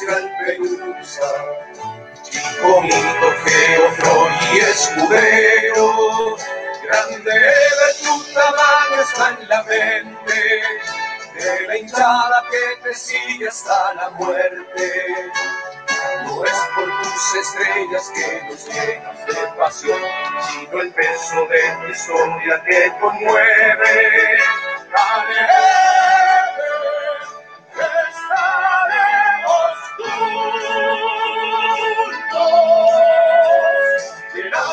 Y al Perusa, bonito, feo, y escudero. Grande de tu tamaño está en la mente, de la hinchada que te sigue hasta la muerte. No es por tus estrellas que nos llenas de pasión, sino el peso de tu historia que conmueve. Dale,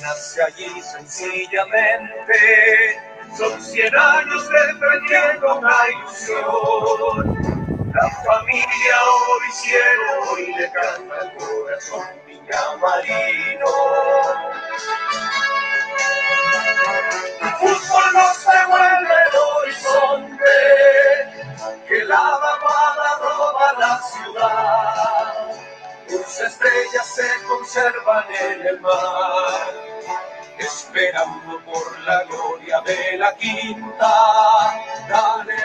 nace allí sencillamente. Son cien años defendiendo una ilusión. La familia hoy cielo y le canta el corazón Viña Marino. El fútbol no se vuelve el horizonte, que la mamada roba la ciudad. Tus estrellas se conservan en el mar, esperando por la gloria de la quinta. Dale,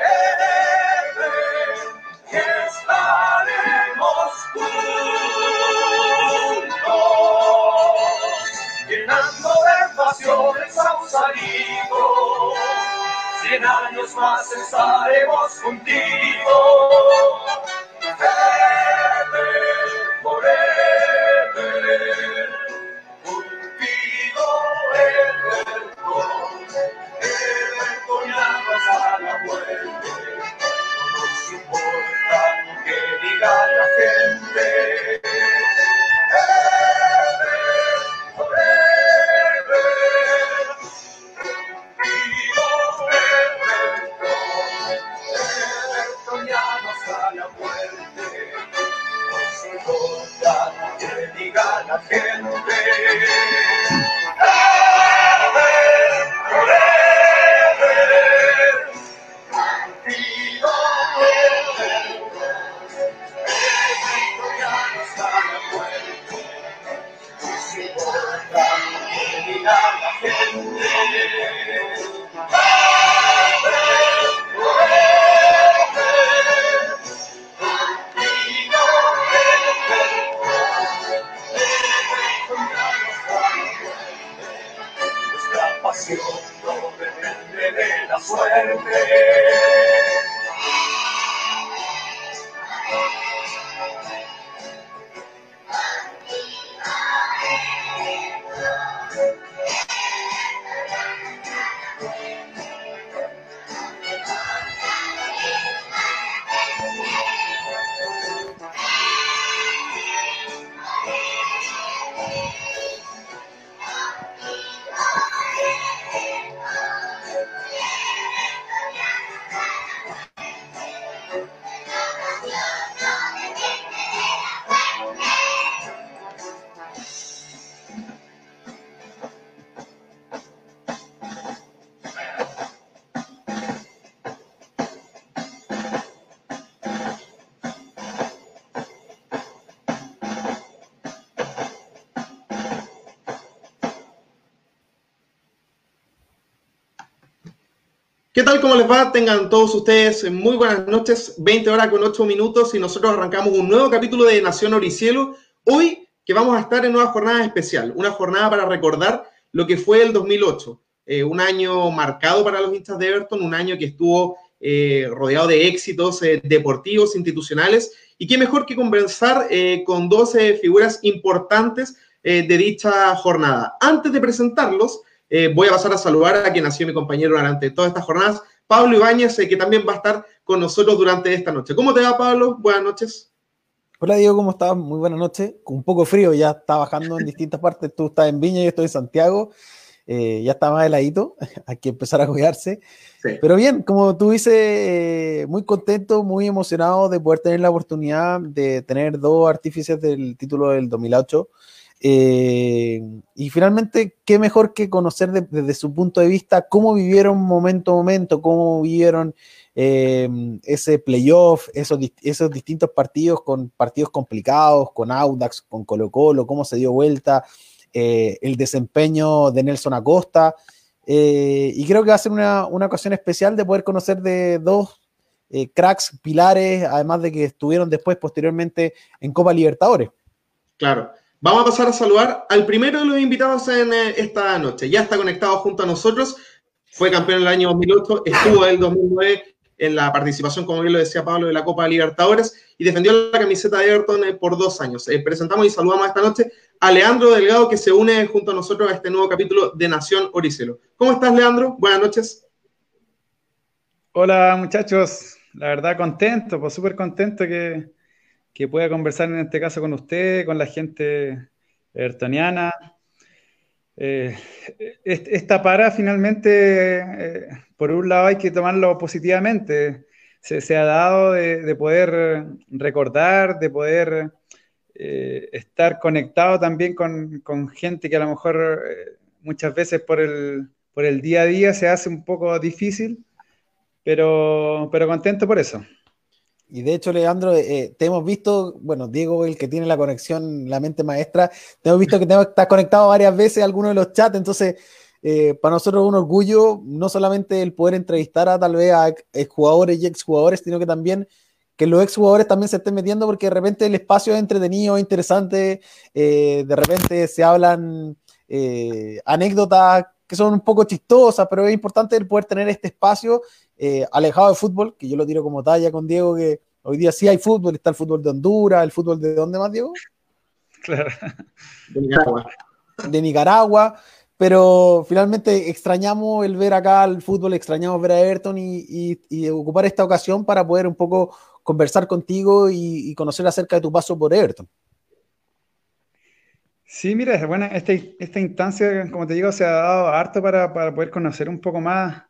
estaremos juntos, llenando de pasión el sausalito. Cien años más estaremos contigo. Forever, forever, contigo eterno, eterno hasta la muerte. Importa que diga la gente. Tal? ¿Cómo les va? Tengan todos ustedes muy buenas noches, 20 horas con 8 minutos y nosotros arrancamos un nuevo capítulo de Nación Oricielo. Hoy que vamos a estar en una jornada especial, una jornada para recordar lo que fue el 2008, eh, un año marcado para los hinchas de Everton, un año que estuvo eh, rodeado de éxitos eh, deportivos, institucionales, y qué mejor que conversar con 12 figuras importantes de dicha jornada. Antes de presentarlos, voy a pasar a saludar a quien ha sido mi compañero durante todas estas jornadas, Pablo Ibáñez, que también va a estar con nosotros durante esta noche. ¿Cómo te va, Pablo? Buenas noches. Hola Diego, ¿cómo estás? Muy buenas noches. Con un poco frío, ya está bajando en distintas partes. Tú estás en Viña, yo estoy en Santiago. Eh, ya está más heladito, hay que empezar a cuidarse. Pero bien, como tú dices, eh, muy contento, muy emocionado de poder tener la oportunidad de tener dos artífices del título del 2008. Eh, y finalmente, qué mejor que conocer desde su punto de vista cómo vivieron momento a momento, cómo vivieron Em, ese playoff, esos, distintos partidos con partidos complicados, con Audax, con Colo Colo, cómo se dio vuelta, eh, el desempeño de Nelson Acosta. Eh, y creo que va a ser una, ocasión especial de poder conocer de dos eh, cracks, pilares, además de que estuvieron después, posteriormente, en Copa Libertadores. Claro. Vamos a pasar a saludar al primero de los invitados en esta noche. Ya está conectado junto a nosotros. Fue campeón en el año 2008, estuvo en el 2009 en la participación, como bien lo decía Pablo, de la Copa Libertadores y defendió la camiseta de Everton eh, por dos años. Eh, presentamos y saludamos esta noche a Leandro Delgado, que se une junto a nosotros a este nuevo capítulo de Nación Oricelo. ¿Cómo estás, Leandro? Buenas noches. Hola, muchachos. La verdad, contento, pues súper contento que, que pueda conversar en este caso con usted, con la gente evertoniana. Eh, esta para finalmente por un lado hay que tomarlo positivamente. Se, ha dado de, poder recordar, de poder eh, estar conectado también con, gente que a lo mejor eh, muchas veces por el, por el día a día se hace un poco difícil, pero, pero contento por eso. Y de hecho, Leandro, eh, te hemos visto, bueno, Diego, el que tiene la conexión, la mente maestra, te hemos visto que te estás conectado varias veces a alguno de los chats, entonces eh, para nosotros es un orgullo no solamente el poder entrevistar a tal vez a jugadores y exjugadores, sino que también que los exjugadores también se estén metiendo porque de repente el espacio es entretenido, interesante, eh, de repente se hablan eh, anécdotas que son un poco chistosas, pero es importante el poder tener este espacio alejado de fútbol, que yo lo tiro como talla con Diego, que hoy día sí hay fútbol, está el fútbol de Honduras, el fútbol de dónde más, Diego? Claro. De Nicaragua. De Nicaragua pero finalmente extrañamos el ver acá el fútbol, extrañamos ver a Everton y, ocupar esta ocasión para poder un poco conversar contigo y, conocer acerca de tu paso por Everton. Sí, mira, es buena esta, esta instancia, como te digo, se ha dado harto para, poder conocer un poco más.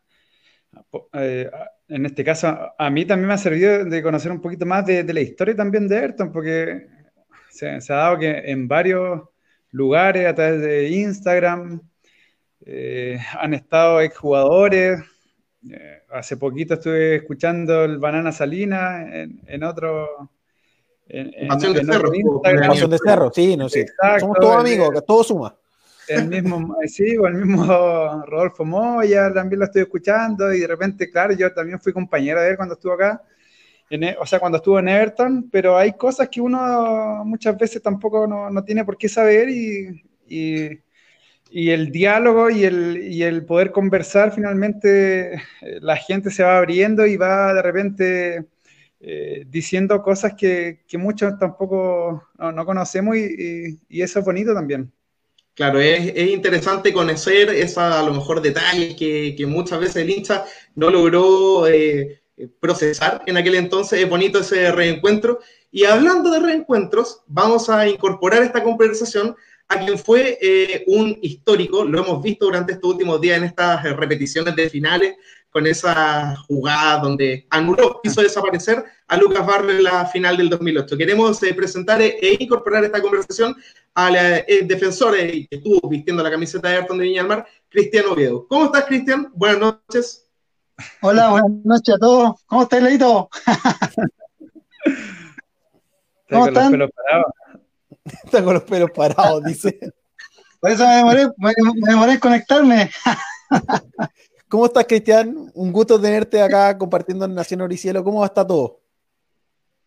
Eh, en este caso, a mí también me ha servido de conocer un poquito más de, la historia también de Everton, porque se, se ha dado que en varios lugares, a través de Instagram, eh, han estado exjugadores. Eh, hace poquito estuve escuchando el Banana Salina en, otro. En, de Cerro. de Cerro, sí, no sé. Somos todos amigos, que todo suma. El mismo, sí, el mismo Rodolfo Moya también lo estoy escuchando y de repente, claro, yo también fui compañero de él cuando estuvo acá, e, o sea, cuando estuvo en Everton, pero hay cosas que uno muchas veces tampoco no, no tiene por qué saber y, y y el diálogo y el, y el, poder conversar, finalmente eh, la gente se va abriendo y va de repente eh, diciendo cosas que, que muchos tampoco no, conocemos y, y, eso es bonito también. Claro, es, es, interesante conocer esa, a lo mejor detalles que, que muchas veces el hincha no logró eh, procesar en aquel entonces. Es bonito ese reencuentro. Y hablando de reencuentros, vamos a incorporar esta conversación a quien fue eh, un histórico, lo hemos visto durante estos últimos días en estas eh, repeticiones de finales, con esa jugada donde anuló, hizo desaparecer a Lucas Barrio en la final del 2008. Queremos eh, presentar e incorporar esta conversación al defensor que estuvo vistiendo la camiseta de Ayrton de Viña del Mar, Cristian Oviedo. ¿Cómo estás, Cristian? Buenas noches. Hola, buenas noches a todos. ¿Cómo estás, Leito? ¿Cómo están? Está con los pelos parados, dice. Por eso me demoré, me, demoré en conectarme. ¿Cómo estás, Cristian? Un gusto tenerte acá compartiendo en Nación Oricielo. ¿Cómo está todo?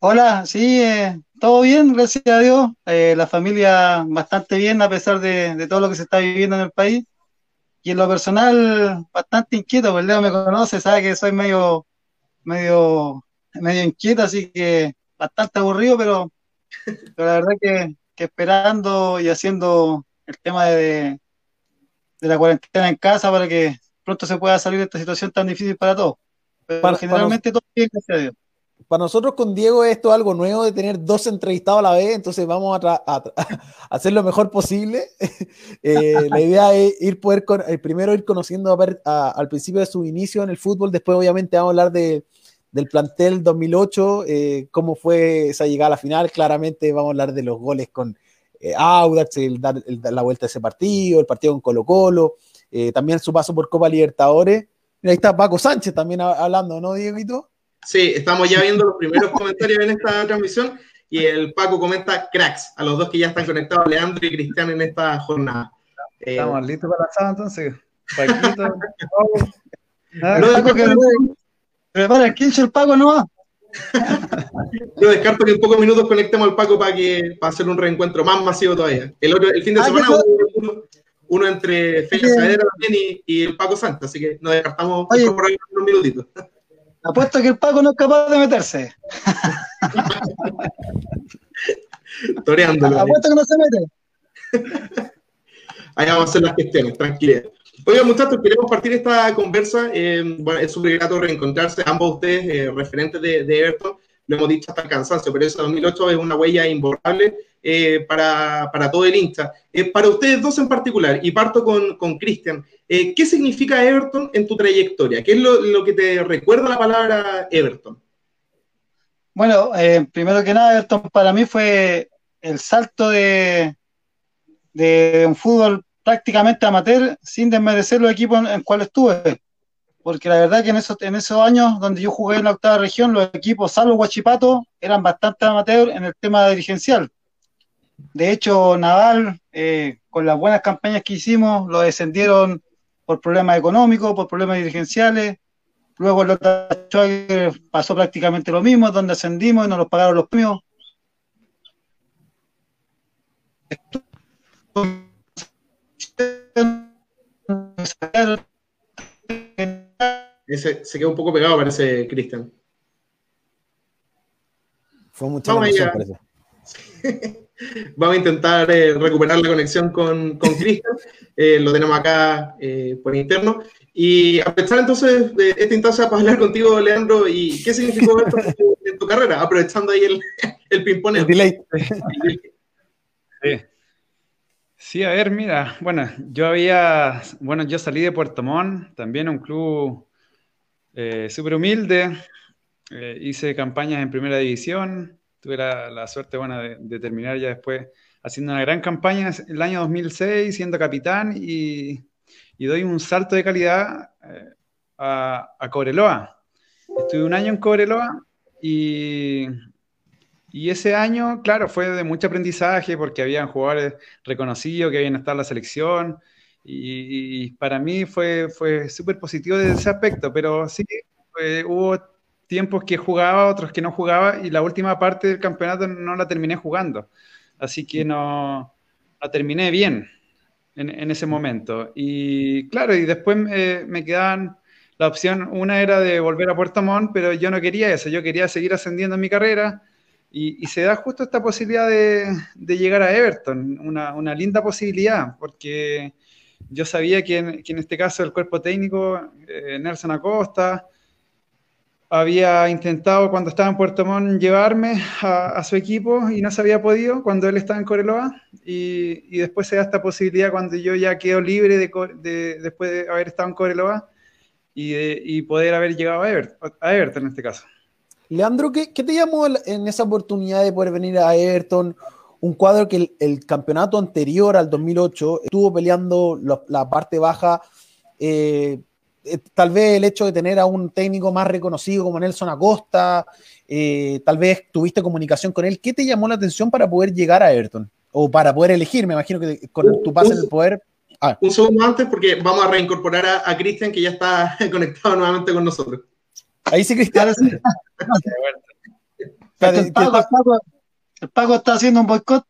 Hola, sí, eh, todo bien, gracias a Dios. Eh, la familia bastante bien a pesar de, todo lo que se está viviendo en el país. Y en lo personal, bastante inquieto, pues Leo me conoce, sabe que soy medio, medio, medio inquieto, así que bastante aburrido, pero, pero la verdad que esperando y haciendo el tema de, de la cuarentena en casa para que pronto se pueda salir de esta situación tan difícil para todos. Pero generalmente todo bien, gracias a Dios. Para nosotros con Diego esto es algo nuevo de tener dos entrevistados a la vez, entonces vamos a, hacer lo mejor posible. Eh, la idea es ir poder eh, primero ir conociendo a ver, al principio de su inicio en el fútbol, después obviamente vamos a hablar de, del plantel 2008, eh, cómo fue esa llegada a la final, claramente vamos a hablar de los goles con Audax, el dar la vuelta a ese partido, el partido con Colo Colo, también su paso por Copa Libertadores. ahí está Paco Sánchez también hablando, ¿no, Dieguito? Sí, estamos ya viendo los primeros comentarios en esta transmisión y el Paco comenta cracks a los dos que ya están conectados, Leandro y Cristian, en esta jornada. Estamos listos para la sala entonces. Paquito, no, Paco que prepara el quince el Paco no va. Yo descarto que en pocos minutos conectemos al Paco para que para hacer un reencuentro más masivo todavía. El, otro, el fin de ah, semana uno, uno, entre Félix Saavedra también y, el Paco Santos, así que nos descartamos por ahí unos minutitos. Apuesto que el Paco no es capaz de meterse. Toreándolo. Apuesto que no se mete. Ahí vamos a hacer las cuestiones, tranquilidad. Oigan, muchachos, queremos partir esta conversa. Eh, es súper grato reencontrarse ambos ustedes, eh, referentes de, Everton. Lo hemos dicho hasta el cansancio, pero ese 2008 es una huella imborrable eh, para, para, todo el hincha. para ustedes dos en particular, y parto con Cristian, eh, ¿qué significa Everton en tu trayectoria? ¿Qué es lo, que te recuerda la palabra Everton? Bueno, primero que nada, Everton para mí fue el salto de, de un fútbol prácticamente amateur sin desmerecer los equipos en los cuales estuve. Porque la verdad que en esos, en esos años donde yo jugué en la octava región, los equipos, salvo Guachipato, eran bastante amateur en el tema dirigencial. De hecho, Naval, eh, con las buenas campañas que hicimos, lo descendieron por problemas económicos, por problemas dirigenciales. Luego el otro pasó prácticamente lo mismo, donde ascendimos y nos los pagaron los premios. Ese se quedó un poco pegado, parece, Cristian. Fue mucha sorpresa. Vamos a intentar eh, recuperar la conexión con, con Cristian. Eh, lo tenemos acá eh, por interno. Y aprovechar entonces de esta instancia para hablar contigo, Leandro, y qué significó esto en tu, carrera, aprovechando ahí el, el ping-pong. Sí. Sí, a ver, mira, bueno, yo había, bueno, yo salí de Puerto Montt, también un club súper humilde, hice campañas en primera división, tuve la, suerte buena de, terminar ya después haciendo una gran campaña en el año 2006, siendo capitán y, doy un salto de calidad eh, a, a. Estuve un año en Cobreloa y, y ese año, claro, fue de mucho aprendizaje porque habían jugadores reconocidos que habían estado en la selección y, para mí fue, fue súper positivo desde ese aspecto, pero sí, hubo tiempos que jugaba, otros que no jugaba, y la última parte del campeonato no la terminé jugando. Así que no la terminé bien en, ese momento. Y claro, y después me quedaban la opción, una era de volver a Puerto Montt, pero yo no quería eso, yo quería seguir ascendiendo en mi carrera. Y, se da justo esta posibilidad de, llegar a Everton, una, linda posibilidad, porque yo sabía que en, este caso el cuerpo técnico, eh, Nelson Acosta, había intentado cuando estaba en Puerto Montt llevarme a, su equipo y no se había podido cuando él estaba en Coreloa y, después se da esta posibilidad cuando yo ya quedo libre de, después de haber estado en Coreloa y, poder haber llegado a Everton en este caso. Leandro, ¿qué, te llamó en esa oportunidad de poder venir a Everton? Un cuadro que el, campeonato anterior al 2008 estuvo peleando la, parte baja eh, eh, tal vez el hecho de tener a un técnico más reconocido como Nelson Acosta, eh, tal vez tuviste comunicación con él. ¿Qué te llamó la atención para poder llegar a Everton? O para poder elegir, me imagino que con tu pase en el poder. Ah. Un segundo antes, porque vamos a reincorporar a, Cristian, que ya está conectado nuevamente con nosotros. Ahí sí, Cristian. El Paco está haciendo un boicot.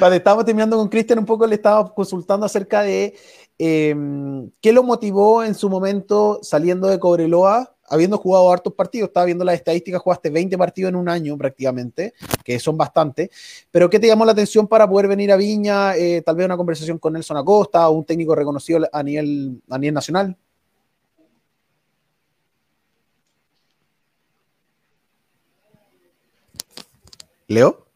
vale, estábamos terminando con Cristian un poco, le estaba consultando acerca de em, qué lo motivó en su momento saliendo de Cobreloa, habiendo jugado hartos partidos, estaba viendo las estadísticas, jugaste 20 partidos en un año prácticamente, que son bastante, pero ¿qué te llamó la atención para poder venir a Viña, eh, tal vez una conversación con Nelson Acosta o un técnico reconocido a nivel, a nivel nacional? ¿Leo?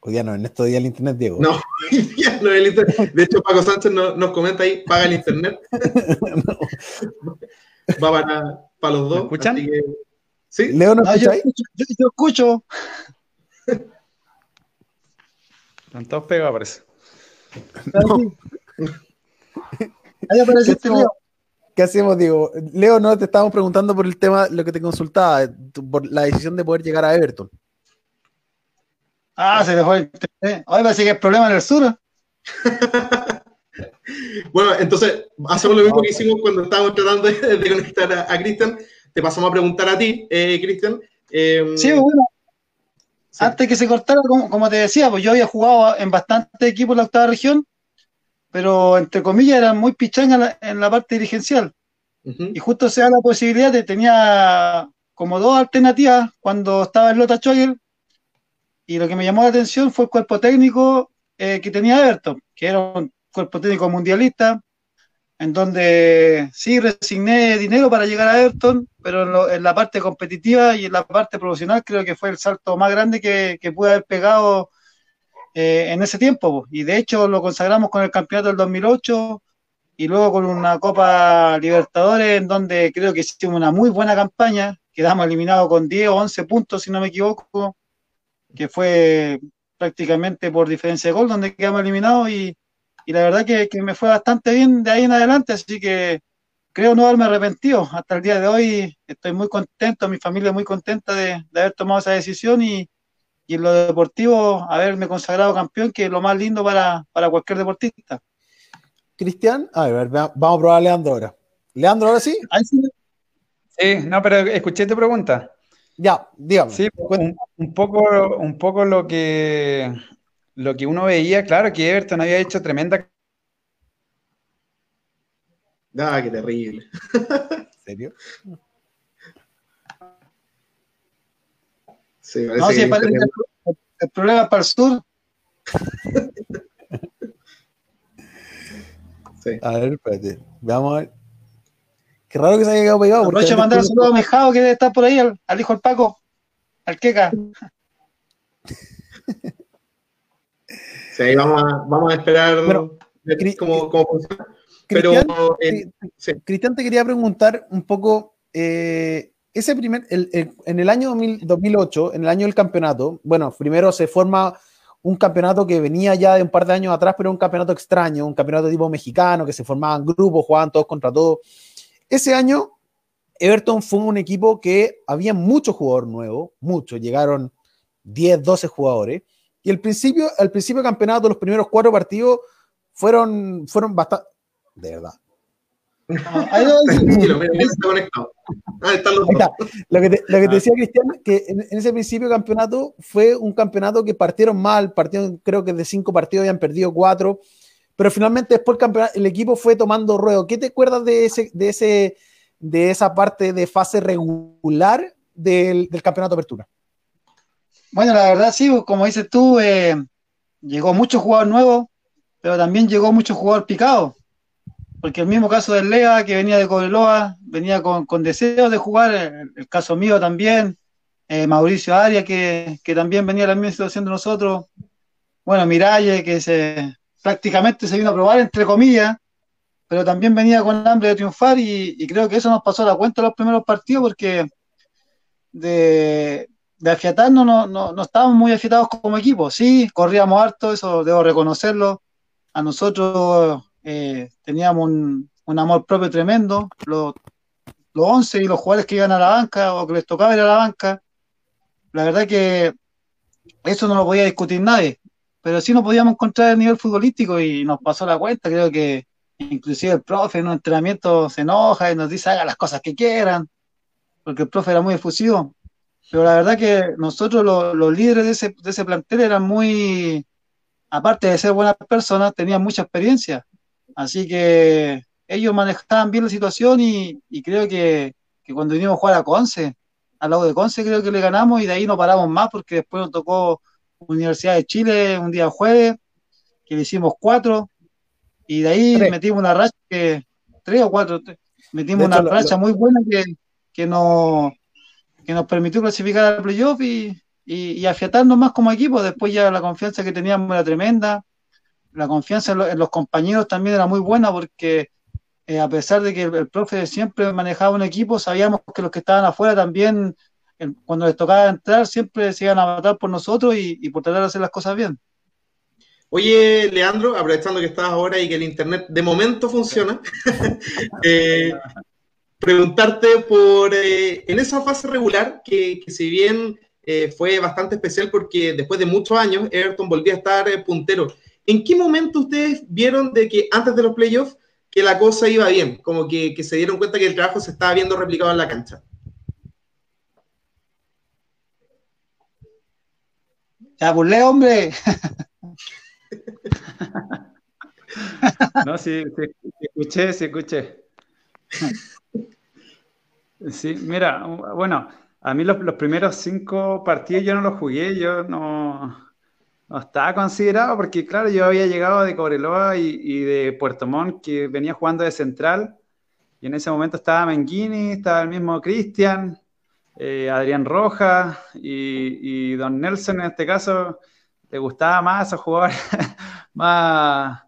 Hoy día no, en estos días el internet, Diego. No, hoy día no el internet. De hecho, Paco Sánchez nos, comenta ahí, paga el internet. Va para, para, los dos. ¿Me escuchan? ¿Sí? Leo, ¿no ah, yo, yo, yo, escucho. Están todos pegados, parece. No. Ahí apareciste, Leo. ¿Qué hacemos, Diego? Leo, no te estábamos preguntando por el tema, lo que te consultaba, por la decisión de poder llegar a Everton. Ah, se dejó el internet. Hoy parece que hay problema en el sur. bueno, entonces hacemos lo mismo que hicimos cuando estábamos tratando de, conectar a, Cristian. Te pasamos a preguntar a ti, eh, Cristian. Em, sí, bueno. Antes que se cortara, como, te decía, pues yo había jugado en bastantes equipos en la octava región pero entre comillas era muy pichanga en la, parte dirigencial. Y justo se da la posibilidad de, tenía como dos alternativas cuando estaba en Lota Choyer, y lo que me llamó la atención fue el cuerpo técnico eh, que tenía Everton, que era un cuerpo técnico mundialista, en donde sí resigné dinero para llegar a Everton, pero en, la parte competitiva y en la parte profesional creo que fue el salto más grande que, que pude haber pegado eh, en ese tiempo. Y de hecho lo consagramos con el campeonato del 2008 y luego con una Copa Libertadores en donde creo que hicimos una muy buena campaña. Quedamos eliminados con 10 o 11 puntos, si no me equivoco, que fue prácticamente por diferencia de gol donde quedamos eliminados y, y la verdad que, que, me fue bastante bien de ahí en adelante, así que creo no haberme arrepentido. Hasta el día de hoy estoy muy contento, mi familia muy contenta de, de haber tomado esa decisión y, y en lo deportivo haberme consagrado campeón, que es lo más lindo para, cualquier deportista. Cristian, a ver, vamos a probar a Leandro ahora. Leandro, ahora sí. sí. no, pero escuché tu pregunta. Ya, dígame. Sí, un, poco, un poco lo que lo que uno veía, claro, que Everton había hecho tremenda. Ah, qué terrible. ¿En serio? no, si el, problema es para el sur. A ver, espérate. Vamos a ver. Qué raro que se haya quedado pegado. Aprovecho a mandar un saludo a Mejado que debe estar por ahí, al, hijo del Paco, al Queca. Sí, vamos a, vamos a esperar cómo, cómo, funciona. Pero, eh, Cristian, te quería preguntar un poco eh, ese primer, en el año 2008, en el año del campeonato, bueno, primero se forma un campeonato que venía ya de un par de años atrás, pero un campeonato extraño, un campeonato tipo mexicano, que se formaban grupos, jugaban todos contra todos. Ese año, Everton fue un equipo que había muchos jugadores nuevos, muchos, llegaron 10, 12 jugadores, y el principio, al principio del campeonato, los primeros cuatro partidos fueron, fueron bastante, de verdad, lo que te, ah. decía Cristian, que en, ese principio campeonato fue un campeonato que partieron mal, partieron creo que de cinco partidos habían perdido cuatro, pero finalmente después el, el equipo fue tomando ruedo. ¿Qué te acuerdas de ese, de ese, de esa parte de fase regular del, campeonato de apertura? Bueno, la verdad sí, como dices tú, eh, llegó mucho jugador nuevo, pero también llegó mucho jugador picado porque el mismo caso del Lea, que venía de Cobreloa, venía con, con deseos de jugar, el, caso mío también, eh, Mauricio Arias, que, también venía a la misma situación de nosotros, bueno, Miralle, que se, prácticamente se vino a probar, entre comillas, pero también venía con hambre de triunfar y, creo que eso nos pasó la cuenta en los primeros partidos porque de, de afiatarnos no, no, no, estábamos muy afiatados como equipo, sí, corríamos harto, eso debo reconocerlo, a nosotros eh, teníamos un, amor propio tremendo, los, los 11 y los jugadores que iban a la banca o que les tocaba ir a la banca, la verdad que eso no lo podía discutir nadie, pero sí nos podíamos encontrar a nivel futbolístico y nos pasó la cuenta, creo que inclusive el profe en un entrenamiento se enoja y nos dice haga las cosas que quieran, porque el profe era muy efusivo. Pero la verdad que nosotros los, líderes de ese, de ese plantel eran muy, aparte de ser buenas personas, tenían mucha experiencia. Así que ellos manejaban bien la situación y, creo que, cuando vinimos a jugar a Conce, al lado de Conce creo que le ganamos y de ahí no paramos más porque después nos tocó Universidad de Chile un día jueves, que le hicimos cuatro y de ahí metimos una racha que, tres o cuatro, metimos una racha muy buena que, que, nos, que nos permitió clasificar al playoff y, y, afiatarnos más como equipo. Después ya la confianza que teníamos era tremenda, la confianza en, los compañeros también era muy buena porque eh, a pesar de que el, profe siempre manejaba un equipo, sabíamos que los que estaban afuera también, cuando les tocaba entrar, siempre se iban a matar por nosotros y, por tratar de hacer las cosas bien. Oye, Leandro, aprovechando que estás ahora y que el internet de momento funciona, eh, preguntarte por, eh, en esa fase regular, que, si bien fue bastante especial porque después de muchos años Everton volvía a estar puntero, ¿en qué momento ustedes vieron de que antes de los playoffs que la cosa iba bien, como que, se dieron cuenta que el trabajo se estaba viendo replicado en la cancha. Ya burlé, hombre. No, sí, sí, escuché, sí, escuché. Sí, mira, bueno, a mí los, los, primeros cinco partidos yo no los jugué, yo no, no estaba considerado porque, claro, yo había llegado de Cobreloa y, de Puerto Montt, que venía jugando de central, y en ese momento estaba Menghini, estaba el mismo Cristian, eh, Adrián Rojas y, Don Nelson en este caso, le gustaba más a jugar más,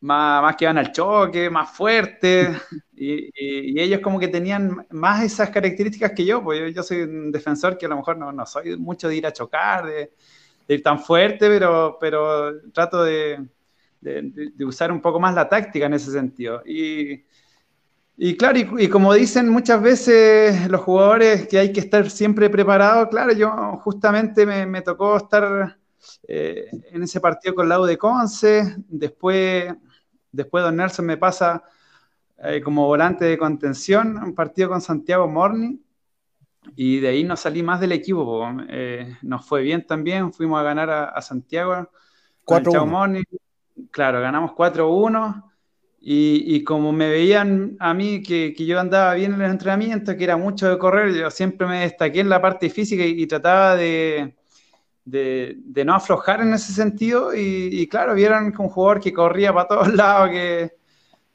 más, más, que iban al choque, más fuerte, y, ellos como que tenían más esas características que yo, pues yo, soy un defensor que a lo mejor no, no soy mucho de ir a chocar, de ir tan fuerte, pero, pero trato de, de, usar un poco más la táctica en ese sentido. Y, y claro, y, como dicen muchas veces los jugadores que hay que estar siempre preparado, claro, yo justamente me, tocó estar eh, en ese partido con lado de Conce, después, después Don Nelson me pasa eh, como volante de contención, un partido con Santiago Morning, y de ahí no salí más del equipo. Eh, nos fue bien también, fuimos a ganar a, Santiago. 4 Claro, ganamos 4-1. Y, y, como me veían a mí que, que, yo andaba bien en el entrenamiento, que era mucho de correr, yo siempre me destaqué en la parte física y, trataba de, de, de, no aflojar en ese sentido. Y, y, claro, vieron que un jugador que corría para todos lados, que,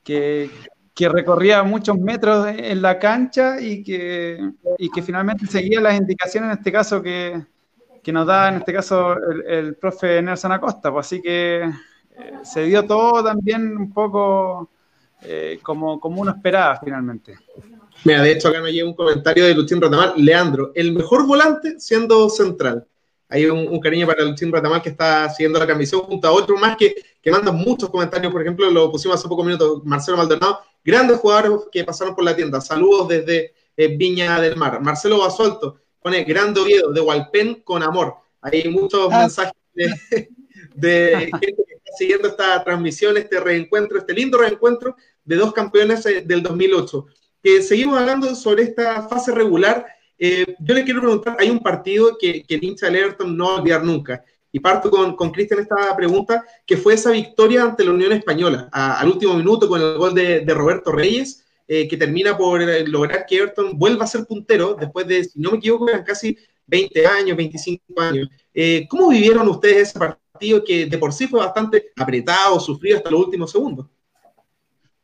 que, que recorría muchos metros en la cancha y que, y que finalmente seguía las indicaciones, en este caso, que, que nos da, en este caso, el, profe Nelson Acosta. Pues así que eh, se dio todo también un poco eh, como, como uno esperaba finalmente. Mira, de hecho acá me llega un comentario de Luchín Ratamal. Leandro, el mejor volante siendo central. Hay un, cariño para Luchín Ratamal que está siguiendo la transmisión junto a otro más que, que manda muchos comentarios. Por ejemplo, lo pusimos hace pocos minutos, Marcelo Maldonado grandes jugadores que pasaron por la tienda. Saludos desde eh, Viña del Mar. Marcelo Basolto pone Grande Oviedo de Hualpén con amor. Hay muchos ah. mensajes de, gente que está siguiendo esta transmisión, este reencuentro, este lindo reencuentro de dos campeones eh, del 2008. Que seguimos hablando sobre esta fase regular. Eh, yo le quiero preguntar, hay un partido que, que el hincha Everton no va a olvidar nunca, y parto con, con Cristian esta pregunta, que fue esa victoria ante la Unión Española, al último minuto con el gol de, de Roberto Reyes, eh, que termina por eh, lograr que Everton vuelva a ser puntero después de, si no me equivoco, eran casi 20 años, 25 años. Eh, ¿Cómo vivieron ustedes ese partido que de por sí fue bastante apretado, sufrido hasta los últimos segundos?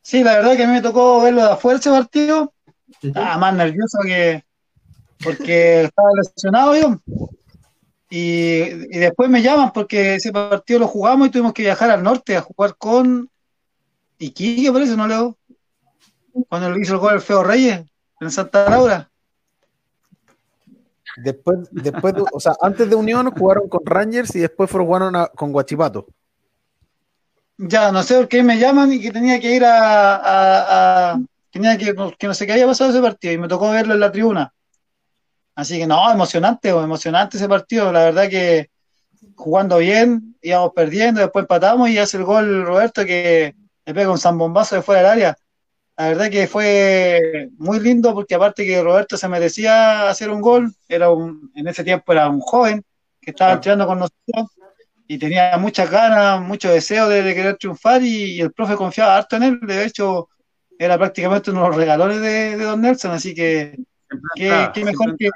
Sí, la verdad que a mí me tocó verlo de afuera ese partido. Estaba más nervioso que porque estaba lesionado yo. Y, después me llaman porque ese partido lo jugamos y tuvimos que viajar al norte a jugar con Iquique, por eso no leo. Cuando le hizo el gol el Feo Reyes en Santa Laura. Después, después o sea, antes de Unión jugaron con Rangers y después fueron jugaron con Guachipato. Ya, no sé por qué me llaman y que tenía que ir a, a tenía que, que no sé qué había pasado ese partido y me tocó verlo en la tribuna. Así que no, emocionante, emocionante ese partido. La verdad que jugando bien, íbamos perdiendo, después empatamos y hace el gol Roberto que le pega un zambombazo de fuera del área. la verdad que fue muy lindo porque aparte que Roberto se merecía hacer un gol, era un, en ese tiempo era un joven que estaba entrenando con nosotros y tenía muchas ganas, mucho deseo de, querer triunfar y, el profe confiaba harto en él, de hecho era prácticamente uno de los regalones de, Don Nelson, así que qué, mejor que,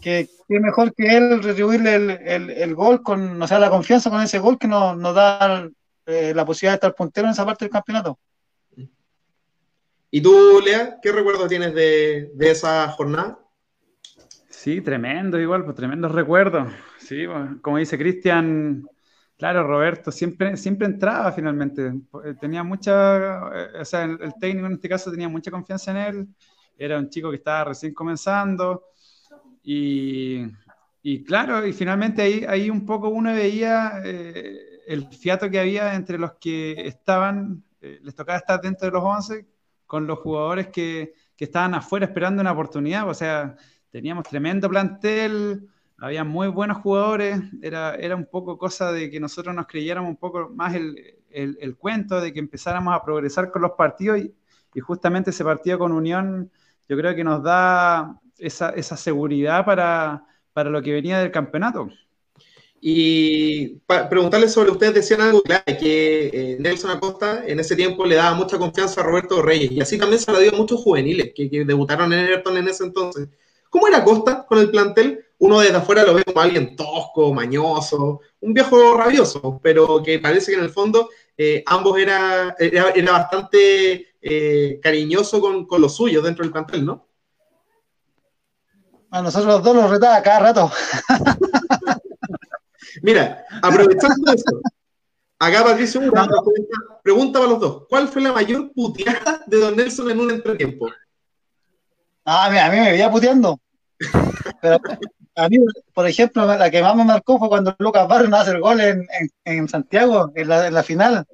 que, mejor que él retribuirle el, el, gol con, o sea, la confianza con ese gol que nos, nos da eh, la posibilidad de estar puntero en esa parte del campeonato. ¿Y tú, Lea, qué recuerdo tienes de, esa jornada? Sí, tremendo, igual, pues tremendos recuerdos. Sí, pues, como dice Cristian, claro, Roberto siempre, siempre entraba finalmente. Tenía mucha, eh, o sea, el, técnico en este caso tenía mucha confianza en él. Era un chico que estaba recién comenzando. Y, claro, y finalmente ahí, ahí un poco uno veía eh, el fiato que había entre los que estaban, les tocaba estar dentro de los 11 con los jugadores que, que estaban afuera esperando una oportunidad. O sea, teníamos tremendo plantel, había muy buenos jugadores, era, era un poco cosa de que nosotros nos creyéramos un poco más el, el, cuento, de que empezáramos a progresar con los partidos y, y, justamente ese partido con Unión yo creo que nos da esa, seguridad para, para lo que venía del campeonato. Y para preguntarle sobre ustedes, decían algo clave, que eh, Nelson Acosta en ese tiempo le daba mucha confianza a Roberto Reyes, y así también se lo dio a muchos juveniles que, debutaron en Everton en ese entonces. ¿Cómo era Acosta con el plantel? Uno desde afuera lo ve como alguien tosco, mañoso, un viejo rabioso, pero que parece que en el fondo eh, ambos era, era, bastante eh, cariñoso con, con los suyos dentro del plantel, ¿no? A nosotros los dos nos retaba cada rato. Mira, aprovechando eso, acá Patricio pregunta, pregunta para los dos: ¿Cuál fue la mayor puteada de Don Nelson en un entretiempo? Ah, mira, a mí me veía puteando. Pero a mí, por ejemplo, la que más me marcó fue cuando Lucas Barrio no hace el gol en, en, Santiago, en la, en la, final.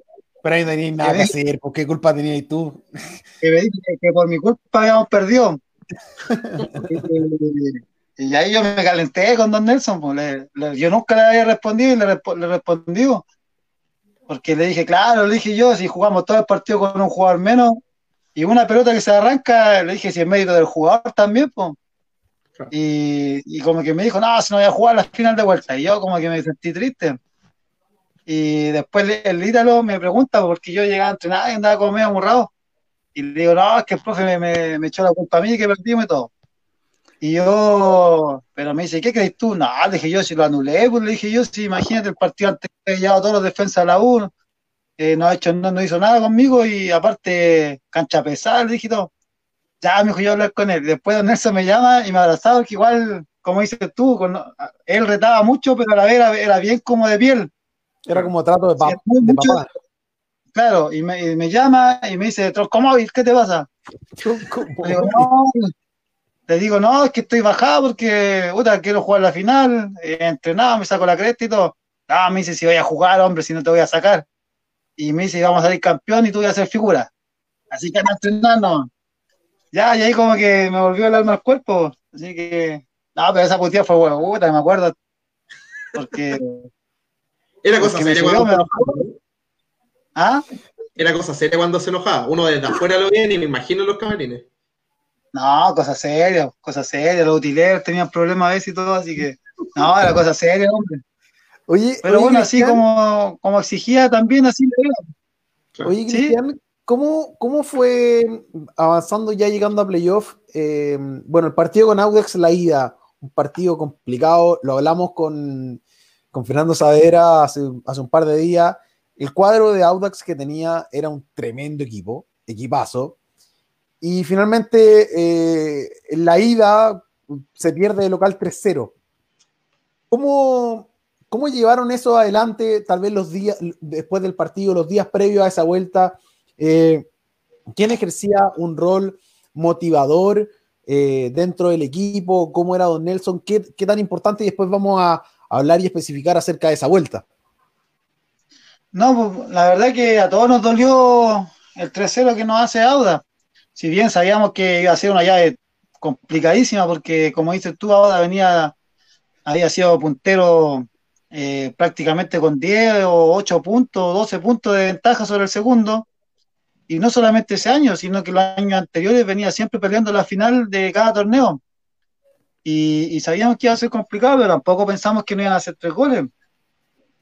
Pero ahí no tenías nada que hacer, ¿por qué culpa tenías tú? Que, me, que por mi culpa habíamos perdido. Y ahí yo me calenté con Don Nelson, pues, yo nunca le había respondido y le, le respondió. Porque le dije, claro, le dije yo, si jugamos todo el partido con un jugador menos y una pelota que se arranca, le dije si es mérito del jugador también, pues. Y, como que me dijo, no, si no voy a jugar la final de vuelta. Y yo como que me sentí triste. Y después el Ítalo me pregunta, porque yo llegaba a entrenar y andaba como medio amurrado. Y le digo, no, es que el profe me, me, me echó la culpa a mí que perdimos y todo. Y yo, pero me dice, ¿qué crees tú? No, le dije yo, si lo anulé, pues le dije yo, si imagínate el partido antes que llevado todos los defensas a la 1, eh, no ha hecho, no, no, hizo nada conmigo y aparte cancha pesada, le dije todo. Ya me dijo yo hablar con él. Después Don Nelson me llama y me abrazaba, que igual, como dices tú, él retaba mucho, pero a la vez era, bien como de piel. Era como trato de, papá. Claro, y me, me, llama y me dice, ¿cómo? ¿Qué te pasa? Le digo, no, le digo, no, es que estoy bajado porque, puta, quiero jugar la final, he entrenado, me saco la cresta y todo. Ah, me dice, si voy a jugar, hombre, si no te voy a sacar. Y me dice, vamos a salir campeón y tú voy a hacer figura. Así que anda entrenando. Ya, y ahí como que me volvió el alma al cuerpo. Así que, no, pero esa putilla fue buena, puta, me acuerdo. Porque... Era cosa seria cuando. ¿Ah? Era cosa seria cuando se enojaba. Uno desde afuera lo ve y me imagino los camarines. No, cosa seria, cosa seria. Los utileros tenían problemas a veces y todo, así que. No, era cosa seria, hombre. Oye, pero bueno, así como, como exigía también, así le Oye, Cristian, ¿cómo, ¿cómo, fue avanzando ya llegando a playoff? Eh, bueno, el partido con Audex, la ida, un partido complicado, lo hablamos con, Fernando Sadera hace, hace, un par de días. El cuadro de Audax que tenía era un tremendo equipo, equipazo, y finalmente, eh, en la ida se pierde el local 3-0. ¿Cómo, ¿Cómo llevaron eso adelante, tal vez los días, después del partido, los días previos a esa vuelta? Eh, ¿Quién ejercía un rol motivador eh, dentro del equipo? ¿Cómo era Don Nelson? ¿Qué, ¿Qué, tan importante? Y después vamos a hablar y especificar acerca de esa vuelta. No, pues, la verdad que a todos nos dolió el 3-0 que nos hace Auda si bien sabíamos que iba a ser una llave complicadísima, porque como dices tú, ahora venía, había sido puntero eh, prácticamente con 10 o 8 puntos, 12 puntos de ventaja sobre el segundo, y no solamente ese año, sino que los años anteriores venía siempre peleando la final de cada torneo. Y, sabíamos que iba a ser complicado, pero tampoco pensamos que no iban a hacer tres goles.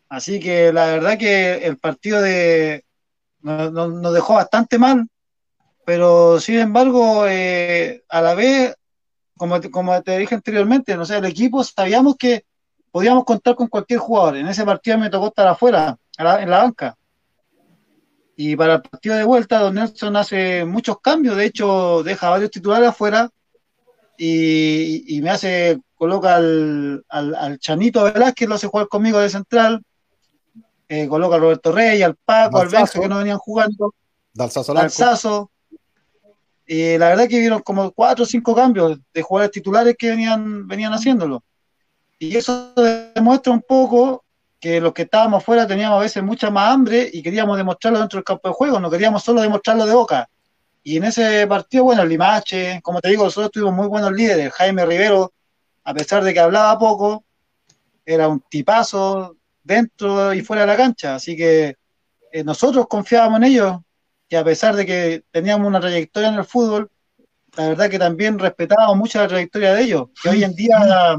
Así que la verdad que el partido de nos, dejó bastante mal, pero sin embargo, eh, a la vez, como, como te dije anteriormente, no sé, el equipo sabíamos que podíamos contar con cualquier jugador. En ese partido me tocó estar afuera, en la banca. Y para el partido de vuelta, Don Nelson hace muchos cambios, de hecho deja varios titulares afuera y, me hace, coloca al, al, Chanito Velázquez, lo hace jugar conmigo de central, eh, coloca a Roberto Rey, al Paco, al Benzo, que no venían jugando, al Sazo. Y la verdad que vieron como cuatro o cinco cambios de jugadores titulares que venían, venían haciéndolo. Y eso demuestra un poco que los que estábamos fuera teníamos a veces mucha más hambre y queríamos demostrarlo dentro del campo de juego, no queríamos solo demostrarlo de boca. Y en ese partido, bueno, Limache, como te digo, nosotros tuvimos muy buenos líderes. Jaime Rivero, a pesar de que hablaba poco, era un tipazo dentro y fuera de la cancha. Así que eh, nosotros confiábamos en ellos y a pesar de que teníamos una trayectoria en el fútbol, la verdad que también respetábamos mucho la trayectoria de ellos, que hoy en día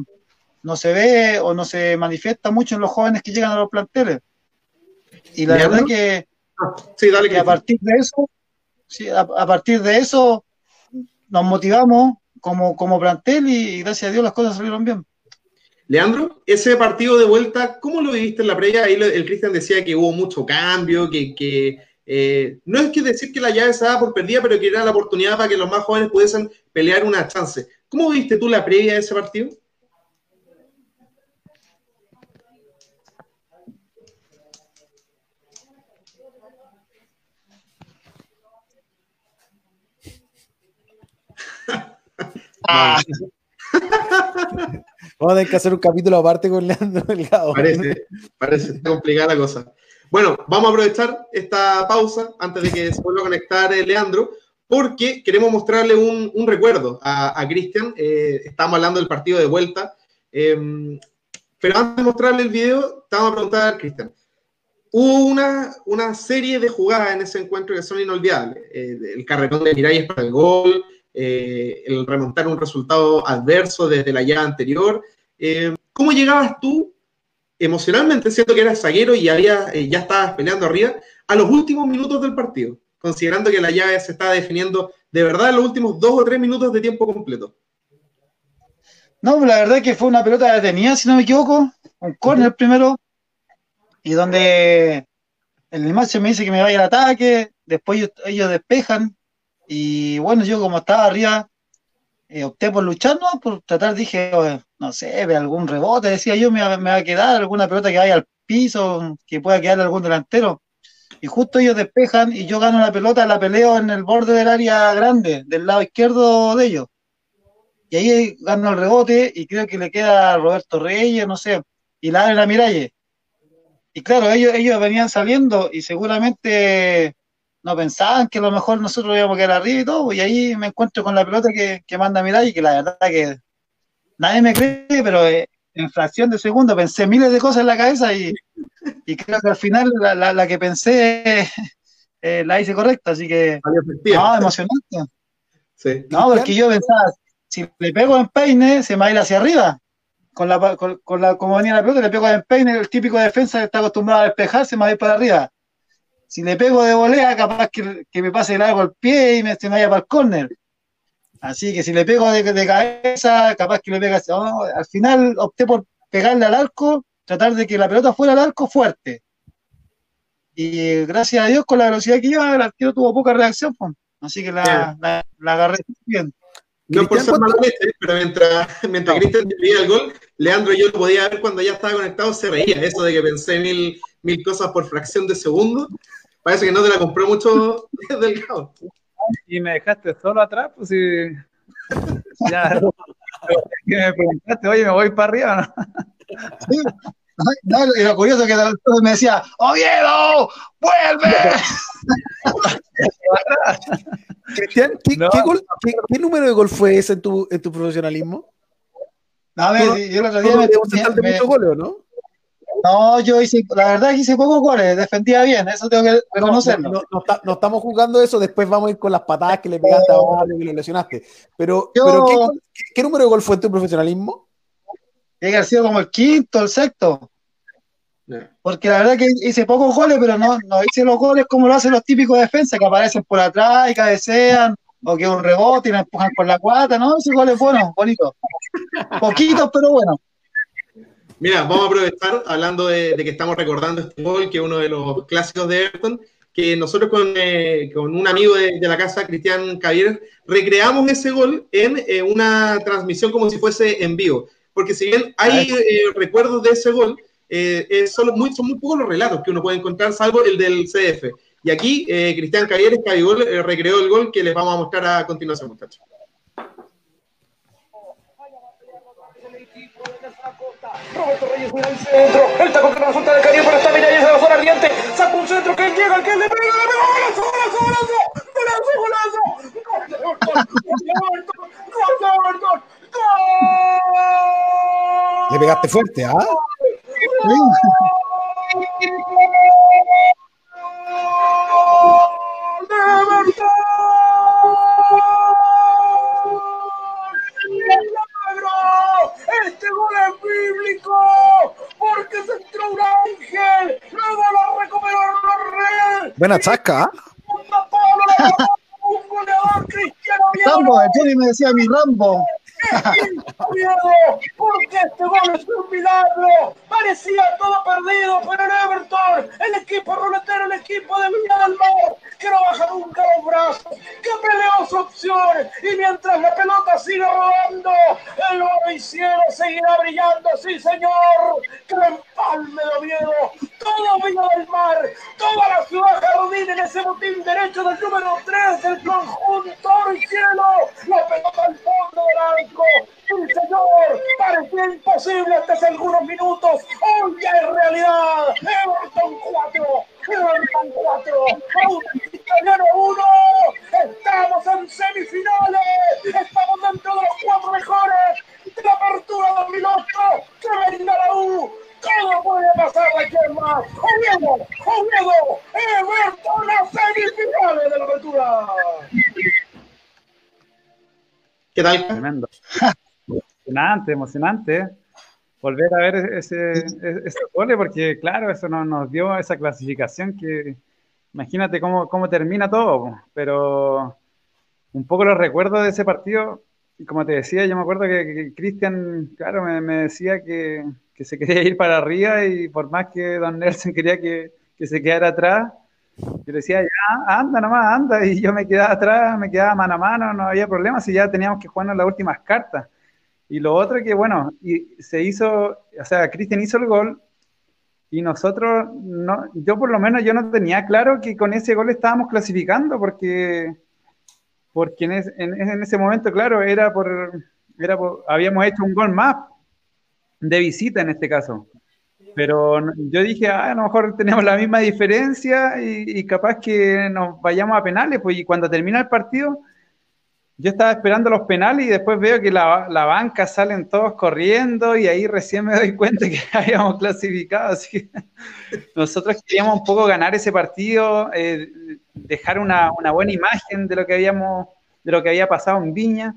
no se ve o no se manifiesta mucho en los jóvenes que llegan a los planteles. Y la verdad que, sí, dale que, a partir de eso, sí, a, partir de eso nos motivamos como, como plantel y, gracias a Dios las cosas salieron bien. Leandro, ese partido de vuelta, ¿cómo lo viviste en la previa? Ahí el Cristian decía que hubo mucho cambio, que, que eh, no es que decir que la llave se daba por perdida, pero que era la oportunidad para que los más jóvenes pudiesen pelear una chance. ¿Cómo viste tú la previa de ese partido? Ah. Vamos a tener que hacer un capítulo aparte con Leandro Delgado. Parece, parece complicada la cosa. Bueno, vamos a aprovechar esta pausa antes de que se vuelva a conectar eh, Leandro, porque queremos mostrarle un, recuerdo a, Cristian. Eh, estamos hablando del partido de vuelta. Em, pero antes de mostrarle el video, te vamos a preguntar, Cristian. Hubo una, una serie de jugadas en ese encuentro que son inolvidables. Eh, el carretón de Miralles para el gol, eh, el remontar un resultado adverso desde la llave anterior. Eh, ¿Cómo llegabas tú emocionalmente, siendo que eras zaguero y había, eh, ya estabas peleando arriba, a los últimos minutos del partido, considerando que la llave se estaba definiendo de verdad en los últimos dos o tres minutos de tiempo completo? No, la verdad que fue una pelota detenida, si no me equivoco, un córner primero, y donde el match me dice que me vaya al ataque, después ellos despejan, y bueno, yo como estaba arriba, eh, opté por luchar, ¿no? Por tratar, dije, no sé, algún rebote, decía yo, me, va a quedar alguna pelota que vaya al piso, que pueda quedar algún delantero. Y justo ellos despejan y yo gano la pelota, la peleo en el borde del área grande, del lado izquierdo de ellos. Y ahí gano el rebote y creo que le queda a Roberto Reyes, no sé, y la la Miralle. Y claro, ellos, ellos venían saliendo y seguramente no pensaban que a lo mejor nosotros íbamos a quedar arriba y todo, y ahí me encuentro con la pelota que, que manda mirar y que la verdad que nadie me cree, pero eh, en fracción de segundo pensé miles de cosas en la cabeza y, y creo que al final la, la, que pensé eh, la hice correcta, así que no, emocionante. Sí. No, porque yo pensaba, si le pego en peine, se me va a ir hacia arriba. Con la, con, la, como venía la pelota, le pego en peine, el típico defensa que está acostumbrado a despejar, se me va a ir para arriba si le pego de volea, capaz que, me pase el algo al pie y me, se me vaya para el córner. Así que si le pego de, cabeza, capaz que le pega. al final opté por pegarle al arco, tratar de que la pelota fuera al arco fuerte. Y gracias a Dios, con la velocidad que iba, el arquero tuvo poca reacción, así que la, la, agarré bien. No por ser malo pero mientras, mientras Cristian veía el gol, Leandro y yo lo podía ver cuando ya estaba conectado, se reía. Eso de que pensé mil, mil cosas por fracción de segundo. Parece que no te la compró mucho Delgado. Y me dejaste solo atrás, pues si. Ya. me preguntaste, oye, me voy para arriba, ¿no? y lo curioso es que me decía, ¡Oviedo! ¡Vuelve! Cristian, ¿qué, ¿qué, número de gol fue ese en tu, en tu profesionalismo? A ver, yo el otro día me, me, me, gol, ¿no? No, yo hice, la verdad que hice pocos goles, defendía bien, eso tengo que reconocerlo. No, estamos jugando eso, después vamos a ir con las patadas que le pegaste a Mario y lo lesionaste. Pero, ¿qué, número de gol fue en tu profesionalismo? Tiene que haber sido como el quinto, el sexto. Porque la verdad que hice pocos goles, pero no, no hice los goles como lo hacen los típicos defensas, que aparecen por atrás y cabecean, o que un rebote y me empujan por la cuata, ¿no? Ese gol es bueno, bonito. Poquitos, pero bueno. Mira, vamos a aprovechar, hablando de, que estamos recordando este gol, que es uno de los clásicos de Everton, que nosotros con, eh, un amigo de, la casa, Cristian Javier, recreamos ese gol en eh, una transmisión como si fuese en vivo. Porque si bien hay eh, recuerdos de ese gol, solo muy, son muy pocos los relatos que uno puede encontrar, salvo el del CF. Y aquí Cristian Javier recreó el gol que les vamos a mostrar a continuación, muchachos. Roberto Reyes mira el centro. El taco que resulta de Caribe, pero está Miralles de la zona ardiente. Saca un centro que llega, que le pega, le pega. ¡Golazo, golazo, golazo! ¡Golazo, golazo! ¡Gol de Everton! ¡Gol de Everton! Le pegaste fuerte, ¿ah? ¿eh? ¡De Everton! Porque se entró un ángel, luego lo recuperó el Buena chasca. Un goleador cristiano. Rambo, Jenny me decía mi Rambo porque este gol es un milagro. Parecía todo perdido, pero en Everton, el equipo ruletero, el equipo de Villa del Mar, que no baja nunca los brazos, que peleó su opción, y mientras la pelota sigue rodando, el oro y cielo seguirá brillando, sí señor, que empalme de miedo, todo Villa del Mar, toda la ciudad jardín en ese botín derecho del número 3 del conjunto y cielo, la pelota al fondo del sí señor, parecía imposible hasta algunos minutos, hoy ya es realidad, Everton 4, Everton 4, Italiano 1, estamos en semifinales, estamos dentro de los cuatro mejores de la apertura 2008, que venga la U, todo puede pasar aquí en más, Oviedo, Oviedo, Everton a semifinales de la apertura. ¿Qué tal? Tremendo. emocionante, emocionante volver a ver ese, ese, gol, porque claro, eso nos, nos dio esa clasificación que imagínate cómo, termina todo, pero un poco los recuerdos de ese partido, como te decía, yo me acuerdo que, Cristian, claro, me, decía que, que, se quería ir para arriba y por más que Don Nelson quería que, que se quedara atrás, yo le decía, ya, anda nomás, anda, y yo me quedaba atrás, me quedaba mano a mano, no había problema, si ya teníamos que jugarnos las últimas cartas. Y lo otro que, bueno, se hizo, o sea, Cristian hizo el gol y nosotros, no, yo por lo menos yo no tenía claro que con ese gol estábamos clasificando porque, porque en, en, ese momento, claro, era por, era habíamos hecho un gol más de visita en este caso. Pero yo dije, ah, a lo mejor tenemos la misma diferencia y, capaz que nos vayamos a penales, pues y cuando termina el partido, yo estaba esperando los penales y después veo que la, la, banca salen todos corriendo y ahí recién me doy cuenta que habíamos clasificado. Así que nosotros queríamos un poco ganar ese partido, eh, dejar una, una, buena imagen de lo que habíamos, de lo que había pasado en Viña.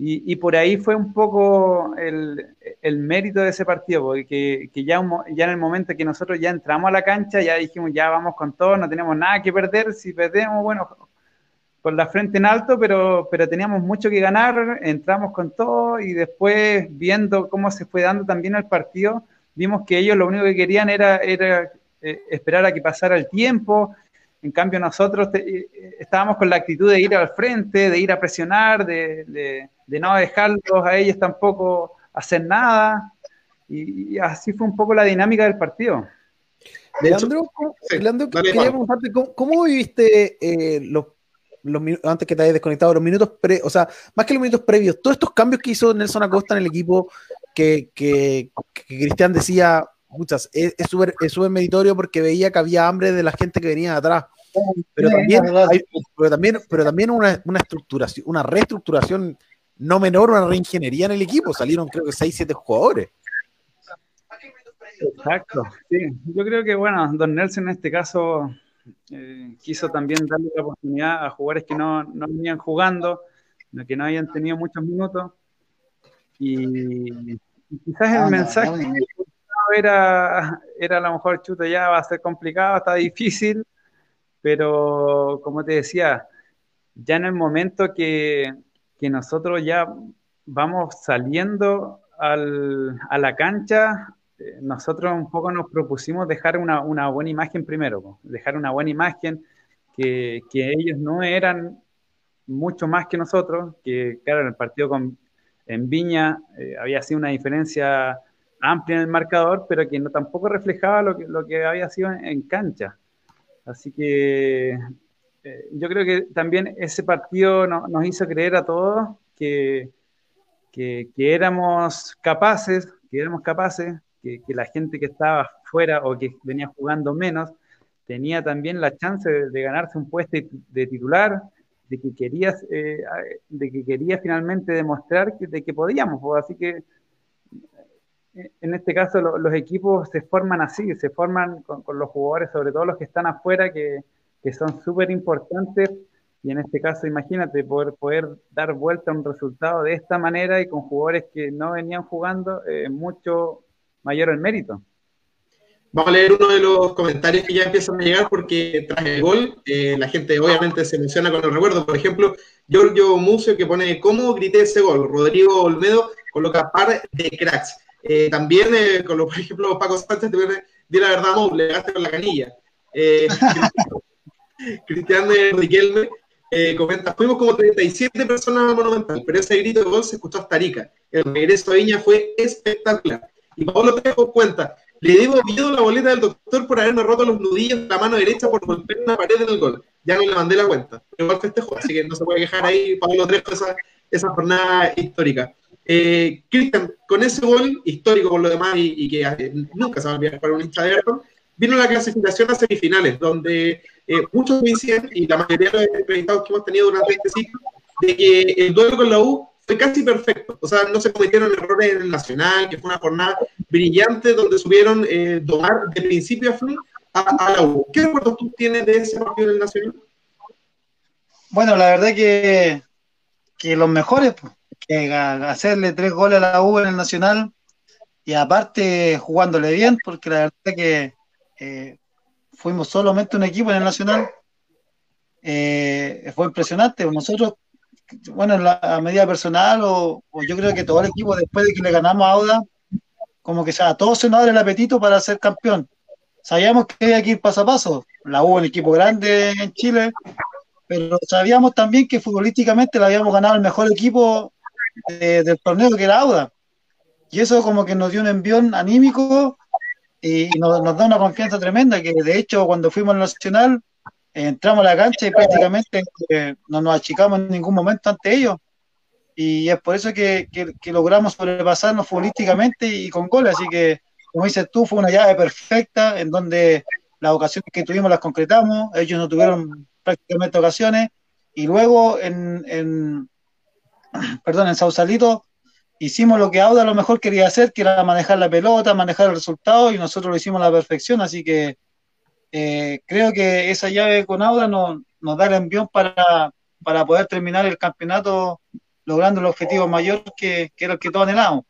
Y, y por ahí fue un poco el, el mérito de ese partido, porque que ya, ya en el momento que nosotros ya entramos a la cancha, ya dijimos, ya vamos con todo, no tenemos nada que perder, si perdemos, bueno, con la frente en alto, pero, pero teníamos mucho que ganar, entramos con todo y después viendo cómo se fue dando también el partido, vimos que ellos lo único que querían era, era eh, esperar a que pasara el tiempo, en cambio nosotros eh, estábamos con la actitud de ir al frente, de ir a presionar, de, no dejarlos a ellos tampoco hacer nada, y, así fue un poco la dinámica del partido. Leandro, quería preguntarte, ¿cómo, viviste eh, los antes que te hayas desconectado, los minutos pre, o sea, más que los minutos previos, todos estos cambios que hizo Nelson Acosta en el equipo, que, que, Cristian decía, muchas, es súper es meritorio porque veía que había hambre de la gente que venía de atrás. Pero también, pero también, pero también una, una estructuración, una reestructuración no menor, una reingeniería en el equipo. Salieron creo que 6, 7 jugadores. Exacto, sí. Yo creo que, bueno, Don Nelson en este caso eh, quiso también darle la oportunidad a jugadores que no, no venían jugando, que no habían tenido muchos minutos. Y, quizás el mensaje era, era a lo mejor, chuta, ya va a ser complicado, está difícil, pero como te decía, ya en el momento que, que nosotros ya vamos saliendo al, a la cancha, eh, nosotros un poco nos propusimos dejar una, buena imagen primero, dejar una buena imagen, que, que, ellos no eran mucho más que nosotros, que claro, en el partido con, en Viña eh, había sido una diferencia amplia en el marcador, pero que no, tampoco reflejaba lo que, lo que había sido en, cancha. Así que eh, yo creo que también ese partido nos hizo creer a todos que, que, éramos capaces, que éramos capaces, que, la gente que estaba fuera o que venía jugando menos tenía también la chance de, ganarse un puesto de titular, de que querías, eh, de que quería finalmente demostrar que, de que podíamos. Pues, así que eh, en este caso los equipos se forman así, se forman con, los jugadores, sobre todo los que están afuera, que, que son súper importantes y en este caso, imagínate, poder, poder dar vuelta a un resultado de esta manera y con jugadores que no venían jugando, es mucho mayor el mérito. Vamos a leer uno de los comentarios que ya empiezan a llegar porque tras el gol eh, la gente obviamente se emociona con el recuerdo. Por ejemplo, Giorgio Mucio que pone ¿Cómo grité ese gol? Rodrigo Olmedo coloca par de cracks. Eh, también, eh, con lo, por ejemplo, Paco Sánchez te di la verdad, no, le con la canilla. Cristian Riquelme eh, comenta, fuimos como 37 personas al Monumental, pero ese grito de gol se escuchó hasta Arica. El regreso a Viña fue espectacular. Y Pablo Trejo cuenta, le debo miedo la boleta del doctor por haberme roto los nudillos de la mano derecha por golpear una pared en el gol. Ya no le mandé la cuenta. Igual festejó, así que no se puede quejar ahí Pablo Trejo esa, esa jornada histórica. Eh, Cristian, con ese gol histórico por lo demás y, que eh, nunca se va a olvidar para un hincha de Everton, vino la clasificación a semifinales, donde eh, muchos dicen, y la mayoría de los entrevistados que hemos tenido durante este ciclo, de que el duelo con la U fue casi perfecto. O sea, no se cometieron errores en el Nacional, que fue una jornada brillante donde subieron eh, de principio a fin a, la U. ¿Qué recuerdos tú tienes de ese partido en el Nacional? Bueno, la verdad que, que los mejores, pues, que hacerle tres goles a la U en el Nacional y aparte jugándole bien, porque la verdad que eh, fuimos solamente un equipo en el Nacional. Eh, fue impresionante. Nosotros, bueno, a medida personal, o, yo creo que todo el equipo, después de que le ganamos a Auda, como que a todos se nos abre el apetito para ser campeón. Sabíamos que había que ir paso a paso. La hubo un equipo grande en Chile, pero sabíamos también que futbolísticamente le habíamos ganado el mejor equipo del torneo que era Auda. Y eso como que nos dio un envión anímico y nos, da una confianza tremenda, que de hecho cuando fuimos al Nacional entramos a la cancha y prácticamente eh, no nos achicamos en ningún momento ante ellos. Y es por eso que, que, logramos sobrepasarnos futbolísticamente y con goles. Así que, como dices tú, fue una llave perfecta en donde las ocasiones que tuvimos las concretamos, ellos no tuvieron prácticamente ocasiones. Y luego en, en perdón, en Sausalito hicimos lo que Auda a lo mejor quería hacer, que era manejar la pelota, manejar el resultado, y nosotros lo hicimos a la perfección, así que eh, creo que esa llave con Auda nos, da el envión para, para poder terminar el campeonato logrando el objetivo mayor que, era el que todos anhelamos.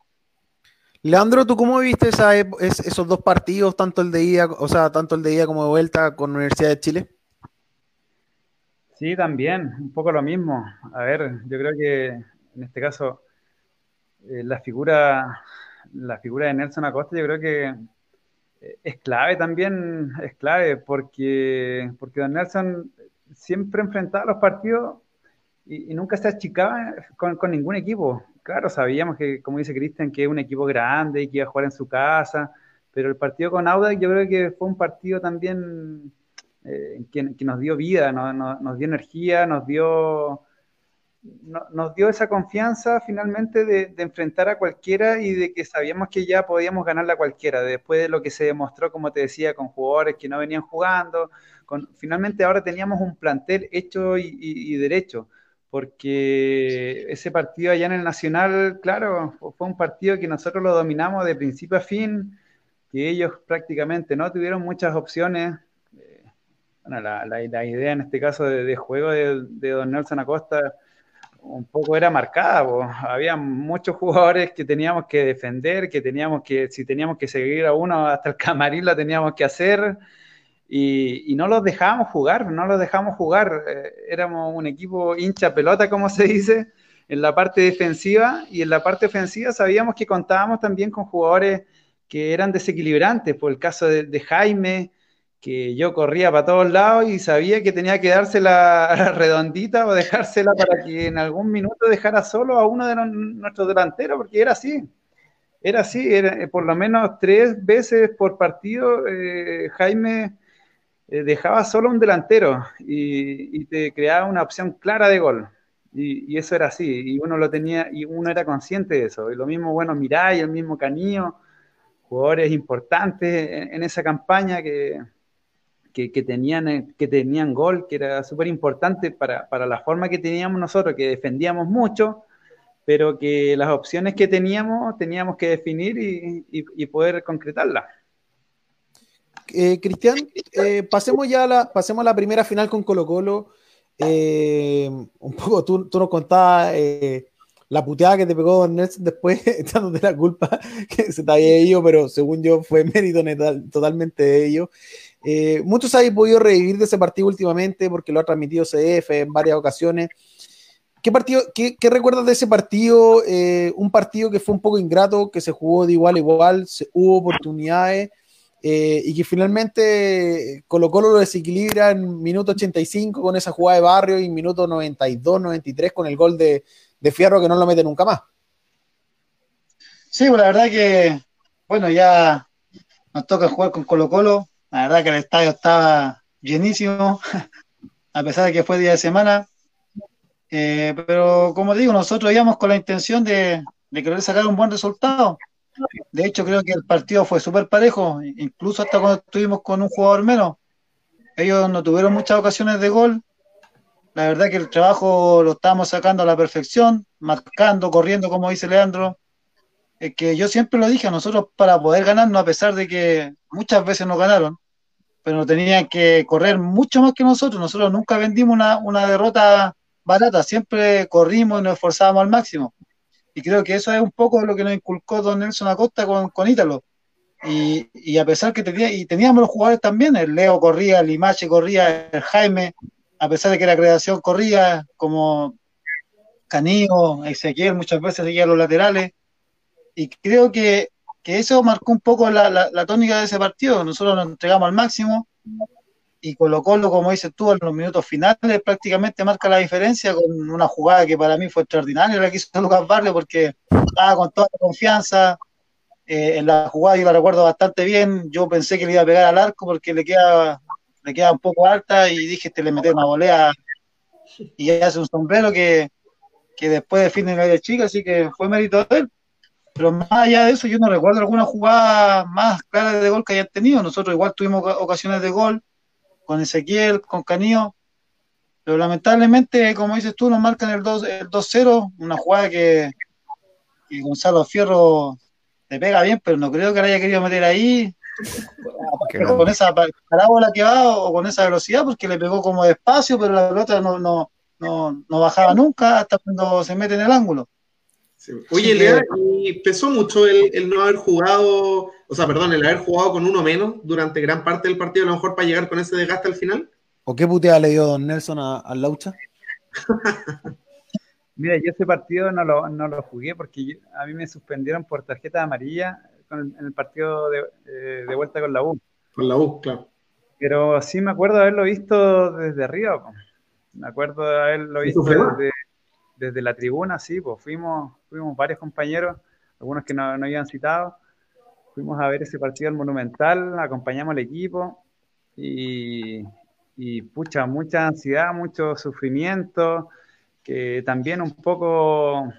Leandro, ¿tú cómo viste esa, esos dos partidos, tanto el de ida, o sea, tanto el de ida como de vuelta con la Universidad de Chile? Sí, también, un poco lo mismo. A ver, yo creo que en este caso eh, la figura la figura de Nelson Acosta yo creo que eh, es clave también, es clave porque, porque Don Nelson siempre enfrentaba los partidos y, nunca se achicaba con, con, ningún equipo. Claro, sabíamos que, como dice Cristian, que es un equipo grande y que iba a jugar en su casa, pero el partido con Audax yo creo que fue un partido también eh, que, que, nos dio vida, nos dio energía, nos dio nos dio esa confianza finalmente de, enfrentar a cualquiera y de que sabíamos que ya podíamos ganarla a cualquiera, después de lo que se demostró, como te decía, con jugadores que no venían jugando, finalmente ahora teníamos un plantel hecho y, derecho, porque ese partido allá en el Nacional, claro, fue un partido que nosotros lo dominamos de principio a fin, que ellos prácticamente no tuvieron muchas opciones. Eh, bueno, la, la, idea en este caso de, juego de, de, Don Nelson Acosta un poco era marcada. Había muchos jugadores que teníamos que defender, que teníamos que, si teníamos que seguir a uno hasta el camarín, lo teníamos que hacer. Y, no los dejábamos jugar, no los dejábamos jugar. Eh, éramos un equipo hincha pelota, como se dice, en la parte defensiva y en la parte ofensiva sabíamos que contábamos también con jugadores que eran desequilibrantes, por el caso de, Jaime, que yo corría para todos lados y sabía que tenía que dársela redondita o dejársela para que en algún minuto dejara solo a uno de nuestros delanteros, porque era así. Era así, era, por lo menos tres veces por partido eh, Jaime eh, dejaba solo un delantero y, te creaba una opción clara de gol. Y, eso era así, y uno lo tenía, y uno era consciente de eso. Y lo mismo, bueno, Miray, el mismo Canillo, jugadores importantes en, esa campaña que, que, tenían, que tenían gol, que era súper importante para, para, la forma que teníamos nosotros, que defendíamos mucho, pero que las opciones que teníamos teníamos que definir y, y, poder concretarlas. Eh, Cristian, eh, pasemos ya a la, pasemos a la primera final con Colo Colo. Eh, un poco tú, tú nos contabas la puteada que te pegó Don Nelson después, echándote la culpa que se te había ido, pero según yo fue mérito totalmente de ellos. Eh, muchos habéis podido revivir de ese partido últimamente porque lo ha transmitido CF en varias ocasiones. ¿Qué, partido, qué, recuerdas de ese partido? Eh, un partido que fue un poco ingrato, que se jugó de igual a igual, hubo oportunidades eh, y que finalmente Colo Colo lo desequilibra en minuto 85 con esa jugada de barrio y en minuto 92, 93 con el gol de, de Fierro que no lo mete nunca más. Sí, pues la verdad que, bueno, ya nos toca jugar con Colo Colo. La verdad que el estadio estaba llenísimo, a pesar de que fue día de semana. Eh, pero como digo, nosotros íbamos con la intención de, querer sacar un buen resultado. De hecho, creo que el partido fue súper parejo, incluso hasta cuando estuvimos con un jugador menos. Ellos no tuvieron muchas ocasiones de gol, la verdad que el trabajo lo estamos sacando a la perfección, marcando, corriendo, como dice Leandro. Es que yo siempre lo dije, a nosotros para poder ganarnos, a pesar de que muchas veces nos ganaron, pero tenían que correr mucho más que nosotros. Nosotros nunca vendimos una, derrota barata, siempre corrimos y nos esforzábamos al máximo. Y creo que eso es un poco lo que nos inculcó Don Nelson Acosta con, con Ítalo. Y, a pesar que tenía, y teníamos los jugadores también, el Leo corría, el Limache corría, el Jaime, a pesar de que la creación corría, como Canillo, Ezequiel muchas veces seguía los laterales, y creo que, eso marcó un poco la, tónica de ese partido. Nosotros nos entregamos al máximo y Colo como dices tú, en los minutos finales prácticamente marca la diferencia con una jugada que para mí fue extraordinaria, la que hizo Lucas Barrio, porque estaba con toda la confianza. Eh, en la jugada yo la recuerdo bastante bien. Yo pensé que le iba a pegar al arco porque le queda le queda un poco alta y dije, te le metí una volea y hace un sombrero que, que después define la de chica, así que fue mérito de él. Pero más allá de eso, yo no recuerdo alguna jugada más clara de gol que hayan tenido. Nosotros igual tuvimos ocasiones de gol con Ezequiel, con Canillo, pero lamentablemente, como dices tú, nos marcan el 2-0, una jugada que, que Gonzalo Fierro le pega bien, pero no creo que la haya querido meter ahí con esa parábola que va o con esa velocidad, porque le pegó como despacio, pero la pelota no, no, no, no bajaba nunca hasta cuando se mete en el ángulo. Oye, Lea, ¿y pesó mucho el, el, no haber jugado, o sea, perdón, el haber jugado con uno menos durante gran parte del partido, a lo mejor para llegar con ese desgaste al final? ¿O qué puteada le dio Don Nelson al Laucha? Mira, yo ese partido no lo, no lo jugué porque a mí me suspendieron por tarjeta amarilla en el partido de, eh, de, vuelta con la U. Con la U, claro. Pero sí me acuerdo de haberlo visto desde arriba. Me acuerdo de haberlo visto desde, desde, la tribuna, sí, pues fuimos, fuimos varios compañeros, algunos que no, no habían citado. Fuimos a ver ese partido al Monumental, acompañamos al equipo y, y pucha, mucha ansiedad, mucho sufrimiento, que también un poco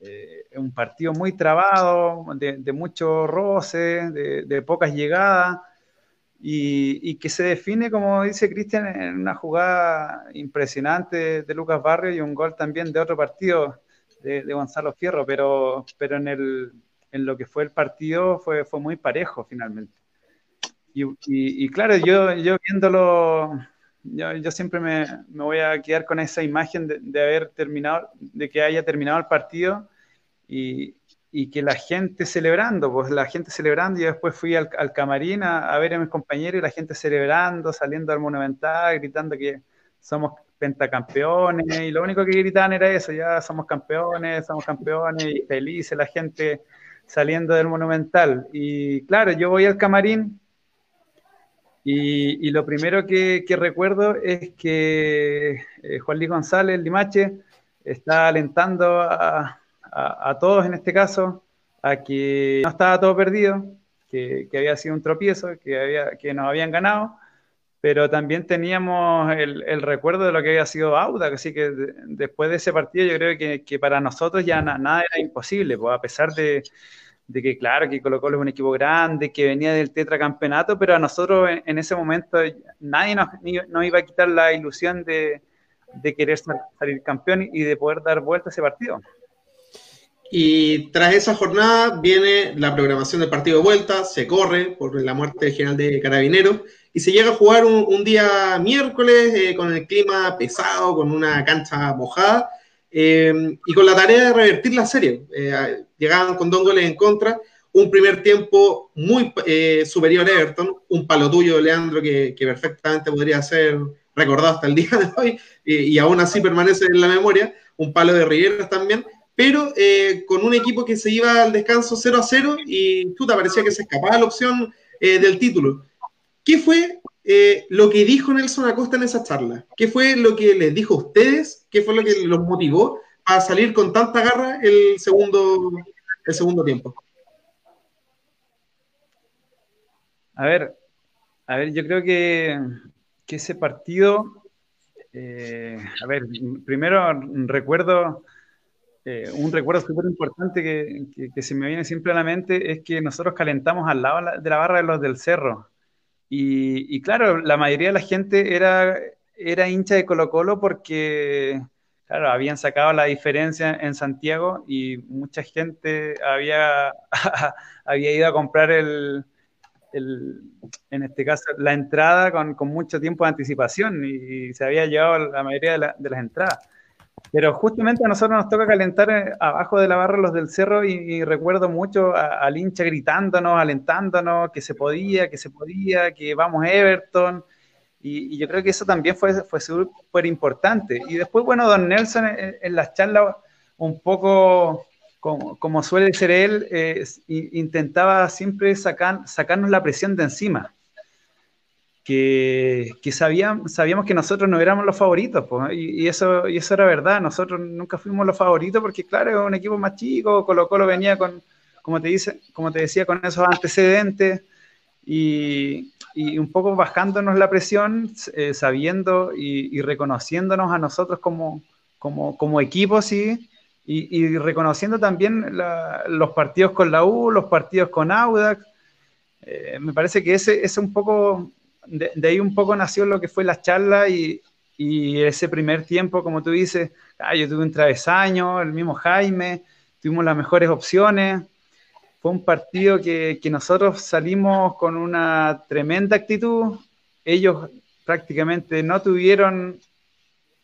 eh, un partido muy trabado, de, mucho roce, de, pocas llegadas, y, que se define, como dice Cristian, en una jugada impresionante de Lucas Barrio y un gol también de otro partido de, Gonzalo Fierro, pero, pero en, el, en lo que fue el partido fue, fue muy parejo finalmente. Y, claro, yo, yo viéndolo, yo, yo siempre me, me, voy a quedar con esa imagen de, de, haber terminado, de que haya terminado el partido y, y, que la gente celebrando, pues la gente celebrando, y después fui al, al camarín a, a, ver a mis compañeros y la gente celebrando, saliendo al Monumental, gritando que somos pentacampeones, y lo único que gritaban era eso, ya somos campeones, somos campeones, y felices la gente saliendo del Monumental. Y claro, yo voy al camarín y, y lo primero que, recuerdo es que eh, Juan Luis González, Limache, está alentando a, a, a, todos en este caso a que no estaba todo perdido, que, que había sido un tropiezo, que, había, que nos habían ganado pero también teníamos el, el, recuerdo de lo que había sido Auda, así que de, después de ese partido yo creo que, que para nosotros ya na, nada era imposible, pues a pesar de, de, que claro, que Colo Colo es un equipo grande, que venía del tetracampeonato, pero a nosotros en, en ese momento nadie nos, nos, iba a quitar la ilusión de, de querer salir campeón y de poder dar vuelta a ese partido. Y tras esa jornada viene la programación del partido de vuelta, se corre por la muerte general de Carabineros y se llega a jugar un, día miércoles eh, con el clima pesado, con una cancha mojada eh, y con la tarea de revertir la serie. Eh, llegaban con dos goles en contra, un primer tiempo muy eh, superior a Everton, un palo tuyo, Leandro, que, perfectamente podría ser recordado hasta el día de hoy y, y aún así permanece en la memoria, un palo de Rivera también pero eh, con un equipo que se iba al descanso 0 a 0 y te parecía que se escapaba la opción eh, del título. ¿Qué fue eh, lo que dijo Nelson Acosta en esa charla? ¿Qué fue lo que les dijo a ustedes? ¿Qué fue lo que los motivó a salir con tanta garra el segundo, el segundo tiempo? A ver, a ver, yo creo que, que ese partido, a ver, primero recuerdo eh, un recuerdo súper importante que, que, que, se me viene siempre a la mente es que nosotros calentamos al lado de la barra de los del cerro. Y, y claro, la mayoría de la gente era, era hincha de Colo Colo porque, claro, habían sacado la diferencia en Santiago y mucha gente había, había ido a comprar el, el, en este caso, la entrada con, mucho tiempo de anticipación y, se había llevado la mayoría de las entradas. Pero justamente a nosotros nos toca calentar eh, abajo de la barra los del cerro y, recuerdo mucho al hincha gritándonos, alentándonos, que se podía, que se podía, que vamos Everton. Y, yo creo que eso también fue, fue súper importante. Y después, bueno, don Nelson en, en las charlas un poco como, como suele ser él, eh, intentaba siempre sacar, sacarnos la presión de encima que, que sabíamos, sabíamos que nosotros no éramos los favoritos, pues, y, eso, y eso era verdad, nosotros nunca fuimos los favoritos porque, claro, es un equipo más chico, Colo Colo venía con, como te, dice, como te decía, con esos antecedentes y, y un poco bajándonos la presión, eh, sabiendo y, reconociéndonos a nosotros como, como, como equipo, sí, y, reconociendo también los partidos con la U, los partidos con Audax. Eh, me parece que ese es un poco de, ahí un poco nació lo que fue la charla y, ese primer tiempo, como tú dices, ah, yo tuve un travesaño, el mismo Jaime, tuvimos las mejores opciones. Fue un partido que, que nosotros salimos con una tremenda actitud. Ellos prácticamente no tuvieron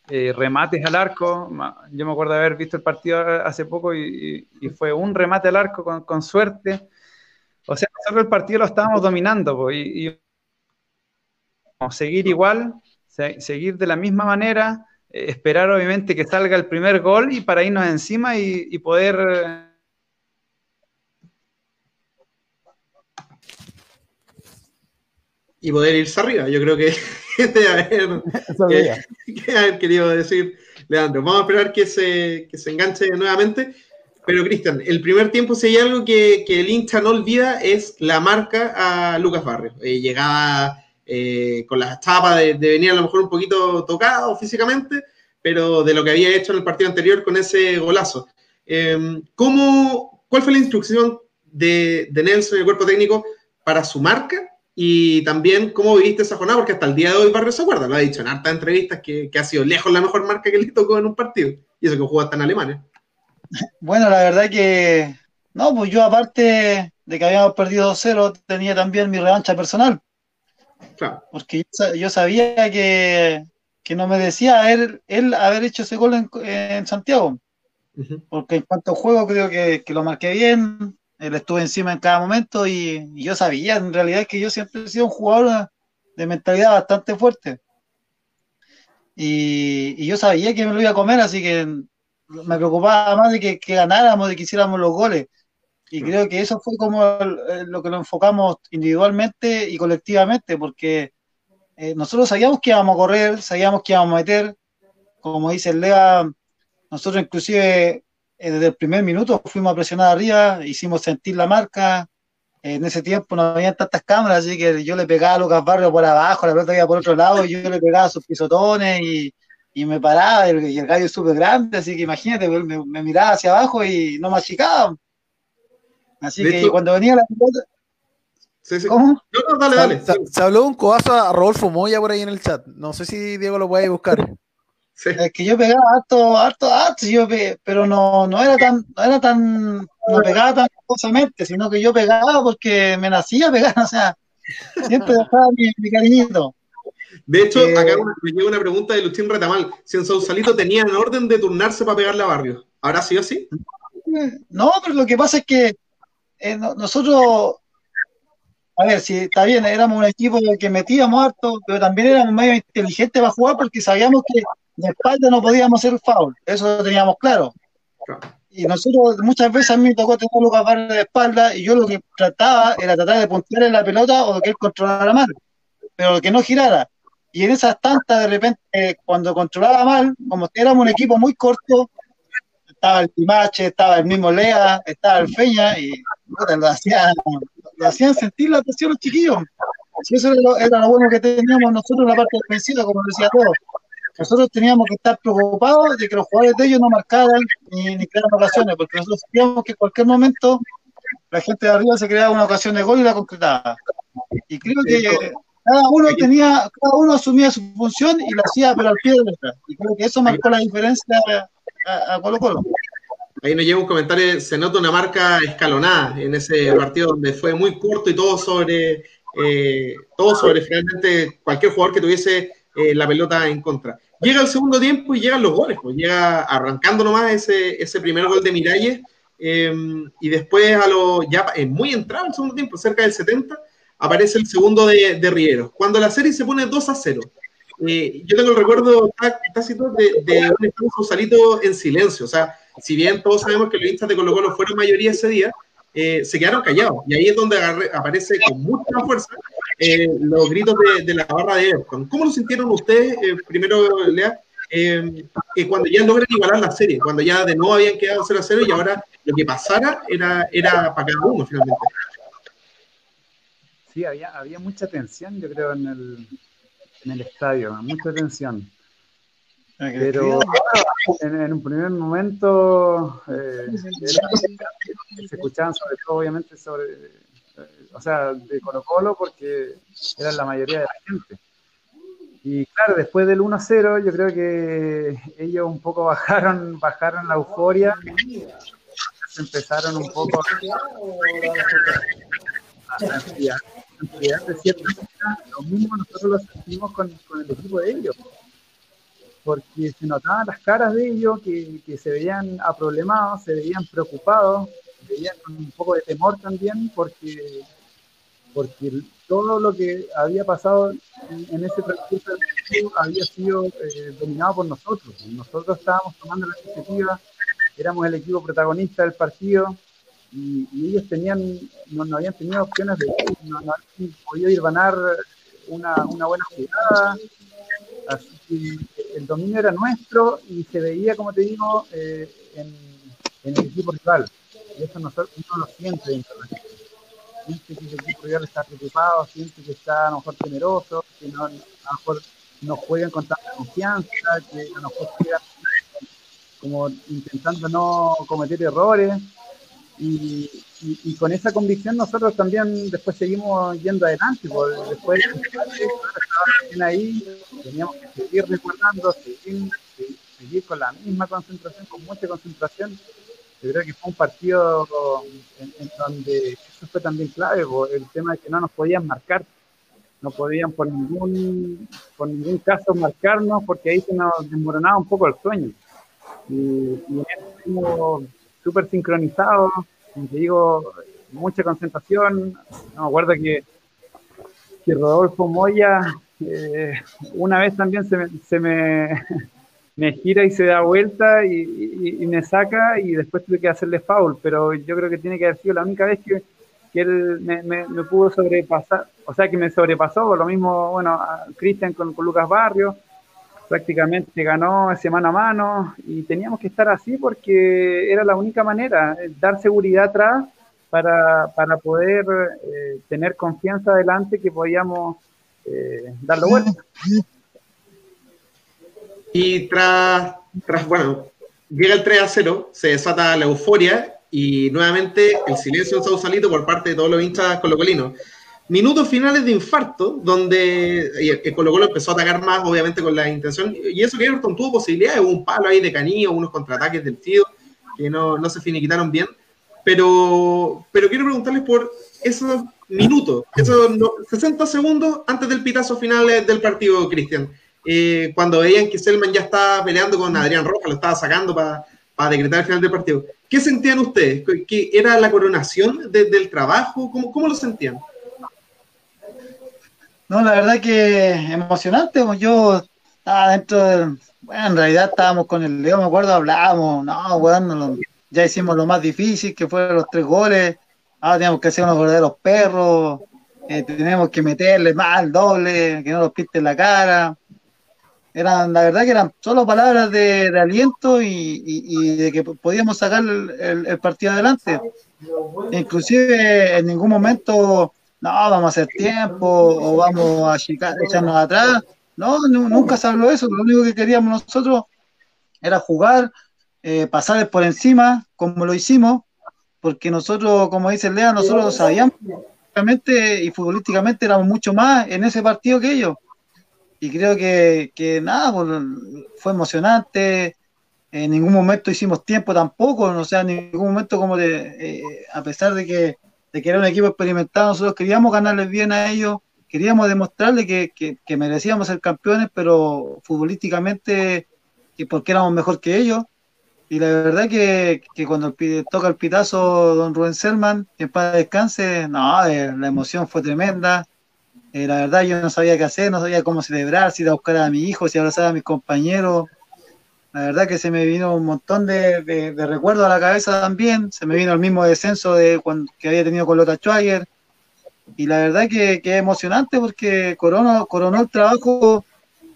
eh, remates al arco. Yo me acuerdo de haber visto el partido hace poco y, fue un remate al arco con, con, suerte. O sea, nosotros el partido lo estábamos dominando y seguir igual, se, seguir de la misma manera, eh, esperar obviamente que salga el primer gol y para irnos encima y, y poder... Y poder irse arriba, yo creo que de haber, que, que haber querido decir Leandro. Vamos a esperar que se, que se enganche nuevamente. Pero, Cristian, el primer tiempo, si hay algo que, que, el hincha no olvida, es la marca a Lucas Barrios. Eh, llegaba eh, con las chapas de, venir a lo mejor un poquito tocado físicamente, pero de lo que había hecho en el partido anterior con ese golazo. Eh, ¿cómo, ¿Cuál fue la instrucción de, de Nelson y el cuerpo técnico para su marca? Y también, ¿cómo viviste esa jornada? Porque hasta el día de hoy Barrio se acuerda, lo ha dicho en hartas entrevistas, que, que, ha sido lejos la mejor marca que le tocó en un partido. Y eso que jugó hasta en Alemania. Bueno, la verdad que No, pues yo aparte de que habíamos perdido 2-0, tenía también mi revancha personal. Claro. Porque yo, sabía que, no me decía él, él haber hecho ese gol en, Santiago. Porque en cuanto a juego creo que, lo marqué bien, él estuvo encima en cada momento y, y, yo sabía en realidad que yo siempre he sido un jugador de mentalidad bastante fuerte. Y, yo sabía que me lo iba a comer, así que me preocupaba más de que, ganáramos, de que hiciéramos los goles. Y creo que eso fue como lo que lo enfocamos individualmente y colectivamente, porque eh, nosotros sabíamos que íbamos a correr, sabíamos que íbamos a meter, como dice el Lega, nosotros inclusive eh, desde el primer minuto fuimos a presionar arriba, hicimos sentir la marca, en ese tiempo no había tantas cámaras, así que yo le pegaba a Lucas Barrio por abajo, la pelota iba por otro lado, y yo le pegaba sus pisotones y, y me paraba, y el, gallo es súper grande, así que imagínate, me, me, miraba hacia abajo y no me achicaba. Así que cuando venía la pelota... ¿Cómo? No, dale, dale. Se, habló un coazo a Rodolfo Moya por ahí en el chat. No sé si Diego lo puede buscar. Es que yo pegaba harto, harto, harto, yo pero no, no era tan, no era tan, no pegaba tan cosamente, sino que yo pegaba porque me nacía pegar, o sea, siempre dejaba mi, cariñito. De hecho, eh, acá me llega una pregunta de Luchín Retamal. Si en Sausalito tenían orden de turnarse para pegarle a Barrio, ¿habrá sido así? No, pero lo que pasa es que eh, nosotros, a ver, si está bien, éramos un equipo que metíamos harto, pero también éramos medio inteligentes para jugar porque sabíamos que de espalda no podíamos hacer foul, eso lo teníamos claro. Y nosotros muchas veces a mí me tocó tener Lucas Barrio de espalda y yo lo que trataba era tratar de puntear la pelota o que él controlara mal, pero que no girara. Y en esas tantas, de repente, cuando controlaba mal, como éramos un equipo muy corto, estaba el Timache, estaba el mismo Lea, estaba el Feña, y lo, hacían, lo hacían sentir la presión los chiquillos. eso era lo, era lo, bueno que teníamos nosotros en la parte defensiva, como decía todo nosotros teníamos que estar preocupados de que los jugadores de ellos no marcaran ni, ni crearan ocasiones, porque nosotros sabíamos que en cualquier momento la gente de arriba se creaba una ocasión de gol y la concretaba. Y creo que cada uno tenía, cada uno asumía su función y lo hacía pero al pie de nuestra. Y creo que eso marcó la diferencia a, Colo Colo. Ahí nos llega un comentario, se nota una marca escalonada en ese partido donde fue muy corto y todo sobre, eh, todo sobre finalmente cualquier jugador que tuviese eh, la pelota en contra. Llega el segundo tiempo y llegan los goles, pues llega arrancando nomás ese, ese primer gol de Miralles em, y después a lo ya muy entrado el segundo tiempo, cerca del 70, aparece el segundo de, de Rivero. Cuando la serie se pone 2 a 0. Eh, yo tengo el recuerdo tácito de, de un estado Sausalito en silencio. O sea, si bien todos sabemos que los hinchas de Colo Colo fueron mayoría ese día, eh, se quedaron callados. Y ahí es donde aparece con mucha fuerza eh, los gritos de, la barra de Everton. ¿Cómo lo sintieron ustedes, eh, primero, Lea, eh, cuando ya logran igualar la serie, cuando ya de nuevo habían quedado 0 a 0 y ahora lo que pasara era, para cada uno finalmente? Sí, había, había mucha tensión, yo creo, en el estadio, mucha tensión. Ah, Pero en, en, un primer momento eh, se escuchaban sobre todo, obviamente, sobre o sea, de Colo Colo porque eran la mayoría de la gente. Y claro, después del 1-0 yo creo que ellos un poco bajaron, bajaron la euforia, empezaron un poco a enfriar, de cierta manera, lo mismo nosotros lo sentimos con, con, el equipo de ellos, porque se notaban las caras de ellos que, que se veían aproblemados, se veían preocupados, se veían con un poco de temor también, porque porque todo lo que había pasado en, ese transcurso había sido eh, dominado por nosotros. Nosotros estábamos tomando la iniciativa, éramos el equipo protagonista del partido y, ellos tenían, no, habían tenido opciones de no, no habían podido ir a ganar una, una buena jugada. Así que el dominio era nuestro y se veía, como te digo, eh, en, el equipo rival. Y eso nosotros, uno lo siente de siente que el equipo rival está preocupado, siente que está a lo mejor temeroso, que no, a lo mejor no juegan con tanta confianza, que a lo mejor juegan como intentando no cometer errores. Y, y, con esa convicción nosotros también después seguimos yendo adelante, porque después ahí, teníamos que seguir recordando, seguir, seguir con la misma concentración, con mucha concentración, yo creo que fue un partido en, donde eso fue también clave, el tema de que no nos podían marcar, no podían por ningún, por ningún caso marcarnos porque ahí se nos desmoronaba un poco el sueño. Y, y súper sincronizados, te digo, mucha concentración. No me que, que Rodolfo Moya eh, una vez también se se me me gira y se da vuelta y, me saca y después tuve que hacerle foul, pero yo creo que tiene que haber sido la única vez que, él me, pudo sobrepasar, o sea, que me sobrepasó, lo mismo, bueno, Cristian con, con, Lucas Barrio, prácticamente ganó ese mano a mano y teníamos que estar así porque era la única manera, eh, dar seguridad atrás para, para poder eh, tener confianza adelante que podíamos eh, darlo vuelta. Y tras, tras, bueno, llega el 3 a 0, se desata la euforia y nuevamente el silencio en Sausalito por parte de todos los hinchas colocolinos. Minutos finales de infarto, donde el Colo Colo empezó a atacar más, obviamente, con la intención, y eso que Everton tuvo posibilidades, hubo un palo ahí de Canillo, unos contraataques del tío, que no, no se finiquitaron bien, pero, pero quiero preguntarles por esos minutos, esos 60 segundos antes del pitazo final del partido, Cristian. Eh, cuando veían que Selman ya estaba peleando con Adrián Rojas, lo estaba sacando para decretar el final del partido. ¿Qué sentían ustedes? ¿Que era la coronación del trabajo? ¿Cómo, ¿Cómo, lo sentían? No, la verdad que emocionante. Yo estaba dentro del... Bueno, en realidad estábamos con el Leo, me acuerdo, hablábamos, no, bueno, ya hicimos lo más difícil, que fueron los tres goles. Ahora teníamos que hacer unos verdaderos perros, eh, tenemos que meterle más al doble, que no los piste la cara eran, la verdad que eran solo palabras de, aliento y, de que podíamos sacar el, partido adelante. Inclusive en ningún momento, no, vamos a hacer tiempo o vamos a echarnos atrás. No, nunca se habló eso. Lo único que queríamos nosotros era jugar, eh, pasar por encima, como lo hicimos, porque nosotros, como dice Lea, nosotros sabíamos y futbolísticamente éramos mucho más en ese partido que ellos y creo que, que nada, pues, fue emocionante. En ningún momento hicimos tiempo tampoco, o sea, en ningún momento como de, eh, a pesar de que, de que era un equipo experimentado, nosotros queríamos ganarles bien a ellos, queríamos demostrarles que, que, merecíamos ser campeones, pero futbolísticamente, y porque éramos mejor que ellos. Y la verdad que, que cuando toca el pitazo don Rubén Selman, que para descanse, no, eh, la emoción fue tremenda eh, la verdad yo no sabía qué hacer, no sabía cómo celebrar, si ir a buscar a mi hijo, si abrazar a mis compañeros. La verdad que se me vino un montón de, de, recuerdos a la cabeza también. Se me vino el mismo descenso de cuando, que había tenido con Lota Schwager. Y la verdad que, es emocionante porque coronó, coronó el trabajo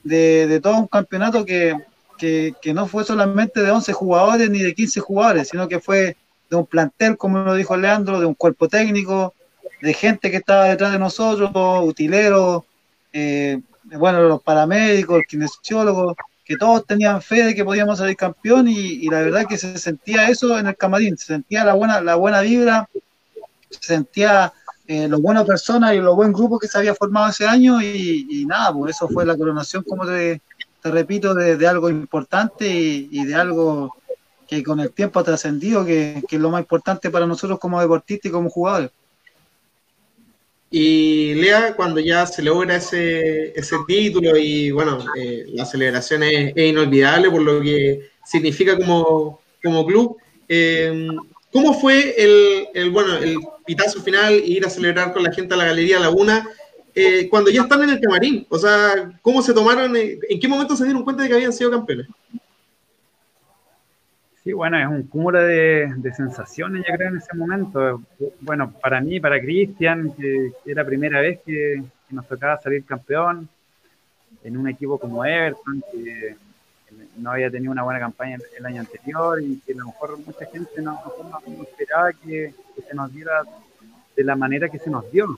de, de todo un campeonato que, que, que, no fue solamente de 11 jugadores ni de 15 jugadores, sino que fue de un plantel, como lo dijo Leandro, de un cuerpo técnico, de gente que estaba detrás de nosotros, utileros, eh, bueno, los paramédicos, el kinesiólogos, que todos tenían fe de que podíamos salir campeón y, la verdad que se sentía eso en el camarín, se sentía la buena, la buena vibra, se sentía eh, los buenas personas y los buen grupo que se había formado ese año y, nada, pues eso fue la coronación, como te, repito, de, algo importante y, de algo que con el tiempo ha trascendido, que, que es lo más importante para nosotros como deportistas y como jugadores. Y Lea, cuando ya se logra ese, ese título y bueno, eh, la celebración es, inolvidable por lo que significa como, como club. Eh, ¿Cómo fue el, el, bueno, el pitazo final e ir a celebrar con la gente a la Galería Laguna eh, cuando ya están en el camarín? O sea, ¿cómo se tomaron? ¿En qué momento se dieron cuenta de que habían sido campeones? Sí, bueno, es un cúmulo de, sensaciones, yo creo, en ese momento. Bueno, para mí, para Cristian, que, era la primera vez que, nos tocaba salir campeón en un equipo como Everton, que no había tenido una buena campaña el, año anterior y que a lo mejor mucha gente no, esperaba que, se nos diera de la manera que se nos dio.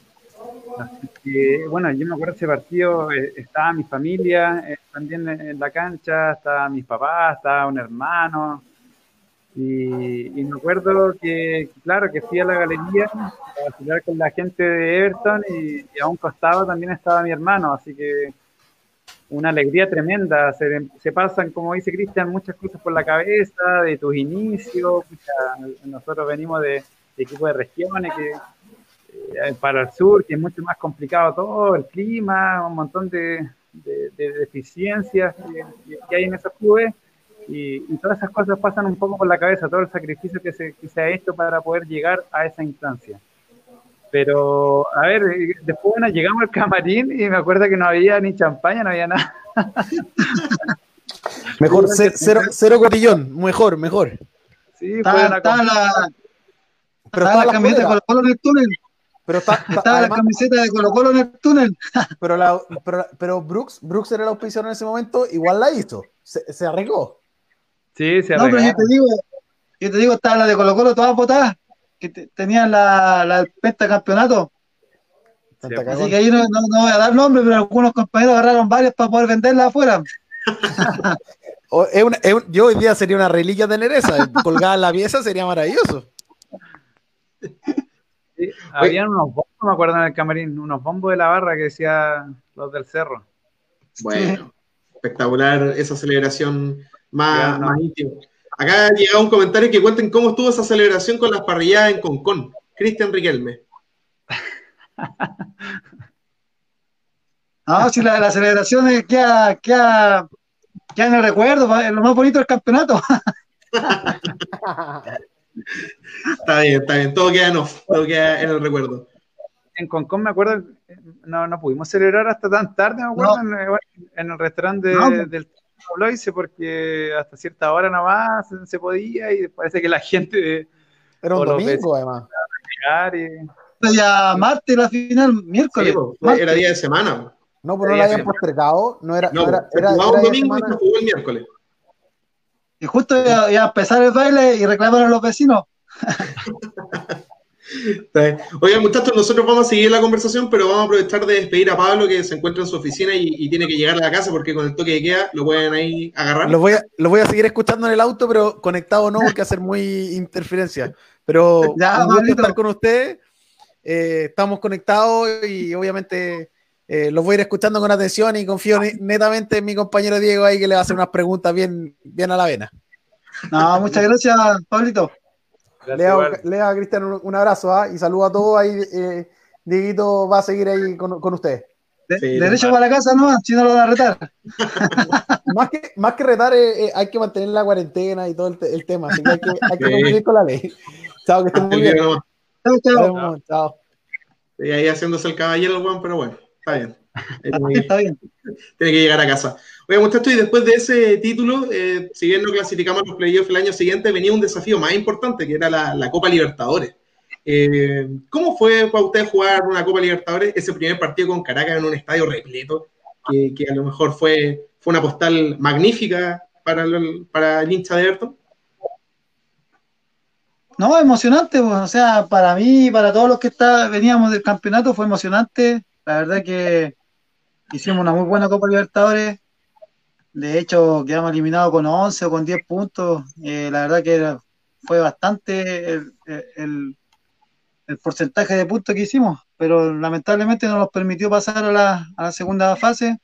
Así que, bueno, yo me acuerdo ese partido, eh, estaba mi familia eh, también en la cancha, estaba mis papás, estaba un hermano, y, me acuerdo que, claro, que fui a la galería a hablar con la gente de Everton y, a un costado también estaba mi hermano, así que una alegría tremenda. Se, pasan, como dice Cristian, muchas cosas por la cabeza de tus inicios. nosotros venimos de, equipos de regiones que eh, para el sur, que es mucho más complicado todo, el clima, un montón de, deficiencias que, hay en esos clubes. Y, todas esas cosas pasan un poco por la cabeza, todo el sacrificio que se, que se ha hecho para poder llegar a esa instancia. Pero, a ver, después bueno, llegamos al camarín y me acuerdo que no había ni champaña, no había nada. mejor, cero, cero, cotillón, mejor, mejor. Sí, estaba, la, pero estaba la camiseta de Colo Colo en el túnel. Pero estaba la camiseta de Colo Colo en el túnel. pero, la, pero, pero Brooks, Brooks era el auspiciador en ese momento, igual la hizo. Se, se arregló. Sí, se. No, pero yo te digo, yo te digo, estaba la de Colo Colo todas botadas que tenían la, la pentacampeonato. Así que ahí no, no, voy a dar nombre, pero algunos compañeros agarraron varias para poder venderla afuera. yo hoy día sería una reliquia tener esa, colgada en la pieza sería maravilloso. habían unos bombos, me acuerdo en el camarín, unos bombos de la barra que decía los del cerro. Bueno, espectacular esa celebración más, más íntima. Acá ha llegado un comentario que cuenten cómo estuvo esa celebración con las parrilladas en Concón. Cristian Riquelme. No, si la, la celebración es que queda, en el recuerdo, es lo más bonito del campeonato. está bien, está bien, todo queda, no, todo queda en el recuerdo. En Concón me acuerdo, no, no pudimos celebrar hasta tan tarde, me acuerdo, en, el restaurante del lo hice porque hasta cierta hora nada más se podía y parece que la gente. Era un domingo, además. Y... Ya martes la final, miércoles. era día de semana. No, pero no la habían postergado. No era. No, era, era, un domingo y se jugó el miércoles. Y justo iba, a empezar el baile y reclamaron a los vecinos. Oigan, muchachos, nosotros vamos a seguir la conversación, pero vamos a aprovechar de despedir a Pablo que se encuentra en su oficina y, tiene que llegar a la casa porque con el toque de queda lo pueden ahí agarrar. Lo voy a, lo voy a seguir escuchando en el auto, pero conectado no, porque hacer muy interferencia. Pero ya, un estar con ustedes. Eh, estamos conectados y obviamente eh, los voy a ir escuchando con atención y confío netamente en mi compañero Diego ahí que le va a hacer unas preguntas bien, bien a la vena. No, muchas gracias, Pablito. Lea, a Cristian un, abrazo ¿ah? y saludo a todos ahí. Eh, Dieguito va a seguir ahí con, con usted. derecho para la casa, ¿no? Si no lo van a retar. más, que, más que retar, eh, eh, hay que mantener la cuarentena y todo el, tema. Así que hay que, hay que cumplir con la ley. Chao, que estén muy bien. Chao, chao. chao. Y ahí haciéndose el caballero, Juan, pero bueno, está bien. Está bien. Tiene que llegar a casa. Oye, muchachos, y después de ese título, eh, si bien no clasificamos los playoffs el año siguiente, venía un desafío más importante, que era la, Copa Libertadores. Eh, ¿Cómo fue para usted jugar una Copa Libertadores, ese primer partido con Caracas en un estadio repleto, que, a lo mejor fue, fue una postal magnífica para el, para el hincha de Everton? No, emocionante, pues, o sea, para mí, para todos los que está, veníamos del campeonato, fue emocionante. La verdad que hicimos una muy buena Copa Libertadores. De hecho, quedamos eliminados con 11 o con 10 puntos. Eh, la verdad que fue bastante el, porcentaje de puntos que hicimos, pero lamentablemente no nos permitió pasar a la, segunda fase.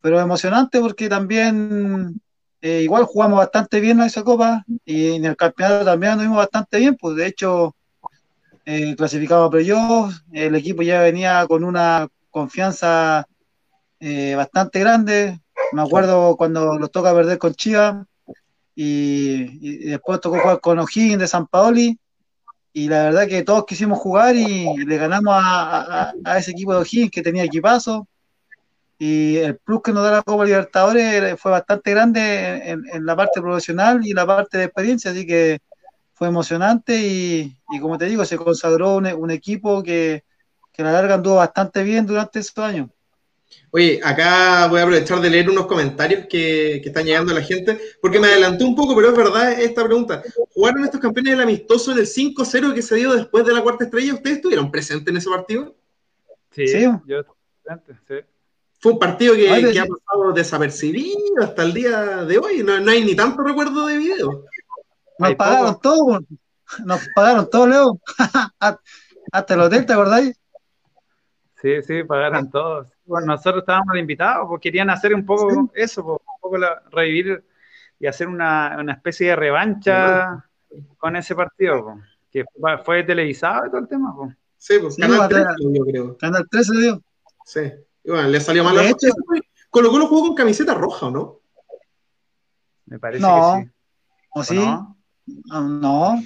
Pero emocionante porque también eh, igual jugamos bastante bien en esa copa y en el campeonato también anduvimos bastante bien. Pues de hecho, eh, clasificamos a playoffs, el equipo ya venía con una confianza eh, bastante grande. Me acuerdo cuando nos toca perder con Chivas y, después tocó jugar con O'Higgins de San Paoli. Y la verdad que todos quisimos jugar y, le ganamos a, ese equipo de O'Higgins que tenía equipazo. Y el plus que nos da la Copa Libertadores fue bastante grande en, la parte profesional y la parte de experiencia, así que fue emocionante y, como te digo, se consagró un, equipo que, que a la larga anduvo bastante bien durante esos años. Oye, acá voy a aprovechar de leer unos comentarios que, están llegando a la gente, porque me adelanté un poco, pero es verdad esta pregunta. ¿Jugaron estos campeones del amistoso en el 5-0 que se dio después de la cuarta estrella? ¿Ustedes estuvieron presentes en ese partido? Sí, ¿Sí? yo estuve presente, sí. Fue un partido que, ha pasado desapercibido hasta el día de hoy. No, hay ni tanto recuerdo de video. Nos pagaron todo, nos pagaron todo, Leo. hasta el hotel, ¿te acordáis? Sí, sí, pagaron todos. Nosotros estábamos invitados, porque querían hacer un poco eso, un poco revivir y hacer una, una, especie de revancha con ese partido, que fue, televisado y todo el tema. Sí, pues Canal 13 yo creo. Canal 13 dio. Sí, y bueno, le salió mal la hecho, Colocó los juegos con camiseta roja, ¿o no? Me parece que sí. ¿O, sí? No? no.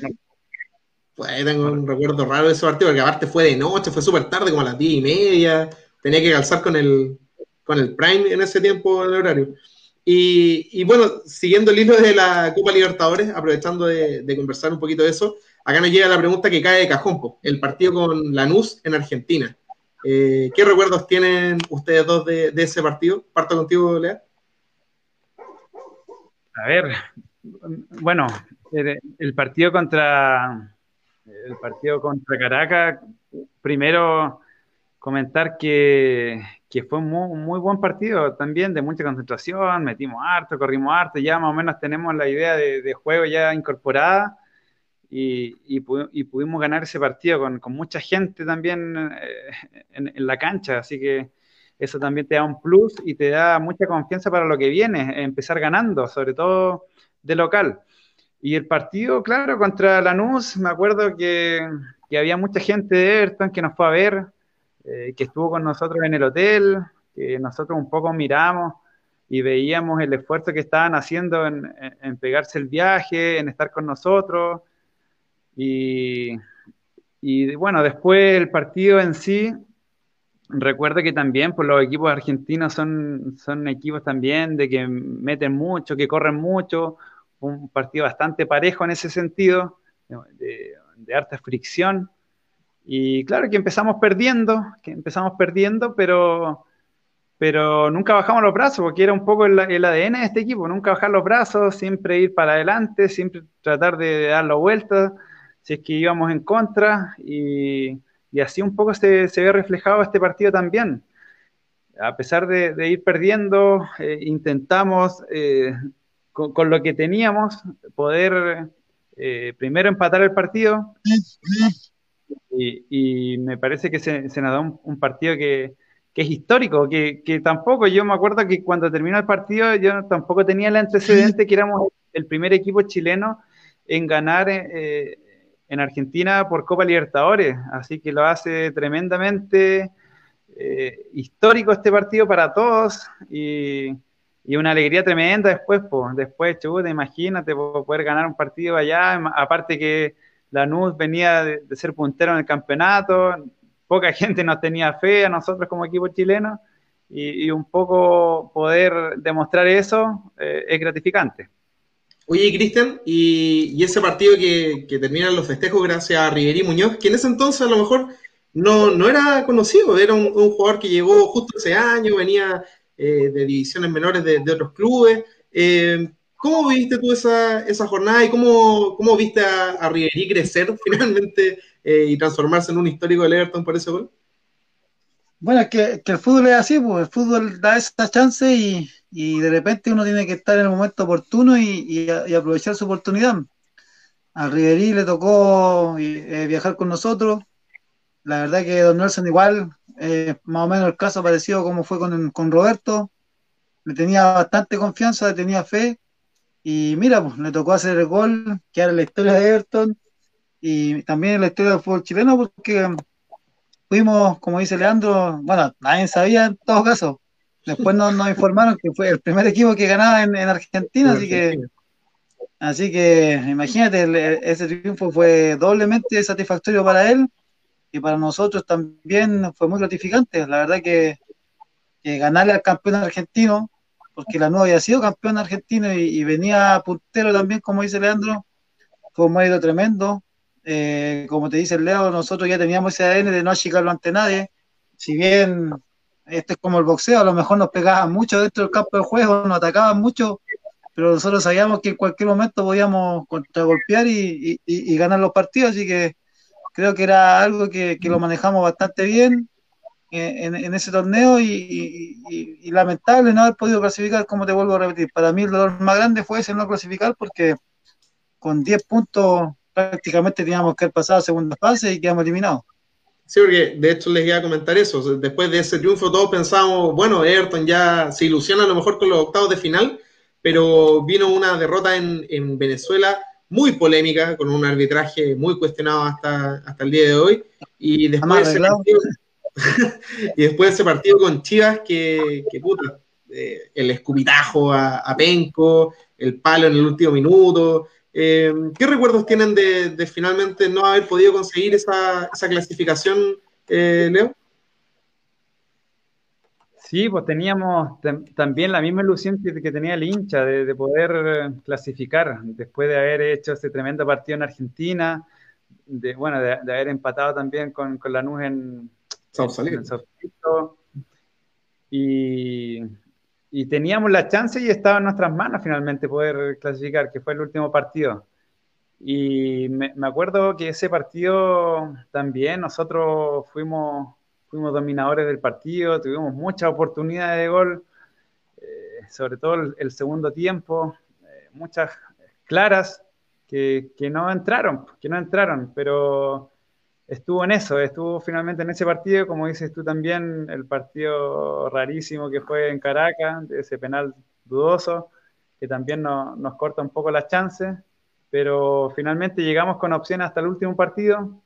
Pues tengo un recuerdo raro de ese partido, porque aparte fue de noche, fue súper tarde, como a las 10 y media. Tenía que calzar con el, con el Prime en ese tiempo, el horario. Y, bueno, siguiendo el hilo de la Copa Libertadores, aprovechando de, conversar un poquito de eso, acá nos llega la pregunta que cae de cajón, el partido con Lanús en Argentina. Eh, ¿Qué recuerdos tienen ustedes dos de, de ese partido? Parto contigo, Lea. A ver, bueno, el, partido contra el partido contra Caracas, primero comentar que, fue un muy, buen partido también, de mucha concentración, metimos harto, corrimos harto, ya más o menos tenemos la idea de, juego ya incorporada y, pudimos ganar ese partido con, mucha gente también eh, en, en, la cancha, así que eso también te da un plus y te da mucha confianza para lo que viene, empezar ganando, sobre todo de local. Y el partido, claro, contra Lanús, me acuerdo que, había mucha gente de Everton que nos fue a ver, eh, que estuvo con nosotros en el hotel, que nosotros un poco miramos y veíamos el esfuerzo que estaban haciendo en, en pegarse el viaje, en estar con nosotros. Y, y bueno, después el partido en sí, recuerdo que también pues, los equipos argentinos son, son equipos también de que meten mucho, que corren mucho, un partido bastante parejo en ese sentido, de, de harta fricción. Y claro que empezamos perdiendo, que empezamos perdiendo, pero, pero nunca bajamos los brazos, porque era un poco el, ADN de este equipo, nunca bajar los brazos, siempre ir para adelante, siempre tratar de, dar la vuelta, si es que íbamos en contra, y, y así un poco se, se, ve reflejado este partido también. A pesar de, ir perdiendo, eh, intentamos eh, con, lo que teníamos poder eh, primero empatar el partido y, me parece que se, nos da un, partido que, es histórico, que, tampoco, yo me acuerdo que cuando terminó el partido yo tampoco tenía el antecedente que éramos el primer equipo chileno en ganar en Argentina por Copa Libertadores, así que lo hace tremendamente eh, histórico este partido para todos y, una alegría tremenda después, pues, después, chuta, imagínate poder ganar un partido allá, aparte que Lanús venía de, ser puntero en el campeonato, poca gente nos tenía fe a nosotros como equipo chileno y, un poco poder demostrar eso eh, es gratificante. Oye, Cristian, y, ese partido que, que terminan los festejos gracias a Riverí Muñoz, que en ese entonces a lo mejor no, no era conocido, era un, jugador que llegó justo ese año, venía eh, de divisiones menores de, otros clubes. Eh, ¿Cómo viste tú esa, esa jornada y cómo, cómo viste a, a crecer finalmente eh, y transformarse en un histórico del Everton por ese gol? Bueno, es que, que, el fútbol es así, pues el fútbol da esa chance y, y de repente uno tiene que estar en el momento oportuno y, aprovechar su oportunidad. A Riverí le tocó eh, viajar con nosotros. La verdad que Don Nelson igual, eh, más o menos el caso parecido como fue con, con Roberto. Le tenía bastante confianza, le tenía fe. Y mira, pues le tocó hacer el gol, que era la historia de Everton y también la historia del fútbol chileno, porque fuimos, como dice Leandro, bueno, nadie sabía en todo caso, Después nos, informaron que fue el primer equipo que ganaba en, Argentina, así que así que imagínate, ese triunfo fue doblemente satisfactorio para él y para nosotros también fue muy gratificante. La verdad que, ganarle al campeón argentino, porque la nueva había sido campeón argentino y, venía puntero también, como dice Leandro, fue un mérito tremendo. Eh, como te dice Leo, nosotros ya teníamos ese ADN de no achicarlo ante nadie. Si bien este es como el boxeo, a lo mejor nos pegaban mucho dentro del campo de juego, nos atacaban mucho, pero nosotros sabíamos que en cualquier momento podíamos contragolpear y, y, ganar los partidos, así que creo que era algo que, lo manejamos bastante bien eh, en, ese torneo y, lamentable no haber podido clasificar, como te vuelvo a repetir. Para mí el dolor más grande fue ese no clasificar porque con 10 puntos prácticamente teníamos que haber pasado a segunda fase y quedamos eliminados. Sí, porque de hecho les iba a comentar eso. Después de ese triunfo todos pensamos, bueno, Everton ya se ilusiona a lo mejor con los octavos de final, pero vino una derrota en, en Venezuela muy polémica, con un arbitraje muy cuestionado hasta, hasta el día de hoy. Y después, ese partido, y después ese partido con Chivas, que, puta, eh, el escupitajo a, Penco, el palo en el último minuto. Eh, ¿Qué recuerdos tienen de, finalmente no haber podido conseguir esa, clasificación, eh, Leo? Sí, pues teníamos también la misma ilusión que, tenía el hincha de, poder clasificar después de haber hecho ese tremendo partido en Argentina, de, bueno, de, haber empatado también con, con Lanús en, Sausalito. Y, y teníamos la chance y estaba en nuestras manos finalmente poder clasificar, que fue el último partido. Y me, acuerdo que ese partido también nosotros fuimos, fuimos dominadores del partido, tuvimos muchas oportunidades de gol, eh, sobre todo el, segundo tiempo, eh, muchas claras que, que, no entraron, que no entraron, pero estuvo en eso, estuvo finalmente en ese partido, como dices tú también, el partido rarísimo que fue en Caracas, ese penal dudoso, que también nos corta un poco las chances, pero finalmente llegamos con opción hasta el último partido,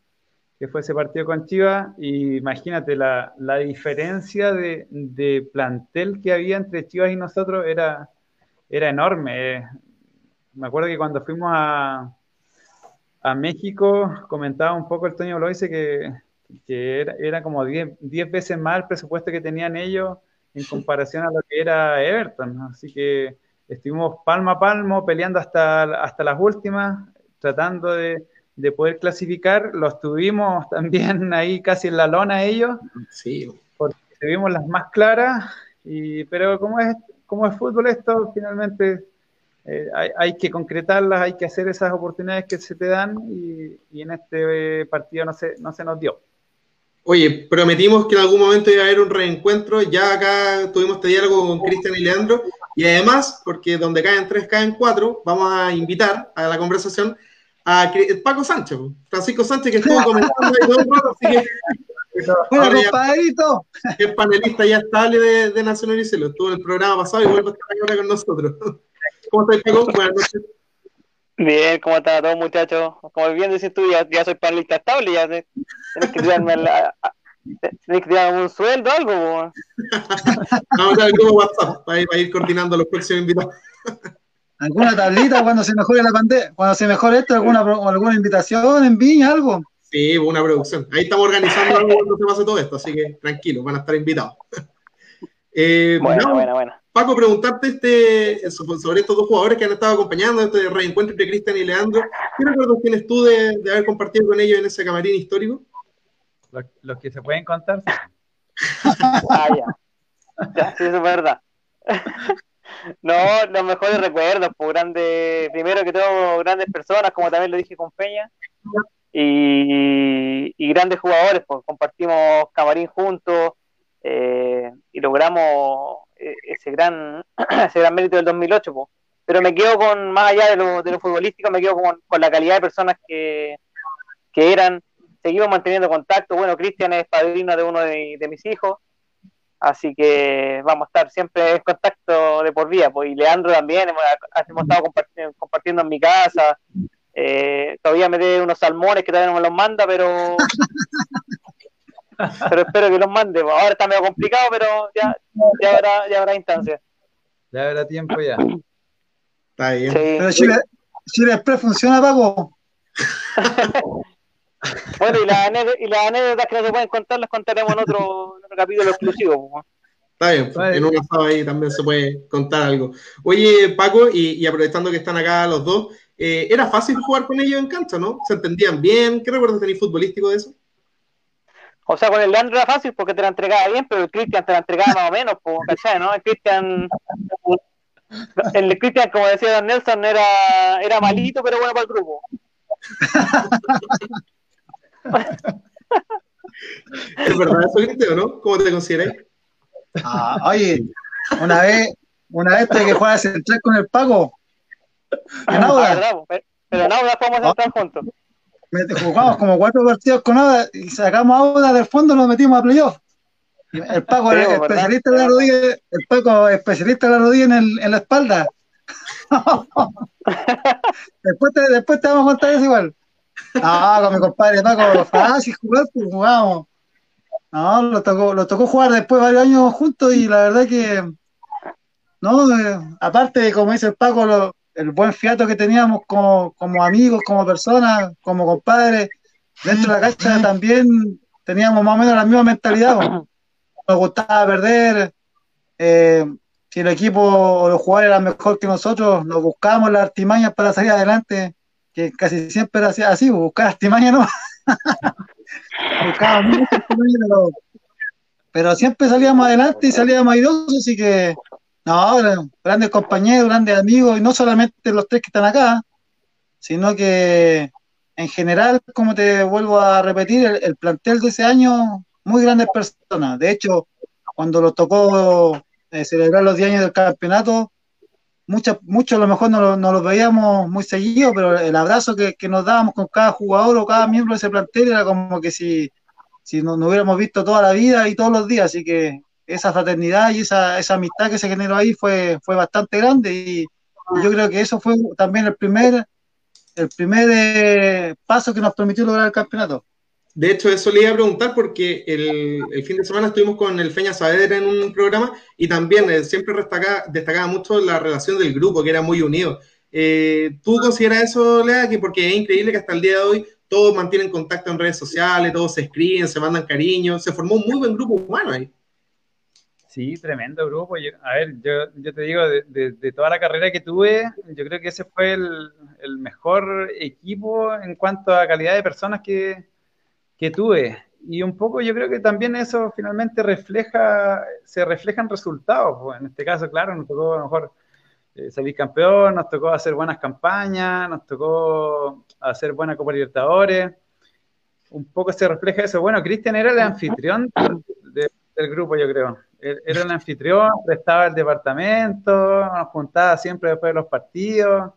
que fue ese partido con Chivas, y imagínate, la, diferencia de, plantel que había entre Chivas y nosotros era, era enorme. Me acuerdo que cuando fuimos a, a México, comentaba un poco el Toño Bloise que, que era, era, como 10 veces más el presupuesto que tenían ellos en comparación a lo que era Everton. Así que estuvimos palmo a palmo peleando hasta, hasta las últimas, tratando de, de poder clasificar. Los tuvimos también ahí casi en la lona ellos, sí. porque tuvimos las más claras, y, pero como es, como es fútbol esto, finalmente eh, hay, que concretarlas, hay que hacer esas oportunidades que se te dan y, en este partido no se, no se nos dio. Oye, prometimos que en algún momento iba a haber un reencuentro, ya acá tuvimos este diálogo con Cristian y Leandro, y además, porque donde caen tres, caen cuatro, vamos a invitar a la conversación a Paco Sánchez, Francisco Sánchez, que estuvo comentando ahí todo el rato, así que... Bueno, compadrito. Es panelista ya estable de, de Nacional y lo estuvo en el programa pasado y vuelve a estar ahora con nosotros. ¿Cómo estás, Paco? Buenas noches. Bien, ¿cómo están todos muchachos? Como bien dices tú, ya, ya soy panelista estable, ya tienes que tirarme la, Tienes que tirarme un sueldo o algo. Vamos a ver cómo WhatsApp para ir, para ir coordinando los próximos invitados. ¿Alguna tablita cuando se mejore la pandemia? Cuando se mejore esto, alguna, alguna invitación en Viña, algo? Sí, una producción. Ahí estamos organizando algo cuando se pase todo esto, así que tranquilo, van a estar invitados. Eh, bueno, bueno, bueno. Paco, preguntarte este, sobre estos dos jugadores que han estado acompañando este reencuentro entre Cristian y Leandro. ¿Qué recuerdos tienes tú de, haber compartido con ellos en ese camarín histórico? Los, que se pueden contar. ah, ya. ya. Sí, eso es verdad. no, los mejores recuerdos, por pues, grandes, primero que todo, grandes personas, como también lo dije con Peña, y, grandes jugadores, pues compartimos camarín juntos eh, y logramos ese gran, ese gran mérito del 2008. Pero me quedo con, más allá de lo, de lo futbolístico, me quedo con, con, la calidad de personas que, que eran. Seguimos manteniendo contacto. Bueno, Cristian es padrino de uno de, de, mis hijos, así que vamos a estar siempre en contacto de por vida. Pues, y Leandro también, hemos, estado compartiendo, compartiendo, en mi casa. Eh, todavía me dé unos salmones que todavía no me los manda, pero pero espero que los mande. Ahora está medio complicado, pero ya, ya, habrá, ya habrá instancias. Ya habrá tiempo ya. Está bien. Pero Chile, Chile Express funciona, Paco. bueno, y las, anécdotas que no se pueden contar las contaremos en otro, capítulo exclusivo. Está bien, pues, en un asado ahí también se puede contar algo. Oye, Paco, y, aprovechando que están acá los dos, eh, ¿era fácil jugar con ellos en cancha, no? ¿Se entendían bien? ¿Qué recuerdos tenéis futbolístico de eso? O sea, con el Leandro era fácil porque te la entregaba bien, pero el Cristian te la entregaba más o menos, ¿cachai? ¿no? El Cristian, el Cristian, como decía Don Nelson, era, era malito, pero bueno para el grupo. ¿Es verdad eso, Cristian, no? ¿Cómo te consideras? Ah, oye, una vez, una vez tuve que jugar a central con el Paco. En Auda. Ah, pero, en Auda jugamos a central juntos. Jugamos como cuatro partidos con Auda y sacamos a Auda del fondo y nos metimos a playoff. El Paco era especialista en la rodilla, el Paco especialista en la rodilla en, el, en la espalda. después, te, después te vamos a contar eso igual. No, con mi compadre Paco, fácil jugar, pues jugamos. No, lo tocó, lo tocó jugar después varios años juntos y la verdad que, no, eh, aparte de como dice el Paco, el buen fiato que teníamos como, como amigos, como personas, como compadres, dentro de la cancha también teníamos más o menos la misma mentalidad. Nos gustaba perder, eh, si el equipo o los jugadores eran mejor que nosotros, nos buscábamos las artimañas para salir adelante, que casi siempre era así, buscar artimañas no. buscábamos pero, pero, siempre salíamos adelante y salíamos airosos, así que, no, grandes compañeros, grandes amigos, y no solamente los tres que están acá, sino que en general, como te vuelvo a repetir, el, el plantel de ese año, muy grandes personas. De hecho, cuando lo tocó eh, celebrar los 10 años del campeonato. Muchos, muchos a lo mejor no, los veíamos muy seguidos, pero el abrazo que, nos dábamos con cada jugador o cada miembro de ese plantel era como que si, si nos, hubiéramos visto toda la vida y todos los días. Así que esa fraternidad y esa, esa amistad que se generó ahí fue, fue bastante grande y, yo creo que eso fue también el primer, el primer eh, paso que nos permitió lograr el campeonato. De hecho, eso le iba a preguntar porque el, fin de semana estuvimos con el Feña Saavedra en un programa y también eh, siempre destacaba, destacaba, mucho la relación del grupo, que era muy unido. Eh, ¿Tú consideras eso, Lea? Que porque es increíble que hasta el día de hoy todos mantienen contacto en redes sociales, todos se escriben, se mandan cariño, se formó un muy buen grupo humano ahí. Sí, tremendo grupo. a ver, yo, te digo, de, toda la carrera que tuve, yo creo que ese fue el, mejor equipo en cuanto a calidad de personas que, que tuve. Y un poco yo creo que también eso finalmente refleja, se reflejan resultados. Pues en este caso, claro, nos tocó a lo mejor eh, salir campeón, nos tocó hacer buenas campañas, nos tocó hacer buena Copa Libertadores. Un poco se refleja eso. Bueno, Cristian era el anfitrión del grupo, yo creo. Era el anfitrión, prestaba el departamento, nos juntaba siempre después de los partidos.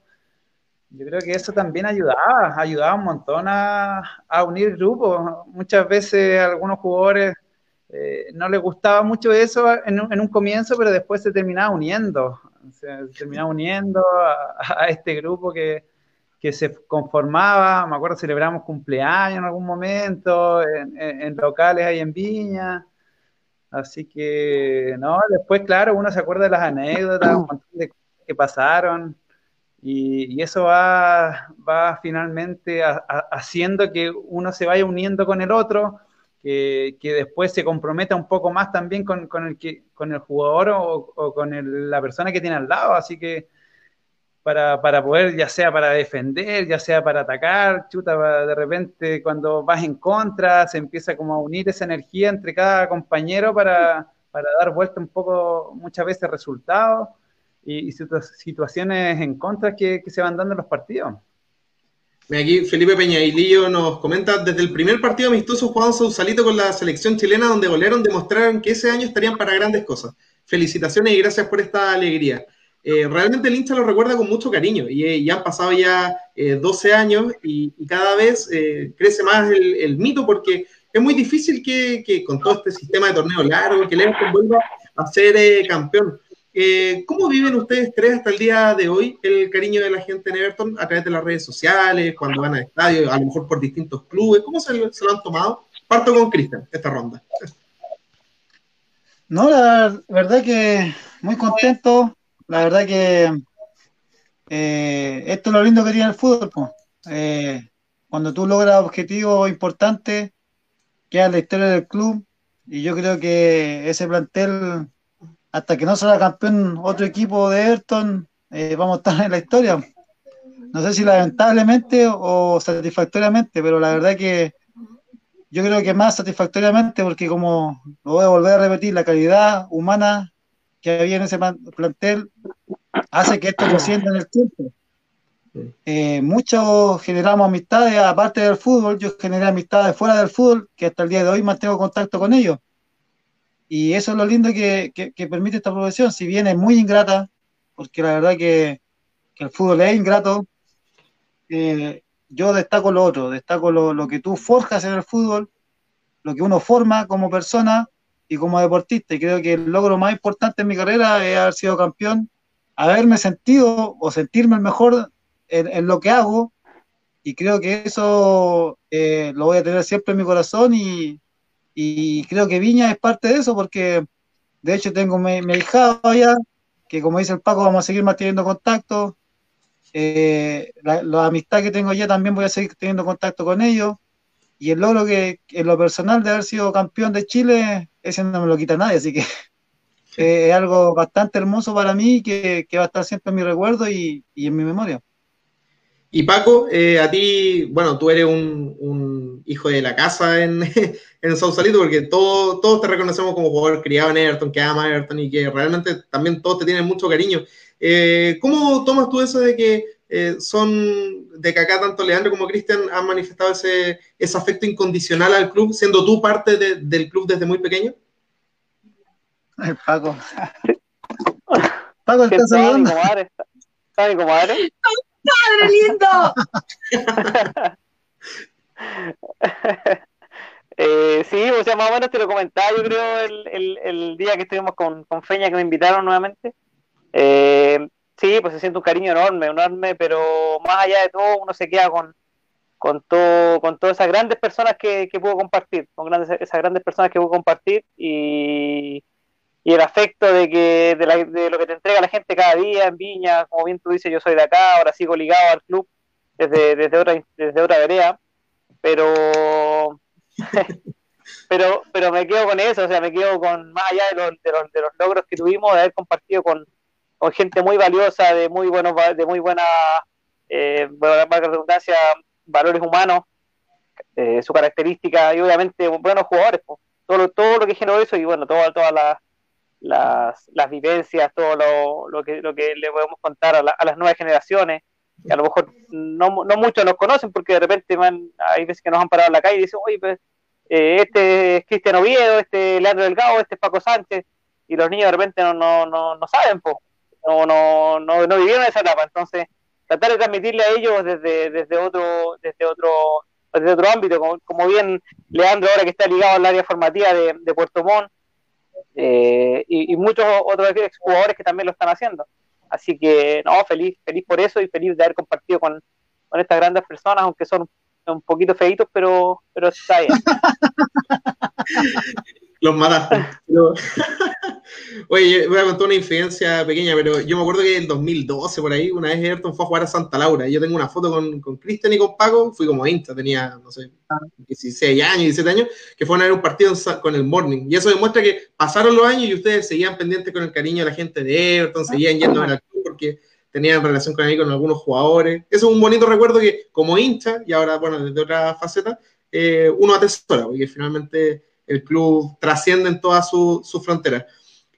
Yo creo que eso también ayudaba, ayudaba un montón a, unir grupos. Muchas veces a algunos jugadores eh, no les gustaba mucho eso en un, comienzo, pero después se terminaba uniendo, se, terminaba uniendo a, este grupo que, se conformaba. Me acuerdo, celebramos cumpleaños en algún momento, en, locales ahí en Viña. Así que, no, después, claro, uno se acuerda de las anécdotas, un montón de cosas que pasaron. Y, eso va, va finalmente haciendo que uno se vaya uniendo con el otro, que, que después se comprometa un poco más también con, con el, que, con el jugador o, con la persona que tiene al lado. Así que para, para, poder, ya sea para defender, ya sea para atacar, chuta, de repente cuando vas en contra, se empieza como a unir esa energía entre cada compañero para, para dar vuelta un poco, muchas veces, resultados y, situaciones en contra que, se van dando en los partidos. Aquí Felipe Peñailillo nos comenta, desde el primer partido amistoso jugado Sausalito con la selección chilena, donde golearon, demostraron que ese año estarían para grandes cosas. Felicitaciones y gracias por esta alegría. Eh, realmente el hincha lo recuerda con mucho cariño y, ya han pasado ya 12 eh, años y, cada vez eh, crece más el, mito porque es muy difícil que, que, con todo este sistema de torneo largo, que el Everton vuelva a ser campeón. Eh, ¿Cómo viven ustedes tres hasta el día de hoy el cariño de la gente en Everton a través de las redes sociales, cuando van al estadio, a lo mejor por distintos clubes? ¿Cómo se, lo han tomado? Parto con Cristian esta ronda. No, la verdad que muy contento. La verdad que eh, esto es lo lindo que tiene el fútbol. Eh, cuando tú logras objetivos importantes, queda la historia del club. Y yo creo que ese plantel hasta que no salga campeón otro equipo de Everton, eh, vamos a estar en la historia. No sé si lamentablemente o satisfactoriamente, pero la verdad que yo creo que más satisfactoriamente porque como lo voy a volver a repetir, la calidad humana que había en ese plantel hace que esto sienta en el tiempo. Eh, muchos generamos amistades, aparte del fútbol, yo generé amistades fuera del fútbol, que hasta el día de hoy mantengo contacto con ellos. Y eso es lo lindo que, permite esta profesión, si bien es muy ingrata, porque la verdad que, el fútbol es ingrato, eh, yo destaco lo otro, destaco lo, lo que tú forjas en el fútbol, lo que uno forma como persona y como deportista. Y creo que el logro más importante en mi carrera es haber sido campeón, haberme sentido o sentirme el mejor en, lo que hago. Y creo que eso eh, lo voy a tener siempre en mi corazón y, y, creo que Viña es parte de eso porque de hecho tengo mi, mi hijado allá, que como dice el Paco vamos a seguir manteniendo contacto. Eh, la, la, amistad que tengo allá también voy a seguir teniendo contacto con ellos y el logro que en lo personal de haber sido campeón de Chile, ese no me lo quita nadie, así que es algo bastante hermoso para mí que, que, va a estar siempre en mi recuerdo y, y en mi memoria. Y Paco, eh, a ti, bueno, tú eres un, un, hijo de la casa en, en Sausalito, porque todo, todos te reconocemos como jugador criado en Everton, que ama Everton y que realmente también todos te tienen mucho cariño. Eh, ¿Cómo tomas tú eso de que eh, son de que acá tanto Leandro como Cristian han manifestado ese, ese, afecto incondicional al club, siendo tú parte de, del club desde muy pequeño? Ay, Paco. Paco, ¿estás hablando? ¿Está mi comadre? ¡Padre lindo! eh, sí, o sea, más o menos te lo comentaba, yo creo, el, el, el día que estuvimos con, con, Feña, que me invitaron nuevamente. Eh, sí, pues se siente un cariño enorme, enorme, pero más allá de todo, uno se queda con, con, todo, con todas esas grandes personas que, que pudo compartir, con grandes, esas grandes personas que pudo compartir y, y el afecto de, que, de, la, de, lo que te entrega la gente cada día en Viña, como bien tú dices, yo soy de acá, ahora sigo ligado al club desde, desde, otra, desde otra vereda, pero... pero pero me quedo con eso, o sea, me quedo con más allá de los, de los, de los logros que tuvimos, de haber compartido con, con gente muy valiosa, de muy buenos, de muy buena, eh, redundancia, valores humanos, eh, su característica y obviamente buenos jugadores, pues. todo, todo lo que generó eso y bueno, todas todas las, las, vivencias, todo lo, lo, que, lo que le podemos contar a, la, a las nuevas generaciones, que a lo mejor no, no muchos nos conocen porque de repente van, hay veces que nos han parado en la calle y dicen, oye, pues eh, este es Cristian Oviedo, este es Leandro Delgado, este es Paco Sánchez, y los niños de repente no, no, no, no saben, pues no, no, no, no vivieron esa etapa. Entonces, tratar de transmitirle a ellos desde, desde otro, desde otro, desde otro ámbito, como, como bien Leandro ahora que está ligado al área formativa de, de Puerto Montt, eh, y, y, muchos otros jugadores que también lo están haciendo. Así que, no, feliz, feliz por eso y feliz de haber compartido con, con estas grandes personas, aunque son un poquito feitos, pero, pero está bien. Los mataste. Oye, voy a contar una infidencia pequeña, pero yo me acuerdo que en el 2012, por ahí, una vez Everton fue a jugar a Santa Laura. Y yo tengo una foto con, con Cristian y con Paco, fui como 20, tenía, no sé, 16 años, 17 años, que fueron a ver un partido con el Morning. Y eso demuestra que pasaron los años y ustedes seguían pendientes con el cariño de la gente de Everton, seguían yendo al club porque tenían relación con ahí con algunos jugadores. Eso es un bonito recuerdo que, como hincha, y ahora, bueno, desde otra faceta, eh, uno atesora, porque finalmente el club trasciende en todas sus su fronteras.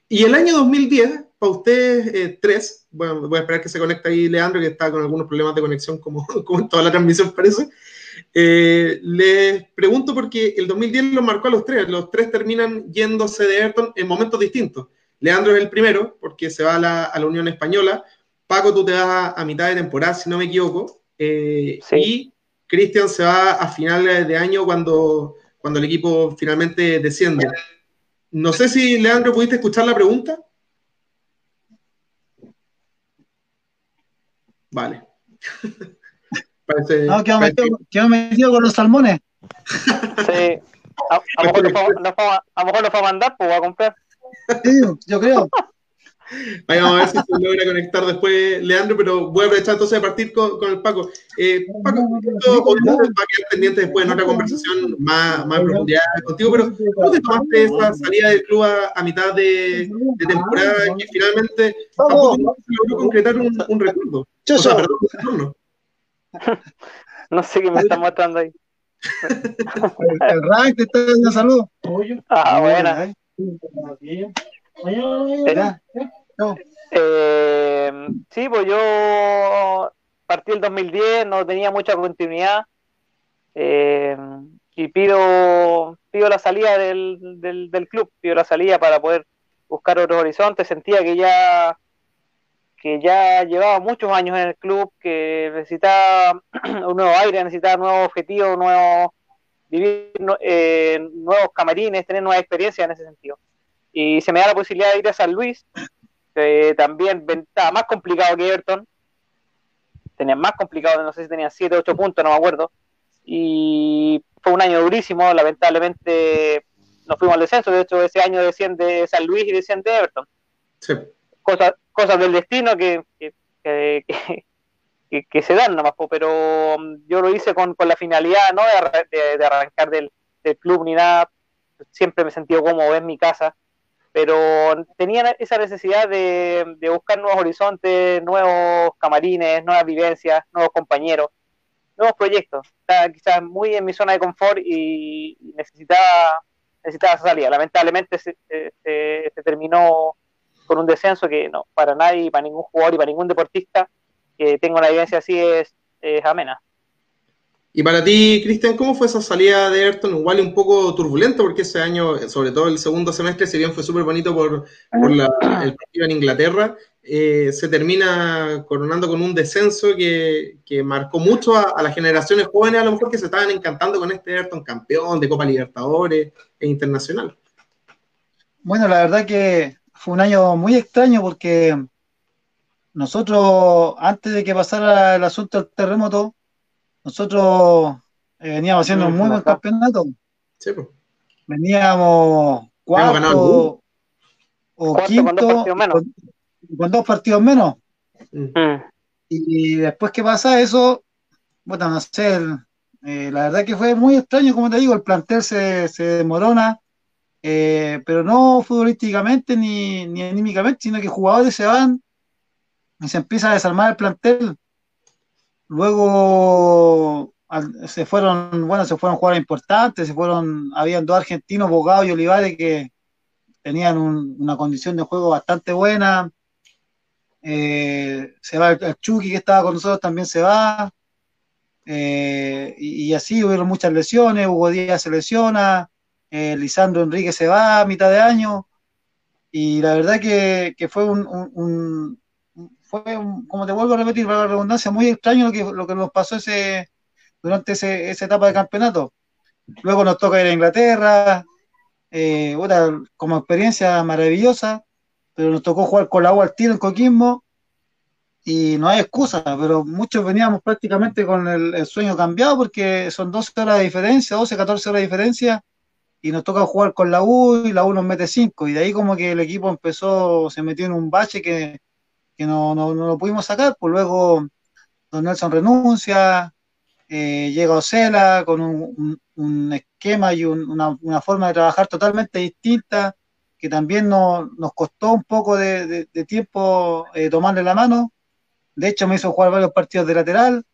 Y el año 2010, para ustedes eh, tres, bueno, voy a esperar que se conecte ahí Leandro, que está con algunos problemas de conexión, como, como en toda la transmisión parece. Eh, les pregunto porque el 2010 lo marcó a los tres, los tres terminan yéndose de Everton en momentos distintos. Leandro es el primero, porque se va a la, a la Unión Española. Paco, tú te vas a, mitad de temporada, si no me equivoco. Eh, sí. Y Cristian se va a finales de año cuando cuando el equipo finalmente desciende. No sé si, Leandro, pudiste escuchar la pregunta. Vale. parece, no, quedó, parece... metido, metido, con los salmones. Sí. A, a, lo mejor lo fue a mandar, pues va a comprar. Sí, yo creo. Ahí vamos a ver si se logra conectar después, Leandro, pero voy a aprovechar entonces de partir con, con el Paco. Eh, Paco, esto obviamente va a quedar pendiente después en otra conversación más, más profundidad contigo, pero ¿cómo te tomaste esa salida del club a, a mitad de, de, temporada que finalmente tampoco se logró concretar un, un recuerdo? O sea, perdón, no, no sé qué me está mostrando ahí. el rank te está dando saludos. Ah, buena. Eh, sí, pues yo partí el 2010, no tenía mucha continuidad eh, y pido, pido la salida del, del, club, pido la salida para poder buscar otros horizontes. Sentía que ya que ya llevaba muchos años en el club, que necesitaba un nuevo aire, necesitaba nuevos objetivos, nuevos, vivir eh, nuevos camarines, tener nueva experiencia en ese sentido. Y se me da la posibilidad de ir a San Luis, que también estaba más complicado que Everton, tenía más complicado, no sé si tenía 7, 8 puntos, no me acuerdo, y fue un año durísimo, lamentablemente nos fuimos al descenso, de hecho ese año desciende San Luis y desciende Everton. Sí. Cosas, cosas del destino que, que, que, se dan nomás, pero um, yo lo hice con, con la finalidad no de, de, arrancar del, del, club ni nada, siempre me he sentido cómodo en mi casa, pero tenía esa necesidad de, buscar nuevos horizontes, nuevos camarines, nuevas vivencias, nuevos compañeros nuevos proyectos. Estaba quizás muy en mi zona de confort y necesitaba, necesitaba esa salida. Lamentablemente se, se, terminó con un descenso que no, para nadie, para ningún jugador y para ningún deportista que tenga una evidencia así es, es amena. Y para ti, Cristian, ¿cómo fue esa salida de Ayrton? Igual un poco turbulento, porque ese año, sobre todo el segundo semestre, si bien fue súper bonito por, por el partido en Inglaterra, eh, se termina coronando con un descenso que, que marcó mucho a, las generaciones jóvenes, a lo mejor que se estaban encantando con este Ayrton campeón de Copa Libertadores e internacional. Bueno, la verdad que fue un año muy extraño porque nosotros, antes de que pasara el asunto del terremoto, nosotros eh, veníamos haciendo un muy buen campeonato. Sí, pues. Veníamos cuarto o quinto con dos, partidos menos. Mm. Mm. Y, después que pasa eso, bueno, no sé, eh, la verdad que fue muy extraño, como te digo, el plantel se, se demorona, eh, pero no futbolísticamente ni, ni anímicamente, sino que jugadores se van y se empieza a desarmar el plantel Luego se fueron, bueno, se fueron jugadores importantes, se fueron, habían dos argentinos, Bogado y Olivares, que tenían una condición de juego bastante buena. Eh, se va el, Chucky que estaba con nosotros, también se va. Eh, y, así hubieron muchas lesiones, Hugo Díaz se lesiona, eh, Lisandro Enrique se va a mitad de año. Y la verdad que, fue un, fue, como te vuelvo a repetir, para la redundancia, muy extraño lo que, lo que nos pasó ese, durante ese, esa etapa de campeonato. Luego nos toca ir a Inglaterra, eh, como experiencia maravillosa, pero nos tocó jugar con la agua al tiro en Coquismo y no hay excusa, pero muchos veníamos prácticamente con el, sueño cambiado porque son 12 horas de diferencia, 12, 14 horas de diferencia y nos toca jugar con la U y la U nos mete 5 y de ahí como que el equipo empezó, se metió en un bache que que no, no, no, lo pudimos sacar, pues luego Don Nelson renuncia, eh, llega Ocela con un, un, esquema y una, una, forma de trabajar totalmente distinta, que también nos costó un poco de, de, tiempo eh, tomarle la mano. De hecho, me hizo jugar varios partidos de lateral.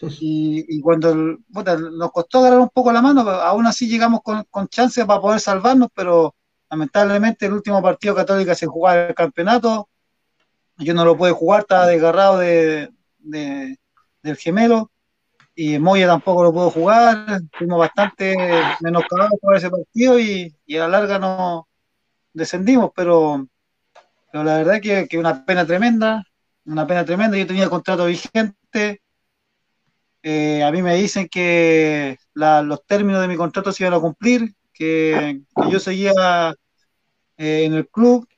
Y, y cuando nos costó agarrar un poco la mano, aún así llegamos con, con chances para poder salvarnos, pero lamentablemente el último partido Católica se jugaba el campeonato, yo no lo pude jugar, estaba desgarrado de, del gemelo, y Moya tampoco lo pudo jugar, fuimos bastante menoscabados por ese partido y, a la larga no descendimos, pero, pero la verdad que, que una pena tremenda, una pena tremenda, yo tenía contrato vigente, eh, a mí me dicen que los términos de mi contrato se iban a cumplir, que, yo seguía eh, en el club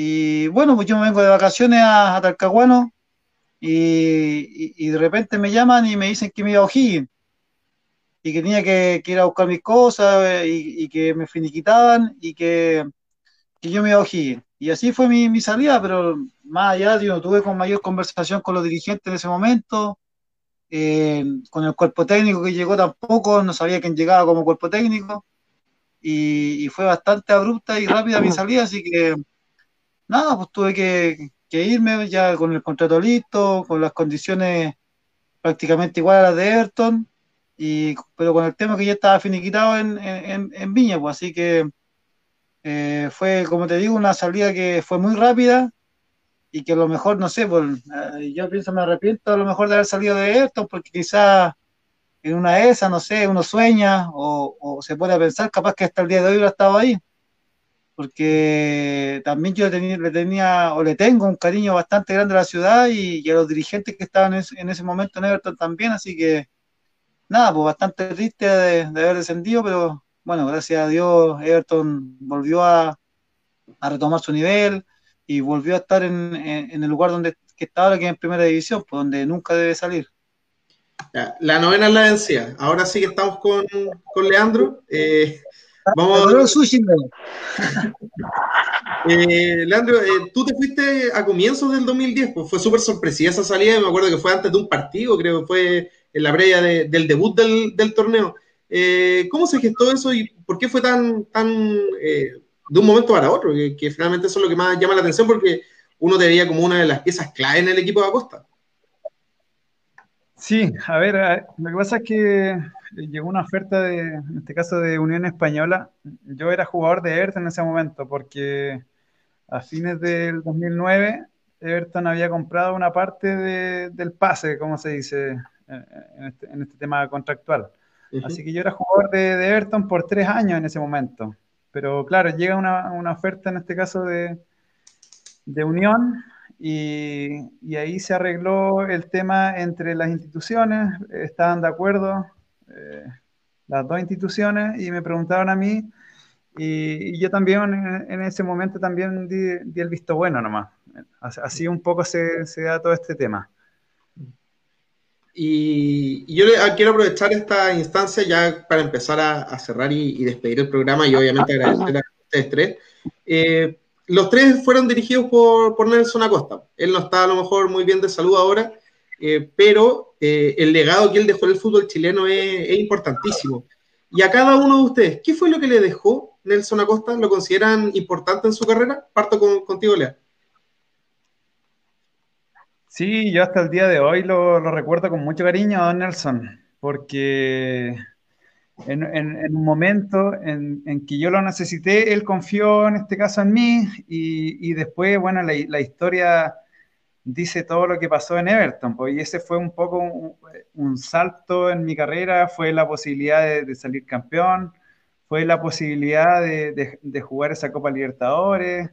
y bueno, pues yo me vengo de vacaciones a, Talcahuano y, de repente me llaman y me dicen que me iba a O'Higgins y que tenía que, ir a buscar mis cosas eh, y, que me finiquitaban y que, yo me iba a O'Higgins. Y así fue mi, salida, pero más allá, yo no tuve con mayor conversación con los dirigentes en ese momento, eh, con el cuerpo técnico que llegó tampoco, no sabía quién llegaba como cuerpo técnico, y fue bastante abrupta y rápida mi salida, así que nada, pues tuve que, irme ya con el contrato listo, con las condiciones prácticamente iguales a las de Everton, y, pero con el tema que ya estaba finiquitado en, en, Viña, pues así que eh, fue, como te digo, una salida que fue muy rápida y que a lo mejor, no sé, pues, eh, yo pienso, me arrepiento a lo mejor de haber salido de Everton porque quizás en una de esas, no sé, uno sueña o, se puede pensar capaz que hasta el día de hoy hubiera estado ahí porque también yo le tenía o le tengo un cariño bastante grande a la ciudad y, a los dirigentes que estaban en ese, momento en Everton también, así que nada, pues bastante triste de, haber descendido, pero bueno, gracias a Dios Everton volvió a, retomar su nivel y volvió a estar en, el lugar donde está ahora, que es en primera división, pues donde nunca debe salir. La novena es la vencida. Ahora sí que estamos con, Leandro. Eh, vamos a... eh, Leandro, eh, tú te fuiste a comienzos del 2010, pues fue súper sorpresiva esa salida. Me acuerdo que fue antes de un partido, creo que fue en la previa del debut del, torneo. Eh, ¿Cómo se gestó eso y por qué fue tan, tan de un momento para otro? Que, que, finalmente eso es lo que más llama la atención porque uno te veía como una de las piezas clave en el equipo de Acosta. Sí, a ver, lo que pasa es que llegó una oferta de, en este caso de Unión Española. Yo era jugador de Everton en ese momento porque a fines del 2009 Everton había comprado una parte del pase, como se dice este, en este, tema contractual. Así que yo era jugador de, Everton por tres años en ese momento. Pero claro, llega una, una oferta en este caso de, de Unión y, ahí se arregló el tema entre las instituciones, estaban de acuerdo eh, las dos instituciones y me preguntaron a mí y, yo también en, ese momento también di, el visto bueno nomás. Así un poco se, da todo este tema. Y, yo quiero aprovechar esta instancia ya para empezar a, cerrar y, despedir el programa y obviamente agradecer a ustedes tres. Eh, los tres fueron dirigidos por, por, Nelson Acosta. Él no está a lo mejor muy bien de salud ahora, eh, pero eh, el legado que él dejó en el fútbol chileno es, importantísimo. Y a cada uno de ustedes, ¿qué fue lo que le dejó Nelson Acosta? ¿Lo consideran importante en su carrera? Parto contigo, Lea. Sí, yo hasta el día de hoy lo, lo recuerdo con mucho cariño a Don Nelson, porque en, un momento en, que yo lo necesité, él confió en este caso en mí y, después, bueno, la, historia dice todo lo que pasó en Everton, pues, y ese fue un poco un, salto en mi carrera, fue la posibilidad de, salir campeón, fue la posibilidad de, jugar esa Copa Libertadores,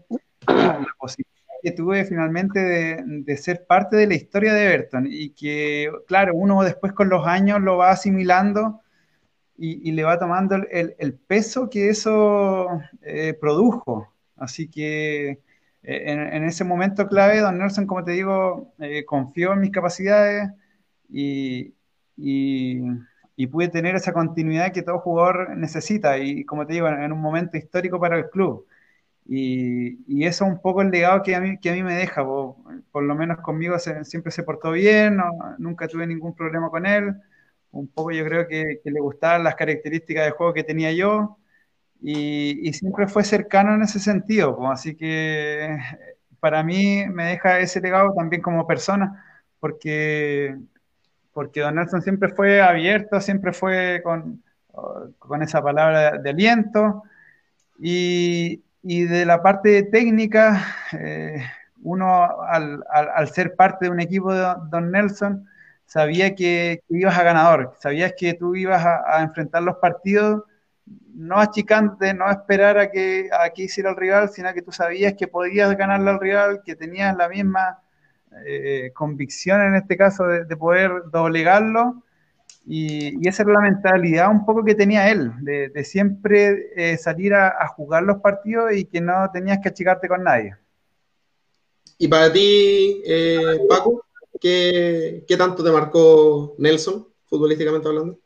la posibilidad que tuve finalmente de, ser parte de la historia de Everton y que, claro, uno después con los años lo va asimilando y, le va tomando el, peso que eso eh, produjo. Así que eh, en, ese momento clave, don Nelson, como te digo, eh, confió en mis capacidades y, pude tener esa continuidad que todo jugador necesita y, como te digo, en, un momento histórico para el club. Y, eso es un poco el legado que a mí, que a mí me deja, por, lo menos conmigo siempre se portó bien, nunca tuve ningún problema con él. Un poco yo creo que, le gustaban las características de juego que tenía yo y, siempre fue cercano en ese sentido, pues, así que para mí me deja ese legado también como persona, porque, porque Don Nelson siempre fue abierto, siempre fue con, con esa palabra de aliento. Y, de la parte técnica, eh, uno al, al, ser parte de un equipo de Don Nelson, sabía que, ibas a ganador, sabías que tú ibas a, enfrentar los partidos no achicante, no esperar a que, a que hiciera el rival, sino que tú sabías que podías ganarle al rival, que tenías la misma eh, convicción en este caso de, poder doblegarlo. Y, esa era la mentalidad un poco que tenía él, de, siempre eh, salir a, jugar los partidos y que no tenías que achicarte con nadie. ¿Y para ti, eh, Paco? ¿Qué, tanto te marcó Nelson, futbolísticamente hablando?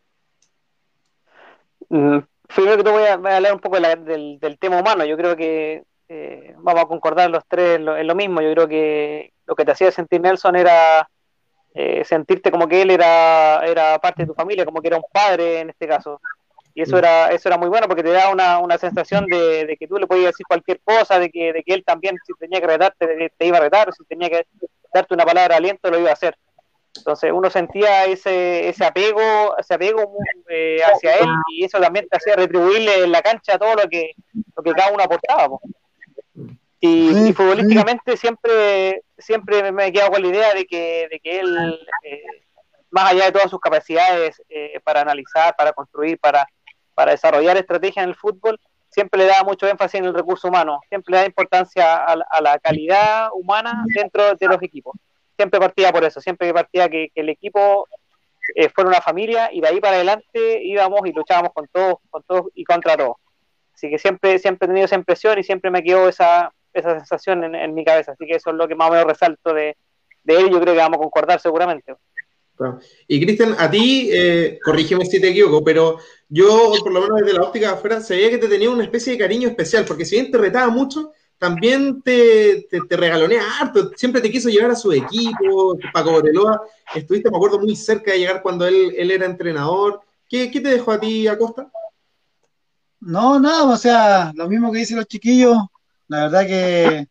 Primero que te voy a, hablar un poco del, tema humano. Yo creo que eh, vamos a concordar los tres en lo, mismo. Yo creo que lo que te hacía sentir Nelson era eh, sentirte como que él era, era parte de tu familia, como que era un padre en este caso. Y eso mm. era, eso era muy bueno porque te da una, sensación de, que tú le podías decir cualquier cosa, de que, de que él también, si tenía que retarte, te, iba a retar, si tenía que darte una palabra de aliento, lo iba a hacer. Entonces uno sentía ese, ese apego, ese apego eh, hacia él y eso también te hacía retribuirle en la cancha todo lo que, lo que cada uno aportaba. Y, futbolísticamente siempre, siempre me he quedado con la idea de que, de que él, eh, más allá de todas sus capacidades eh, para analizar, para construir, para, para desarrollar estrategias en el fútbol, siempre le da mucho énfasis en el recurso humano, siempre le da importancia a, la calidad humana dentro de los equipos. Siempre partía por eso, siempre partía que, el equipo eh, fuera una familia y de ahí para adelante íbamos y luchábamos con todos, con todos y contra todos. Así que siempre, siempre he tenido esa impresión y siempre me quedó esa, esa sensación en, mi cabeza. Así que eso es lo que más o menos resalto de, de él. Yo creo que vamos a concordar seguramente. Y Cristian, a ti, eh, corrígeme si te equivoco, pero yo, por lo menos desde la óptica de afuera, sabía que te tenía una especie de cariño especial, porque si bien te retaba mucho, también te, te, regalonea harto, siempre te quiso llevar a su equipo, Paco Boreloa, estuviste, me acuerdo, muy cerca de llegar cuando él, él era entrenador. ¿Qué, ¿Qué, te dejó a ti, Acosta? No, nada, o sea, lo mismo que dicen los chiquillos, la verdad que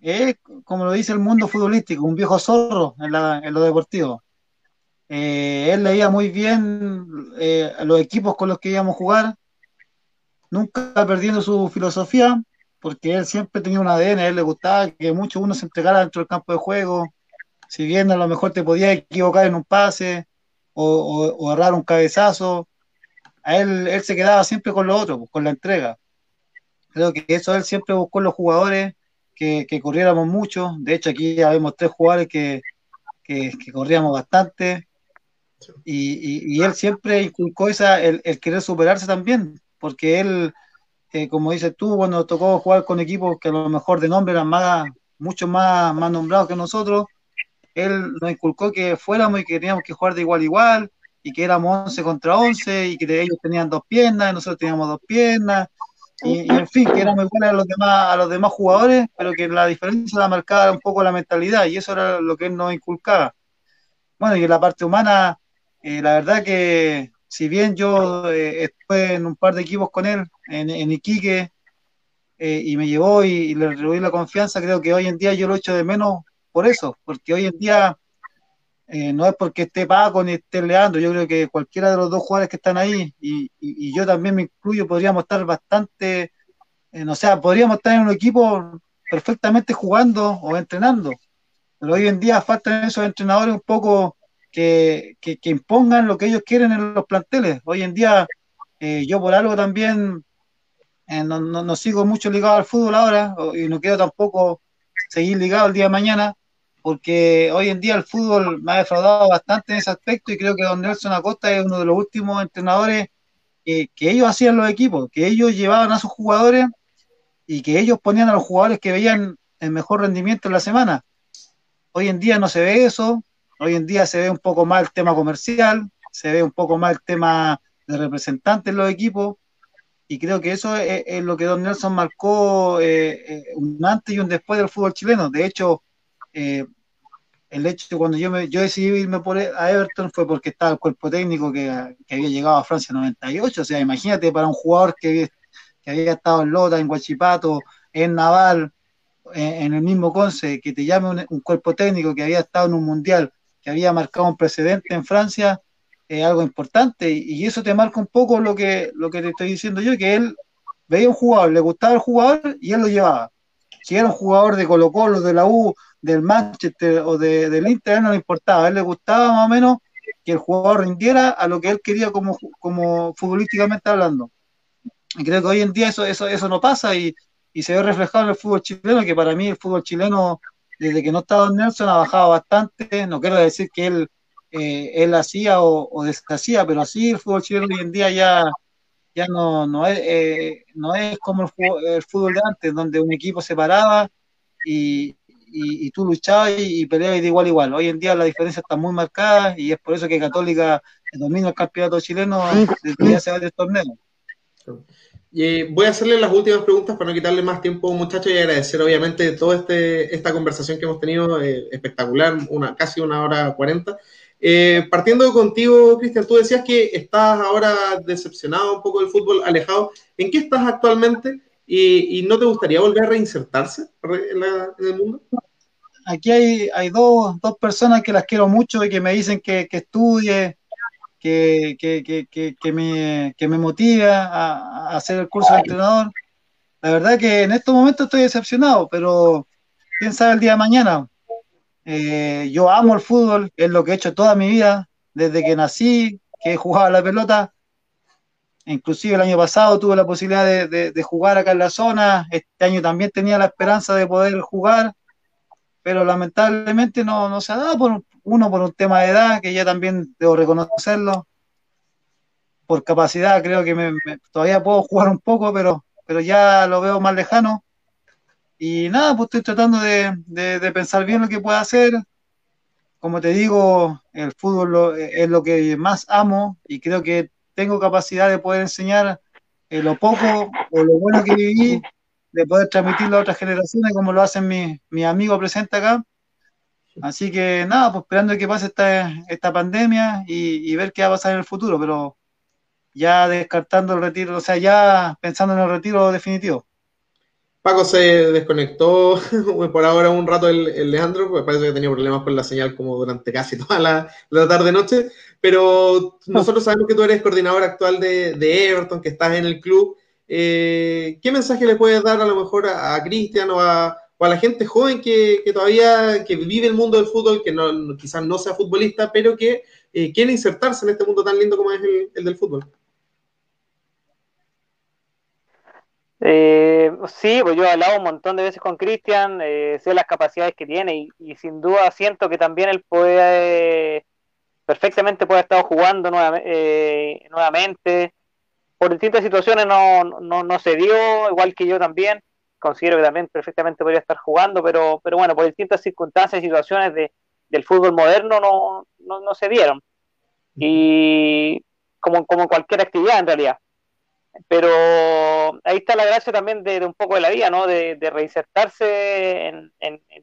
es, como lo dice el mundo futbolístico, un viejo zorro en, la, en lo deportivo. Eh, él leía muy bien eh, los equipos con los que íbamos a jugar, nunca perdiendo su filosofía, porque él siempre tenía un ADN, a él le gustaba que mucho uno se entregara dentro del campo de juego, si bien a lo mejor te podías equivocar en un pase o, o, errar un cabezazo, a él, él se quedaba siempre con lo otro, pues, con la entrega. Creo que eso él siempre buscó en los jugadores, que, que corriéramos mucho. De hecho, aquí ya vemos tres jugadores que, que, que corríamos bastante. Y, y, él siempre inculcó esa, el, el, querer superarse también, porque él, eh, como dices tú, cuando tocó jugar con equipos que a lo mejor de nombre eran más, mucho más, más nombrados que nosotros, él nos inculcó que fuéramos y que teníamos que jugar de igual a igual, y que éramos 11 contra 11, y que ellos tenían dos piernas, y nosotros teníamos dos piernas, y, en fin, que éramos iguales a los demás, a los demás jugadores, pero que la diferencia la marcaba un poco la mentalidad, y eso era lo que él nos inculcaba. Bueno, y en la parte humana, eh, la verdad que si bien yo eh, estuve en un par de equipos con él, en, en Iquique, eh, y me llevó y, le revolví la confianza, creo que hoy en día yo lo echo de menos por eso, porque hoy en día no es porque esté Paco ni esté Leandro, yo creo que cualquiera de los dos jugadores que están ahí, y, y, yo también me incluyo, podríamos estar bastante, o sea, podríamos estar en un equipo perfectamente jugando o entrenando, pero hoy en día faltan esos entrenadores un poco que, impongan lo que ellos quieren en los planteles. Hoy en día, eh, yo por algo también eh, no, sigo mucho ligado al fútbol ahora y no quiero tampoco seguir ligado el día de mañana, porque hoy en día el fútbol me ha defraudado bastante en ese aspecto y creo que Don Nelson Acosta es uno de los últimos entrenadores que ellos hacían los equipos, que ellos llevaban a sus jugadores y que ellos ponían a los jugadores que veían el mejor rendimiento en la semana. Hoy en día no se ve eso, Hoy en día se ve un poco más el tema comercial, se ve un poco más el tema de representantes en los equipos, y creo que eso es, lo que Don Nelson marcó eh, eh, un antes y un después del fútbol chileno. De hecho, eh, el hecho de cuando yo, me, yo decidí irme por, a Everton fue porque estaba el cuerpo técnico que, había llegado a Francia en 98. O sea, imagínate para un jugador que, había estado en Lota, en Guachipato, en Naval, en, el mismo Conce, que te llame un, cuerpo técnico que había estado en un mundial que había marcado un precedente en Francia, es algo importante, y, eso te marca un poco lo que, lo que te estoy diciendo yo, que él veía un jugador, le gustaba el jugador y él lo llevaba. Si era un jugador de Colo Colo, de la U, del Manchester o de, del Inter, no le importaba, a él le gustaba más o menos que el jugador rindiera a lo que él quería como, como futbolísticamente hablando. Y creo que hoy en día eso, eso, eso no pasa y, y se ve reflejado en el fútbol chileno, que para mí el fútbol chileno desde que no estaba Nelson ha bajado bastante. No quiero decir que él, eh, él hacía o, deshacía, pero sí el fútbol chileno hoy en día ya, ya no, no, es, eh, no es como el fútbol, de antes, donde un equipo se paraba y, y, tú luchabas y, peleabas de igual a igual. Hoy en día la diferencia está muy marcada y es por eso que Católica domina el campeonato chileno desde que ya se Y voy a hacerle las últimas preguntas para no quitarle más tiempo, muchachos, y agradecer obviamente toda este, esta conversación que hemos tenido, eh, espectacular, una, casi una hora cuarenta. Eh, partiendo contigo, Cristian, tú decías que estás ahora decepcionado un poco del fútbol, alejado. ¿En qué estás actualmente? ¿Y, no te gustaría volver a reinsertarse en, el mundo? Aquí hay, hay dos, dos, personas que las quiero mucho y que me dicen que, que estudie, que, que, que, que me, me, motiva a, hacer el curso de entrenador. La verdad que en estos momentos estoy decepcionado, pero quién sabe el día de mañana. Eh, yo amo el fútbol, es lo que he hecho toda mi vida, desde que nací, que he jugado a la pelota. inclusive el año pasado tuve la posibilidad de, jugar acá en la zona, este año también tenía la esperanza de poder jugar, pero lamentablemente no, no se ha dado, por, uno por un tema de edad, que ya también debo reconocerlo, por capacidad creo que todavía puedo jugar un poco, pero, pero ya lo veo más lejano. Y nada, pues estoy tratando de, de pensar bien lo que puedo hacer, como te digo, el fútbol es lo que más amo y creo que tengo capacidad de poder enseñar eh, lo poco o lo bueno que viví, de poder transmitirlo a otras generaciones como lo hacen mis mi amigos presentes acá. Así que nada, pues esperando que pase esta, esta pandemia y, y, ver qué va a pasar en el futuro, pero ya descartando el retiro, o sea, ya pensando en el retiro definitivo. Paco se desconectó por ahora un rato el, Leandro, porque parece que tenía problemas con la señal como durante casi toda la, tarde-noche, pero nosotros sabemos que tú eres coordinador actual de, Everton, que estás en el club. Eh, ¿Qué mensaje le puedes dar a lo mejor a, Cristian o a, la gente joven que, todavía que vive el mundo del fútbol, que no, quizás no sea futbolista, pero que eh, quiere insertarse en este mundo tan lindo como es el del fútbol? Eh, sí, pues yo he hablado un montón de veces con Cristian, eh, sé las capacidades que tiene y, sin duda siento que también él puede, perfectamente puede estar jugando eh, nuevamente. Por distintas situaciones no, no, no, se dio, igual que yo también. Considero que también perfectamente podría estar jugando, pero, pero bueno, por distintas circunstancias y situaciones de, del fútbol moderno no, no, no se dieron. Y como, como cualquier actividad en realidad pero ahí está la gracia también de, un poco de la vida, ¿no? De, reinsertarse en,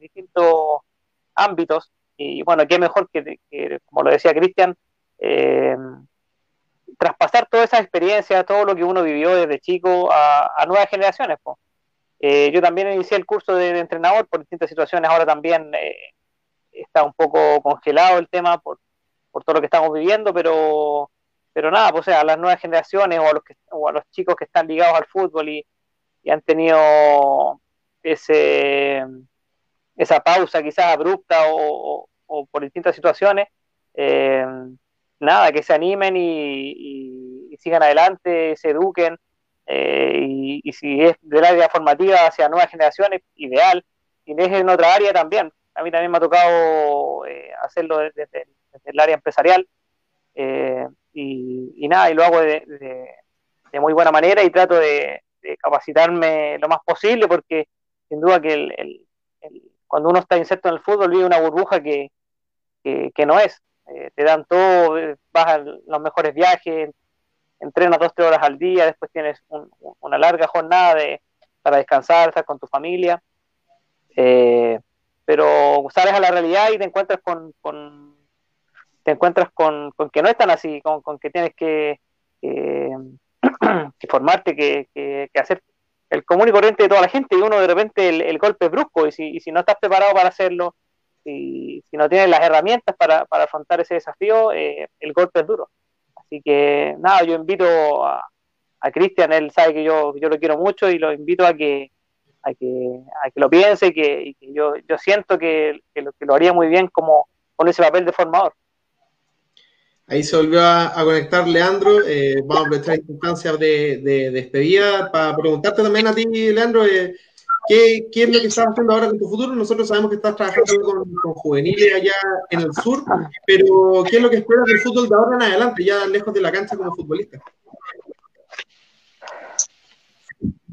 distintos ámbitos. Y bueno, qué mejor que, como lo decía Cristian, eh, traspasar toda esa experiencia, todo lo que uno vivió desde chico a, nuevas generaciones. Eh, yo también inicié el curso de, entrenador por distintas situaciones, ahora también eh, está un poco congelado el tema por, por todo lo que estamos viviendo, pero pero nada, pues a las nuevas generaciones o a los, que, o a los chicos que están ligados al fútbol y, han tenido ese, esa pausa quizás abrupta o, por distintas situaciones, eh, nada, que se animen y, sigan adelante, se eduquen, eh, y, si es del área formativa hacia nuevas generaciones, ideal, y es en otra área también. A mí también me ha tocado eh, hacerlo desde, el área empresarial. Eh, y, nada, y lo hago de, muy buena manera y trato de, capacitarme lo más posible porque sin duda que el, cuando uno está inserto en el fútbol vive una burbuja que, no es. Eh, te dan todo, vas a los mejores viajes, entrenas dos, tres horas al día, después tienes una larga jornada de, para descansar, estar con tu familia. Eh, pero sales a la realidad y te encuentras con te encuentras con, que no es tan así, con, que tienes que, formarte, que, hacer el común y corriente de toda la gente y uno de repente el, golpe es brusco y si, si, no estás preparado para hacerlo, y si no tienes las herramientas para, afrontar ese desafío, eh, el golpe es duro. Así que nada, yo invito a, a Cristian, él sabe que yo, yo lo quiero mucho y lo invito a que, a que, a que lo piense y que, yo, yo siento que, lo, que lo haría muy bien como con ese papel de formador. Ahí se volvió a, conectar Leandro. Eh, vamos a aprovechar esta instancia de, despedida para preguntarte también a ti, Leandro, eh, ¿qué, es lo que estás haciendo ahora con tu futuro? Nosotros sabemos que estás trabajando con, juveniles allá en el sur, pero ¿qué es lo que esperas del fútbol de ahora en adelante, ya lejos de la cancha como futbolista?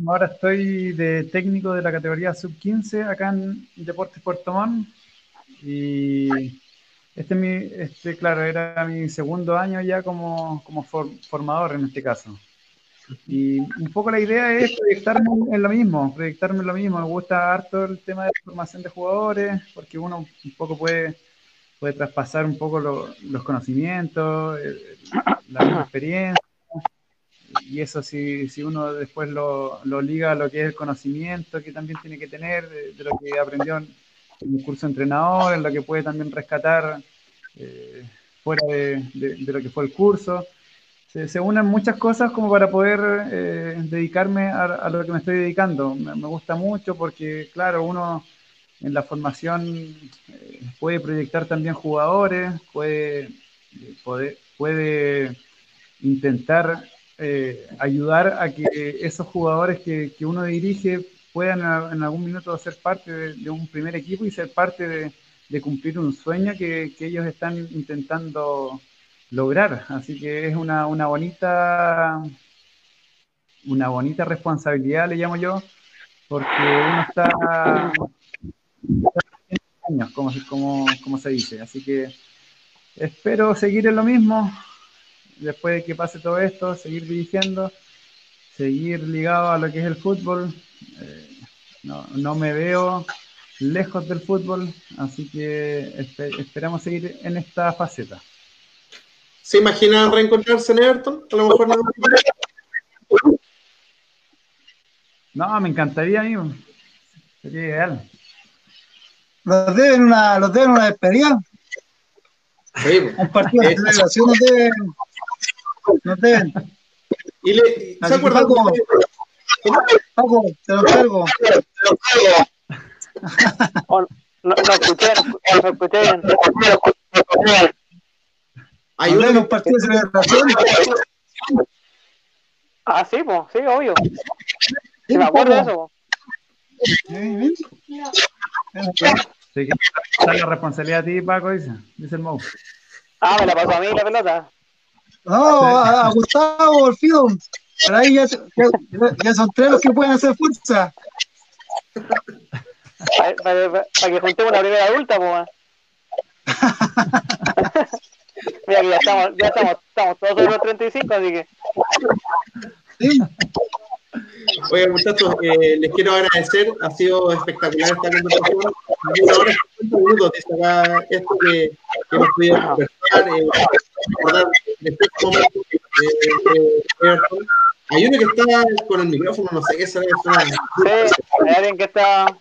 Ahora estoy de técnico de la categoría sub-15 acá en Deportes Puerto Montt y este, mi, este, claro, era mi segundo año ya como, como formador en este caso. Y un poco la idea es proyectarme en lo mismo, proyectarme en lo mismo. Me gusta harto el tema de formación de jugadores, porque uno un poco puede, puede traspasar un poco los conocimientos, la experiencia. Y eso si, si uno después lo, lo, liga a lo que es el conocimiento que también tiene que tener de, de lo que aprendió en, un curso de entrenador, en lo que puede también rescatar eh, fuera de, lo que fue el curso. Se, unen muchas cosas como para poder eh, dedicarme a, lo que me estoy dedicando. Me, gusta mucho porque, claro, uno en la formación eh, puede proyectar también jugadores, puede, puede intentar eh, ayudar a que esos jugadores que, uno dirige puedan en algún minuto ser parte de, un primer equipo y ser parte de, cumplir un sueño que, ellos están intentando lograr. Así que es una, bonita una bonita responsabilidad, le llamo yo, porque uno está años, como, como, como se dice. Así que espero seguir en lo mismo, después de que pase todo esto, seguir dirigiendo, seguir ligado a lo que es el fútbol. Eh, no, me veo lejos del fútbol, así que esperamos seguir en esta faceta. ¿Se imaginan reencontrarse en Everton? A lo mejor no. No, me encantaría, amigo. Sería ideal. Los deben una, los deben una despedida. Sí, un partido de celebración nos deben. Nos deben. Y le, ¿Se acuerdan? Paco, Paco, te lo cargo. Oh, no, no escuché, no escuché bien. Ayúdenme un partido de celebración. Ah, sí, pues, sí, obvio. Sí, me acuerdo de eso. Sí, la responsabilidad a ti, Paco, dice, dice el Mou. Ah, me la pasó a mí la pelota. No, a, Gustavo. Para ahí ya, ya, son tres los que pueden hacer fuerza. Para, que juntemos la primera adulta, pues. Mira ya estamos, ya estamos, estamos todos sobre los 35, así que. ¿Sí? Oye, muchachos, eh, les quiero agradecer. Ha sido espectacular esta conversación. Una hora y 50 minutos dice acá esto que, que hemos podido conversar. Eh, en este momento, eh, eh, hay uno que está con el micrófono, no sé qué será. Sí, hay alguien que está.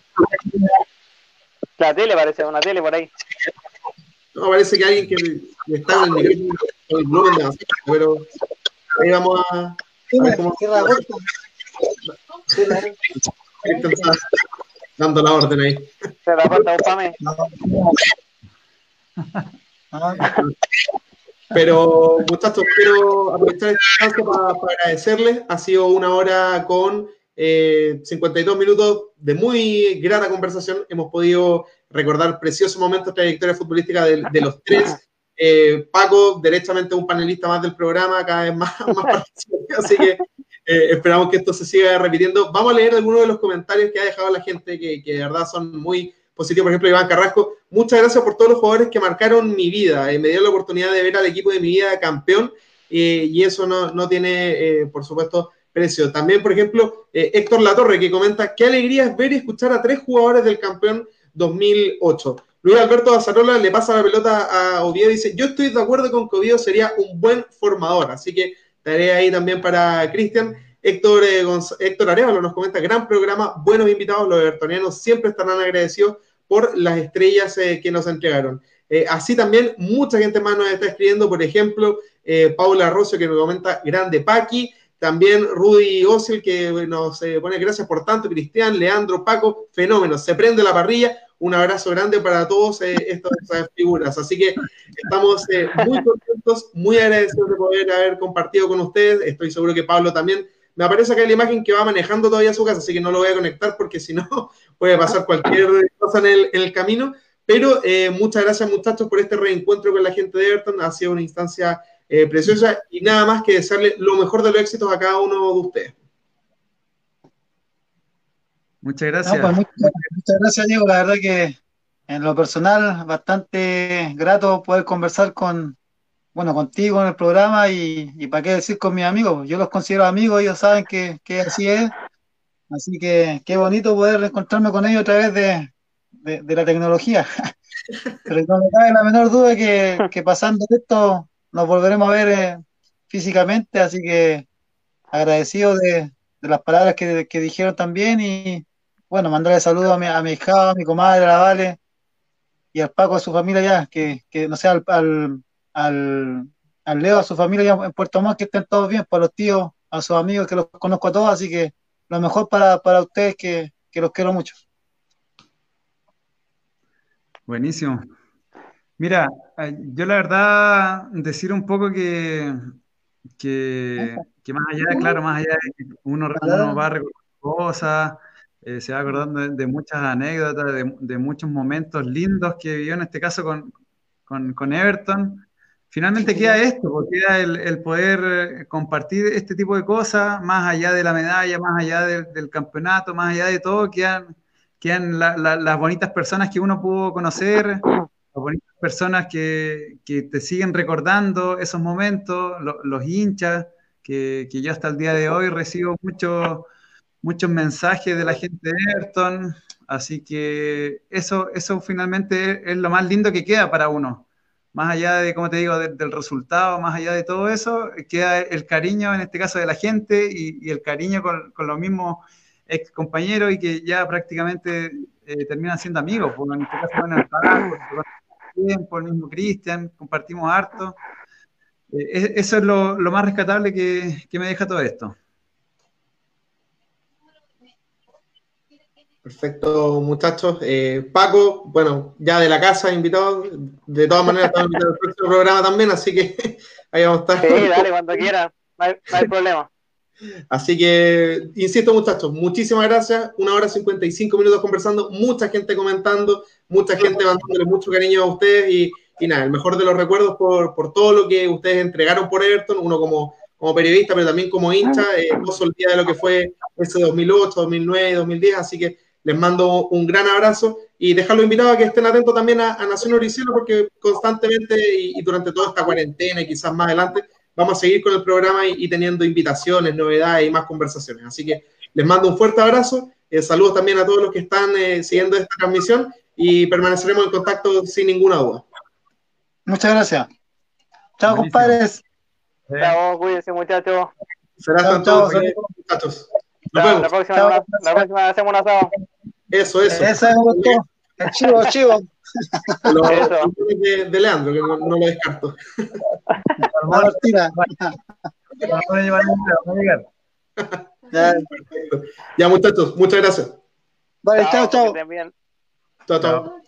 La tele parece, una tele por ahí. No, parece que alguien que está con el con el volumen de pero ahí vamos a. a ver cómo dando la orden ahí. Se da falta un Pero, muchachos, quiero aprovechar este chance para, agradecerles. Ha sido una hora con eh, 52 minutos de muy grata conversación. Hemos podido recordar preciosos momentos de trayectoria futbolística de, los tres. Eh, Paco, derechamente un panelista más del programa, cada vez más, más así que eh, esperamos que esto se siga repitiendo. Vamos a leer algunos de los comentarios que ha dejado la gente, que, que de verdad son muy positivos. Por ejemplo, Iván Carrasco, muchas gracias por todos los jugadores que marcaron mi vida. Eh, me dio la oportunidad de ver al equipo de mi vida campeón eh, y eso no, no tiene, por supuesto, También, por ejemplo, Héctor Latorre, que comenta, qué alegría es ver y escuchar a tres jugadores del campeón 2008. Luis Alberto Azarola le pasa la pelota a Oviedo y dice, yo estoy de acuerdo con que Oviedo sería un buen formador, así que Tarea ahí también para Cristian. Héctor, eh, Héctor Arevalo nos comenta, gran programa, buenos invitados, los bertonianos siempre estarán agradecidos por las estrellas eh, que nos entregaron. Eh, así también mucha gente más nos está escribiendo, por ejemplo, Paula Rosso que nos comenta, grande Paqui, también Rudy Osil que nos pone gracias por tanto, Cristian, Leandro, Paco, fenómeno, se prende la parrilla, un abrazo grande para todos eh, estas figuras. Así que estamos eh, muy contentos, muy agradecidos de poder haber compartido con ustedes. Estoy seguro que Pablo también. Me aparece acá la imagen que va manejando todavía su casa, así que no lo voy a conectar porque si no puede pasar cualquier cosa en el, camino. Pero eh, muchas gracias muchachos por este reencuentro con la gente de Everton. Ha sido una instancia preciosa y nada más que desearle lo mejor de los éxitos a cada uno de ustedes. Muchas gracias. Pues, muchas, gracias, Diego. La verdad que en lo personal, bastante grato poder conversar con, bueno, contigo en el programa y, para qué decir con mis amigos. Yo los considero amigos, ellos saben que, así es. Así que qué bonito poder encontrarme con ellos a través de, la tecnología. Pero no me cabe la menor duda que, que pasando esto nos volveremos a ver eh, físicamente, así que agradecido de, las palabras que, dijeron también y, bueno, mandarle saludos a mi, a mi hija, a mi comadre, a la Vale y al Paco, a su familia ya, que, que no sé, al, al, al, Leo, a su familia ya en Puerto Montt, que estén todos bien, para los tíos, a sus amigos, que los conozco a todos, así que lo mejor para, para ustedes, que, que los quiero mucho. Buenísimo. Mira, eh, yo la verdad decir un poco que que, más allá, claro, más allá de que uno, va a recordar cosas, eh, se va acordando de, muchas anécdotas, de, muchos momentos lindos que vivió en este caso con, con, Everton. Finalmente queda esto, porque queda el, poder compartir este tipo de cosas, más allá de la medalla, más allá del campeonato, más allá de todo, quedan, quedan las bonitas personas que uno pudo conocer, las bonitas personas que, que te siguen recordando esos momentos, los hinchas, que, que, yo hasta el día de hoy recibo muchos muchos mensajes de la gente de Everton, así que eso, eso finalmente es lo más lindo que queda para uno. Más allá de, como te digo, del resultado, más allá de todo eso, queda el cariño, en este caso, de la gente y, el cariño con, con, los mismos ex compañeros y que ya prácticamente eh, terminan siendo amigos. Porque en este caso, bueno, el tiempo, el mismo Cristian, compartimos harto. Eh, eso es lo, lo más rescatable que, que me deja todo esto. Perfecto, muchachos. Eh, Paco, bueno, ya de la casa, invitado. De todas maneras, estamos invitados al próximo programa también, así que ahí vamos a estar. Sí, dale, cuando quiera, no hay, problema. Así que, insisto, muchachos, muchísimas gracias. Una hora 55 minutos conversando, mucha gente comentando, mucha gente mandándole mucho cariño a ustedes y, y nada, el mejor de los recuerdos por, por, todo lo que ustedes entregaron por Everton, uno como, como periodista, pero también como hincha, eh, no se olvida de lo que fue ese 2008, 2009, 2010, así que les mando un gran abrazo y dejarlo invitado a que estén atentos también a, Nación Oricielo porque constantemente y, durante toda esta cuarentena y quizás más adelante vamos a seguir con el programa y, teniendo invitaciones, novedades y más conversaciones. Así que les mando un fuerte abrazo. Eh, saludos también a todos los que están eh, siguiendo esta transmisión y permaneceremos en contacto sin ninguna duda. Muchas gracias. Chao, compadres. Chao, cuídense, muchachos. Será hasta entonces, muchachos. Nos vemos. La próxima, la próxima hacemos un asado. Eso, eso. Gustó. El chivo, chivo. Lo, de, de, Leandro, que no, no lo descarto. ya. ya, muchachos, muchas gracias. Vale, chao, chao. Chao.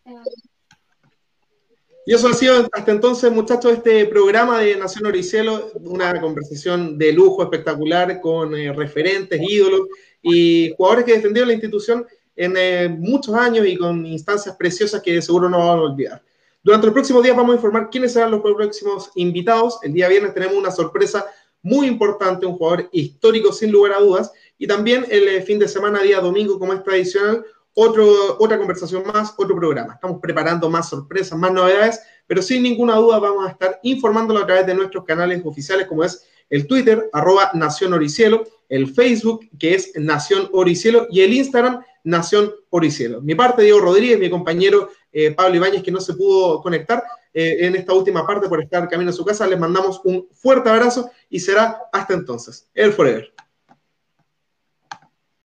Y eso ha sido hasta entonces, muchachos, este programa de Nación Oricielo, una conversación de lujo espectacular con eh, referentes, ídolos y jugadores que defendieron la institución en eh, muchos años y con instancias preciosas que seguro no vamos a olvidar. Durante los próximos días vamos a informar quiénes serán los próximos invitados. El día viernes tenemos una sorpresa muy importante, un jugador histórico sin lugar a dudas. Y también el eh, fin de semana, día domingo, como es tradicional, otra conversación más, otro programa. Estamos preparando más sorpresas, más novedades, pero sin ninguna duda vamos a estar informándolo a través de nuestros canales oficiales, como es el Twitter, arroba Nación Oricielo, el Facebook, que es Nación Oricielo, y el Instagram, Nación Oricielo. Mi parte, Diego Rodríguez, mi compañero eh, Pablo Ibáñez, que no se pudo conectar eh, en esta última parte por estar camino a su casa, les mandamos un fuerte abrazo y será hasta entonces. El Forever.